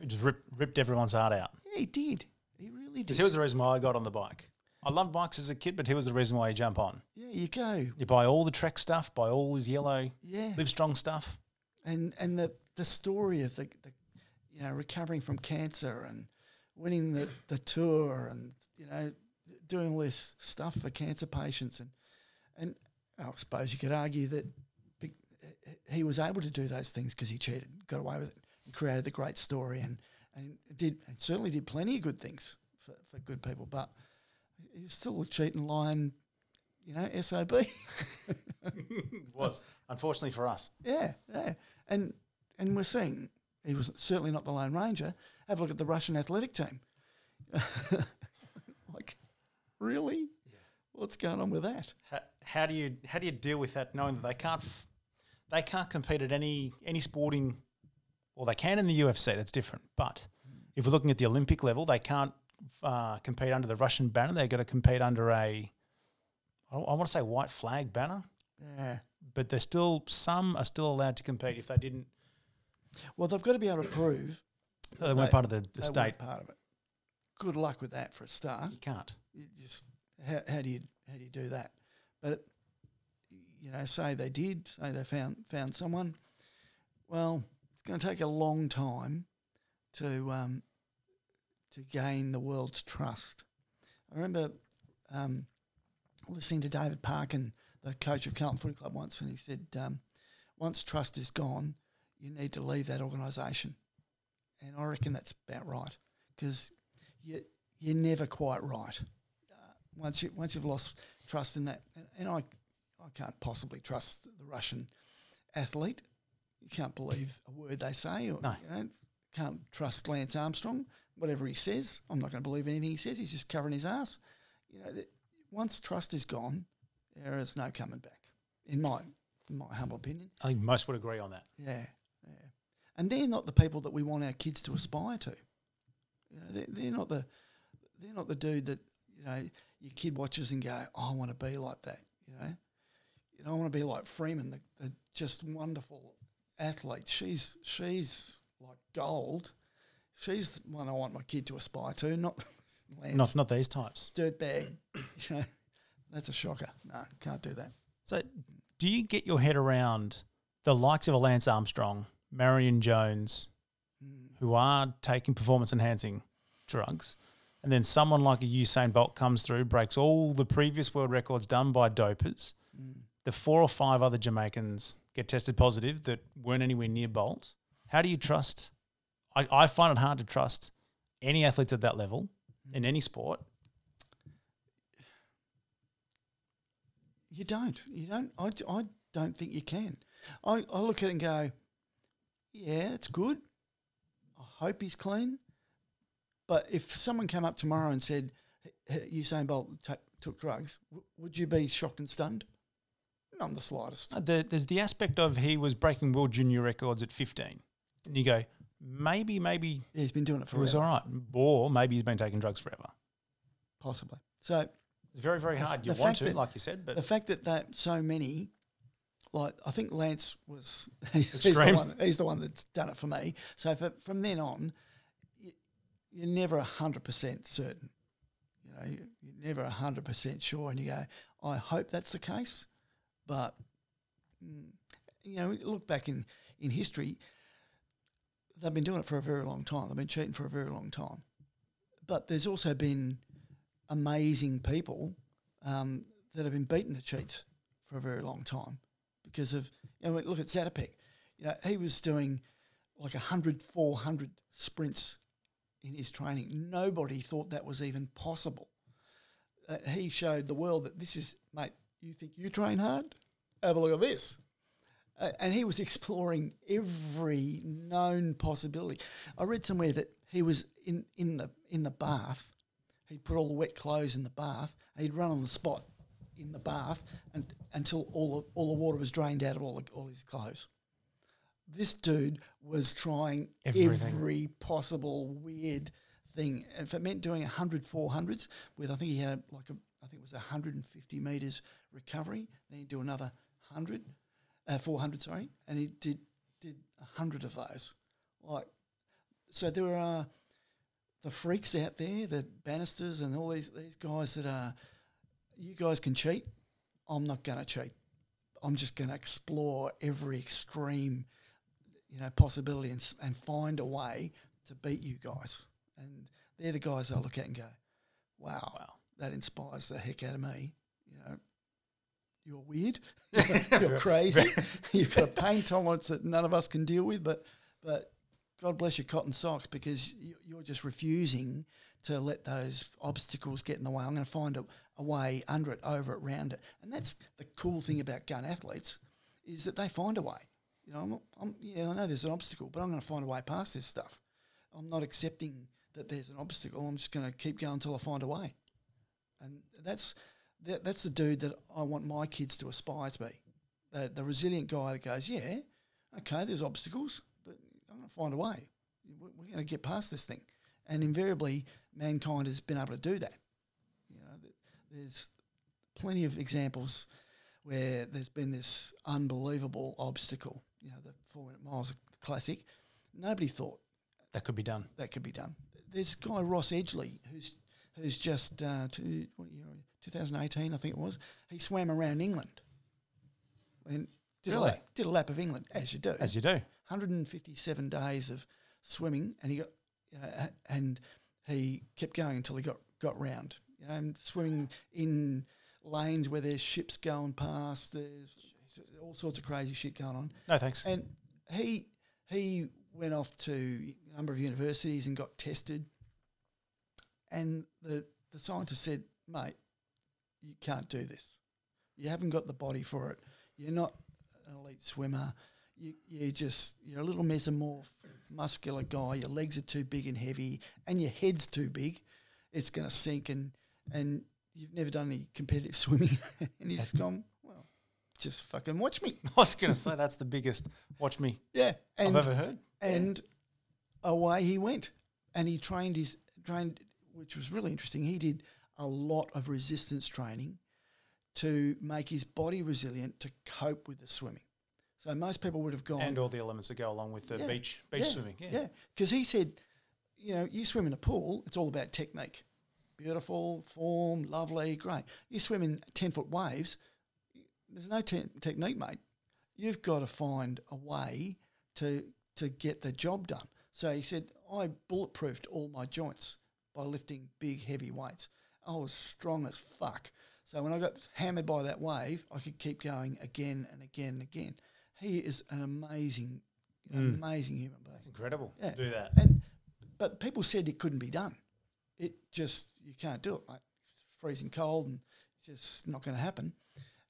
A: It just ripped, ripped everyone's heart out.
B: yeah, he did. He really did.
A: he was the reason why I got on the bike. I loved bikes as a kid, but he was the reason why you jump on.
B: Yeah, you go.
A: You buy all the Trek stuff, buy all his yellow
B: Yeah,
A: Livestrong stuff.
B: and and the the story of the, the you know recovering from cancer and winning the the tour and you know doing all this stuff for cancer patients and and I suppose you could argue that he was able to do those things because he cheated, got away with it, and created the great story and and did and certainly did plenty of good things for, for good people, but he was still a cheating lion, you know, sob.
A: was unfortunately for us.
B: Yeah, yeah, and and we're seeing he was certainly not the Lone Ranger. Have a look at the Russian athletic team. like, really? What's going on with that?
A: How, how do you how do you deal with that, knowing that they can't they can't compete at any any sporting, well they can in the UFC. That's different. But if we're looking at the Olympic level, they can't uh, compete under the Russian banner. They've got to compete under a I, I want to say white flag banner,
B: Yeah.
A: but they're still some are still allowed to compete if they didn't.
B: Well, they've got to be able to prove
A: They weren't part of the, the
B: they
A: state.
B: weren't part of it. Good luck with that for a start.
A: You can't.
B: You just how, how do you how do you do that? But you know, say they did, say they found found someone. Well, it's going to take a long time to um, to gain the world's trust. I remember um, listening to David Parkin, the coach of Carlton Footy Club, once, and he said, um, "Once trust is gone, you need to leave that organisation. And I reckon that's about right because you you're never quite right uh, once you once you've lost trust in that. And, and I I can't possibly trust the Russian athlete. You can't believe a word they say. Or,
A: No.
B: You know, can't trust Lance Armstrong. Whatever he says, I'm not going to believe anything he says. He's just covering his ass. You know, once trust is gone, there is no coming back. In my in my humble opinion.
A: I think most would agree on that.
B: Yeah. And they're not the people that we want our kids to aspire to. You know, they're, they're not the they're not the dude that you know your kid watches and go, oh, I want to be like that. You know, you know, I want to be like Freeman, the, the just wonderful athlete. She's she's like gold. She's the one I want my kid to aspire to, not Lance
A: Not not these types.
B: dirtbag. you know, that's a shocker. No, can't do that.
A: So, do you get your head around the likes of a Lance Armstrong, Marion Jones, mm. who are taking performance enhancing drugs, and then someone like a Usain Bolt comes through, breaks all the previous world records done by dopers. Mm. The four or five other Jamaicans get tested positive that weren't anywhere near Bolt. How do you trust? I, I find it hard to trust any athletes at that level mm. in any sport.
B: You don't. You don't. I, I don't think you can. I, I look at it and go, yeah, it's good. I hope he's clean. But if someone came up tomorrow and said, "H- H- Usain Bolt, ta- took drugs, w- would you be shocked and stunned? Not in the slightest.
A: The, there's the aspect of he was breaking world junior records at 15. And you go, maybe, maybe
B: Yeah, he's been doing it for.
A: it was all right. Or maybe he's been taking drugs forever.
B: possibly. So
A: It's very, very
B: The-
A: hard. You
B: the
A: want to, like you said, but
B: the fact that that so many, like I think Lance was, he's, he's the one. He's the one that's done it for me. So for, from then on, you, you're never hundred percent certain. You know, you, you're never hundred percent sure, and you go, I hope that's the case, but mm, you know, look back in in history. They've been doing it for a very long time. They've been cheating for a very long time, but there's also been amazing people um, that have been beating the cheats for a very long time because of you know look at Zatopek. You know he was doing like 100, 400 sprints in his training. Nobody thought that was even possible. Uh, he showed the world that this is mate. You think you train hard? Have a look at this. Uh, and he was exploring every known possibility. I read somewhere that he was in, in the in the bath He'd put all the wet clothes in the bath and he'd run on the spot in the bath and, until all the, all the water was drained out of all, the, all his clothes. This dude was trying
A: Everything.
B: every possible weird thing. If it meant doing 100 400s with, I think he had like a, I think it was 150 metres recovery, then he'd do another 100, uh, 400, sorry, and he did, did 100 of those. Like, so there are the freaks out there, the Bannisters and all these these guys that are, you guys can cheat. I'm not going to cheat. I'm just going to explore every extreme, you know, possibility and, and find a way to beat you guys. And they're the guys I look at and go, wow,
A: Wow.
B: that inspires the heck out of me. You know, you're weird, you're crazy, you've got a pain tolerance that none of us can deal with, but but God bless your cotton socks because you're just refusing to let those obstacles get in the way. I'm going to find a, a way under it, over it, round it, and that's the cool thing about gun athletes is that they find a way. You know, I'm, I'm yeah, I know there's an obstacle, but I'm going to find a way past this stuff. I'm not accepting that there's an obstacle. I'm just going to keep going until I find a way, and that's that, that's the dude that I want my kids to aspire to be. The, the resilient guy that goes, yeah, okay, there's obstacles, but I'm going to find a way. We're going to get past this thing. And invariably, mankind has been able to do that. You know, th- there's plenty of examples where there's been this unbelievable obstacle. You know, the four minute miles classic. Nobody thought
A: that could be done.
B: that could be done. There's a guy Ross Edgley who's who's just uh, two, what year, 2018, I think it was. He swam around England and did,
A: Really?
B: a lap, did a lap of England as you do.
A: As you do.
B: 157 days of swimming, and he got a- and he kept going until he got got round. You know, and swimming in lanes where there's ships going past. There's all sorts of crazy shit going on.
A: No, thanks.
B: And he he went off to a number of universities and got tested. And the the scientist said, "Mate, you can't do this. You haven't got the body for it. You're not an elite swimmer. You you just you're a little mesomorph, muscular guy. Your legs are too big and heavy, and your head's too big. It's going to sink, and and you've never done any competitive swimming, and he's gone. Well, just fucking watch me.
A: I was going to say that's the biggest watch me
B: Yeah, and
A: I've ever heard.
B: and away he went, and he trained his trained, which was really interesting. He did a lot of resistance training to make his body resilient to cope with the swimming. So most people would have gone
A: And all the elements that go along with the
B: Yeah,
A: beach beach
B: yeah,
A: swimming. Yeah.
B: yeah, because he said, you know, you swim in a pool, it's all about technique, beautiful form, lovely, great. You swim in ten foot waves, there's no te- technique, mate. You've got to find a way to to get the job done. So he said, I bulletproofed all my joints by lifting big, heavy weights. I was strong as fuck. So when I got hammered by that wave, I could keep going again and again and again. He is an amazing, mm. amazing human being.
A: It's incredible.
B: Yeah.
A: to Do that.
B: And but people said it couldn't be done. It just you can't do it, mate. It's freezing cold and it's just not going to happen.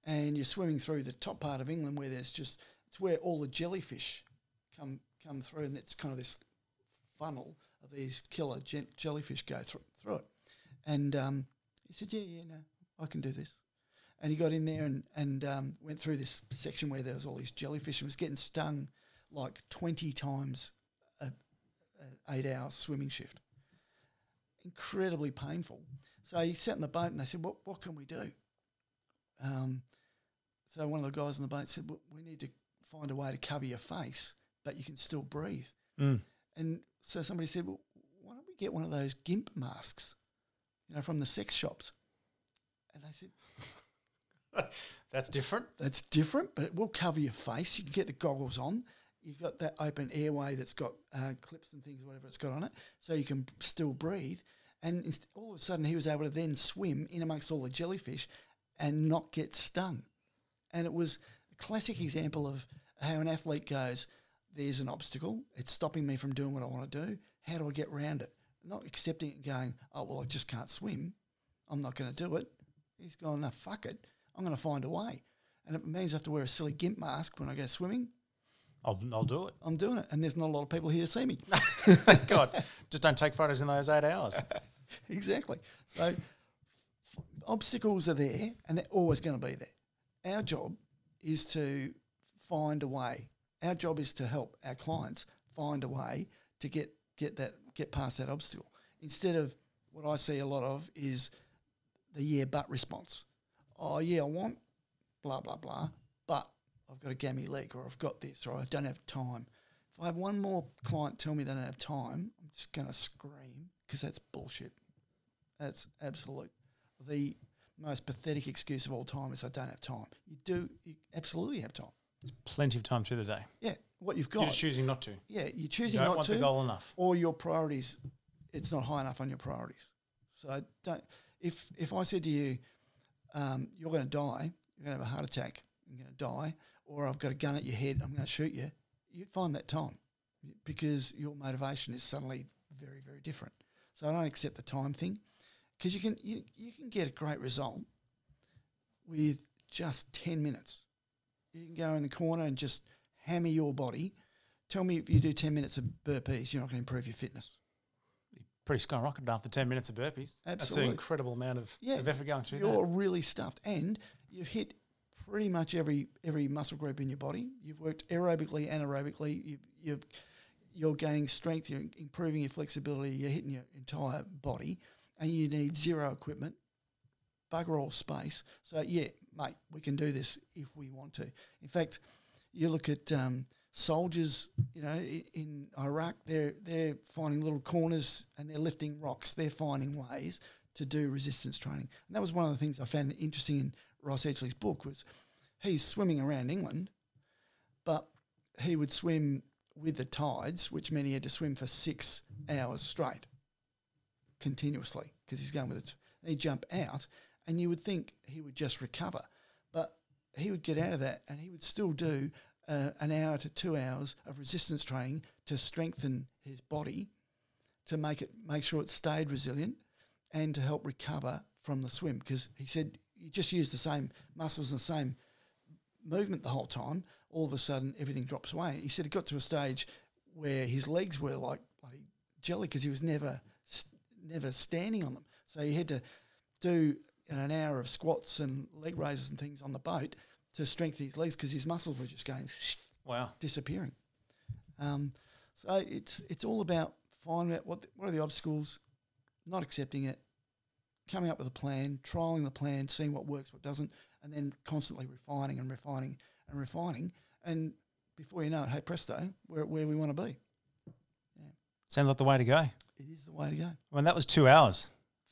B: And you're swimming through the top part of England where there's just it's where all the jellyfish come come through, and it's kind of this funnel of these killer je- jellyfish go through through it. And um, he said, "Yeah, yeah, no, I can do this. And he got in there and, and um, went through this section where there was all these jellyfish and was getting stung like 20 times a, a eight hour swimming shift. Incredibly painful. So he sat in the boat and they said, what, what can we do? Um, so one of the guys on the boat said, well, we need to find a way to cover your face, but you can still breathe.
A: Mm.
B: And so somebody said, well, why don't we get one of those GIMP masks, you know, from the sex shops? And I said,
A: That's different.
B: that's different, but it will cover your face. You can get the goggles on. You've got that open airway that's got uh, clips and things, whatever it's got on it, so you can still breathe. And inst- all of a sudden, he was able to then swim in amongst all the jellyfish and not get stung. And it was a classic example of how an athlete goes, there's an obstacle, it's stopping me from doing what I want to do. How do I get around it? Not accepting it and going, oh, well, I just can't swim. I'm not going to do it. He's gone, no, fuck it. I'm going to find a way. And it means I have to wear a silly gimp mask when I go swimming.
A: I'll, I'll do it.
B: I'm doing it. And there's not a lot of people here to see me.
A: God, just don't take photos in those eight hours.
B: exactly. So obstacles are there and they're always going to be there. Our job is to find a way. Our job is to help our clients find a way to get get that get past that obstacle. Instead of what I see a lot of is the yeah but response. Oh yeah, I want blah blah blah, but I've got a gammy leg or I've got this or I don't have time. If I have one more client tell me they don't have time, I'm just going to scream because that's bullshit. That's absolute. The most pathetic excuse of all time is I don't have time. You do, you absolutely have time.
A: There's plenty of time through the day.
B: Yeah, what you've got.
A: You're just choosing not to.
B: yeah, you're choosing You
A: don't
B: not
A: want
B: to,
A: the goal enough.
B: or your priorities. It's not high enough on your priorities. So don't. If if I said to you, um, you're going to die, you're going to have a heart attack, you're going to die, or I've got a gun at your head, I'm going to shoot you, you'd find that time because your motivation is suddenly very very different. So I don't accept the time thing because you can you, you can get a great result with just ten minutes. You can go in the corner and just hammer your body. Tell me if you do ten minutes of burpees, you're not going to improve your fitness.
A: Pretty skyrocketed after 10 minutes of burpees. That's an incredible amount of,
B: Yeah,
A: of effort going through
B: You're
A: that.
B: really stuffed, and you've hit pretty much every every muscle group in your body. You've worked aerobically, anaerobically. You've, you've you're gaining strength. You're improving your flexibility. You're hitting your entire body, and you need zero equipment, bugger all space. So yeah, mate, we can do this if we want to. In fact, you look at um, soldiers, you know, in Iraq, they're they're finding little corners and they're lifting rocks. They're finding ways to do resistance training, and that was one of the things I found interesting in Ross Edgley's book was he's swimming around England, but he would swim with the tides, which meant he had to swim for six hours straight, continuously, because he's going with it. He'd jump out, and you would think he would just recover, but he would get out of that, and he would still do uh, an hour to two hours of resistance training to strengthen his body, to make it make sure it stayed resilient, and to help recover from the swim. Because he said you just use the same muscles and the same movement the whole time, all of a sudden everything drops away. He said it got to a stage where his legs were like bloody jelly because he was never never standing on them. So he had to do an hour of squats and leg raises and things on the boat to strengthen his legs because his muscles were just going
A: Wow.
B: disappearing. Um, so it's it's all about finding out what the, what are the obstacles, not accepting it, coming up with a plan, trialing the plan, seeing what works, what doesn't, and then constantly refining and refining and refining. And before you know it, hey presto, we're at where we want to be. Yeah.
A: Sounds like the way to go.
B: It is the way to go.
A: I mean, that was two hours.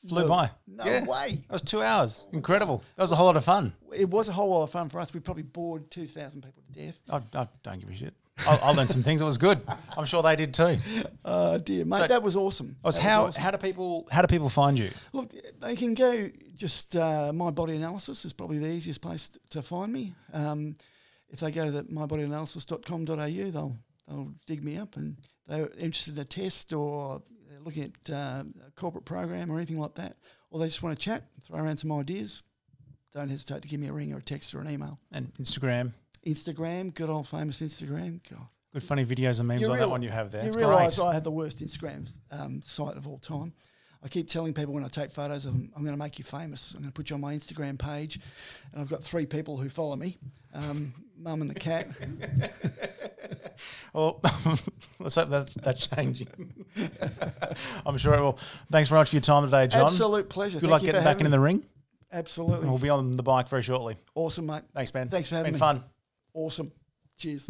A: Flew
B: No-
A: by.
B: No
A: Yeah.
B: way.
A: That was two hours. Incredible. That was a whole lot of fun.
B: It was a whole lot of fun for us. We probably bored two thousand people to death.
A: I, I don't give a shit. I, I learned some things. It was good. I'm sure they did too.
B: Oh dear, mate,
A: So-
B: that was awesome.
A: It was
B: That
A: how
B: awesome.
A: how do people how do people find you?
B: Look, they can go just uh, my body analysis is probably the easiest place t- to find me. Um, if they go to the mybodyanalysis.com.au, they'll they'll dig me up, and they're interested in a test or they're looking at uh, a corporate program or anything like that, or they just want to chat, throw around some ideas. Don't hesitate to give me a ring or a text or an email.
A: And Instagram.
B: Instagram, good old famous Instagram. God,
A: Good funny videos and memes
B: You
A: on that one you have there.
B: you
A: It's
B: realise
A: great.
B: I have the worst Instagram um, site of all time. I keep telling people when I take photos of them, I'm going to make you famous. I'm going to put you on my Instagram page, and I've got three people who follow me, um, Mum and the cat.
A: Well, let's hope that's, that's changing. I'm sure it will. Thanks very much for your time today, John.
B: Absolute pleasure.
A: Good
B: Thank
A: luck getting back into the ring.
B: Absolutely.
A: We'll be on the bike very shortly.
B: Awesome, mate.
A: Thanks, man.
B: Thanks for having
A: Been
B: me.
A: fun.
B: Awesome. Cheers.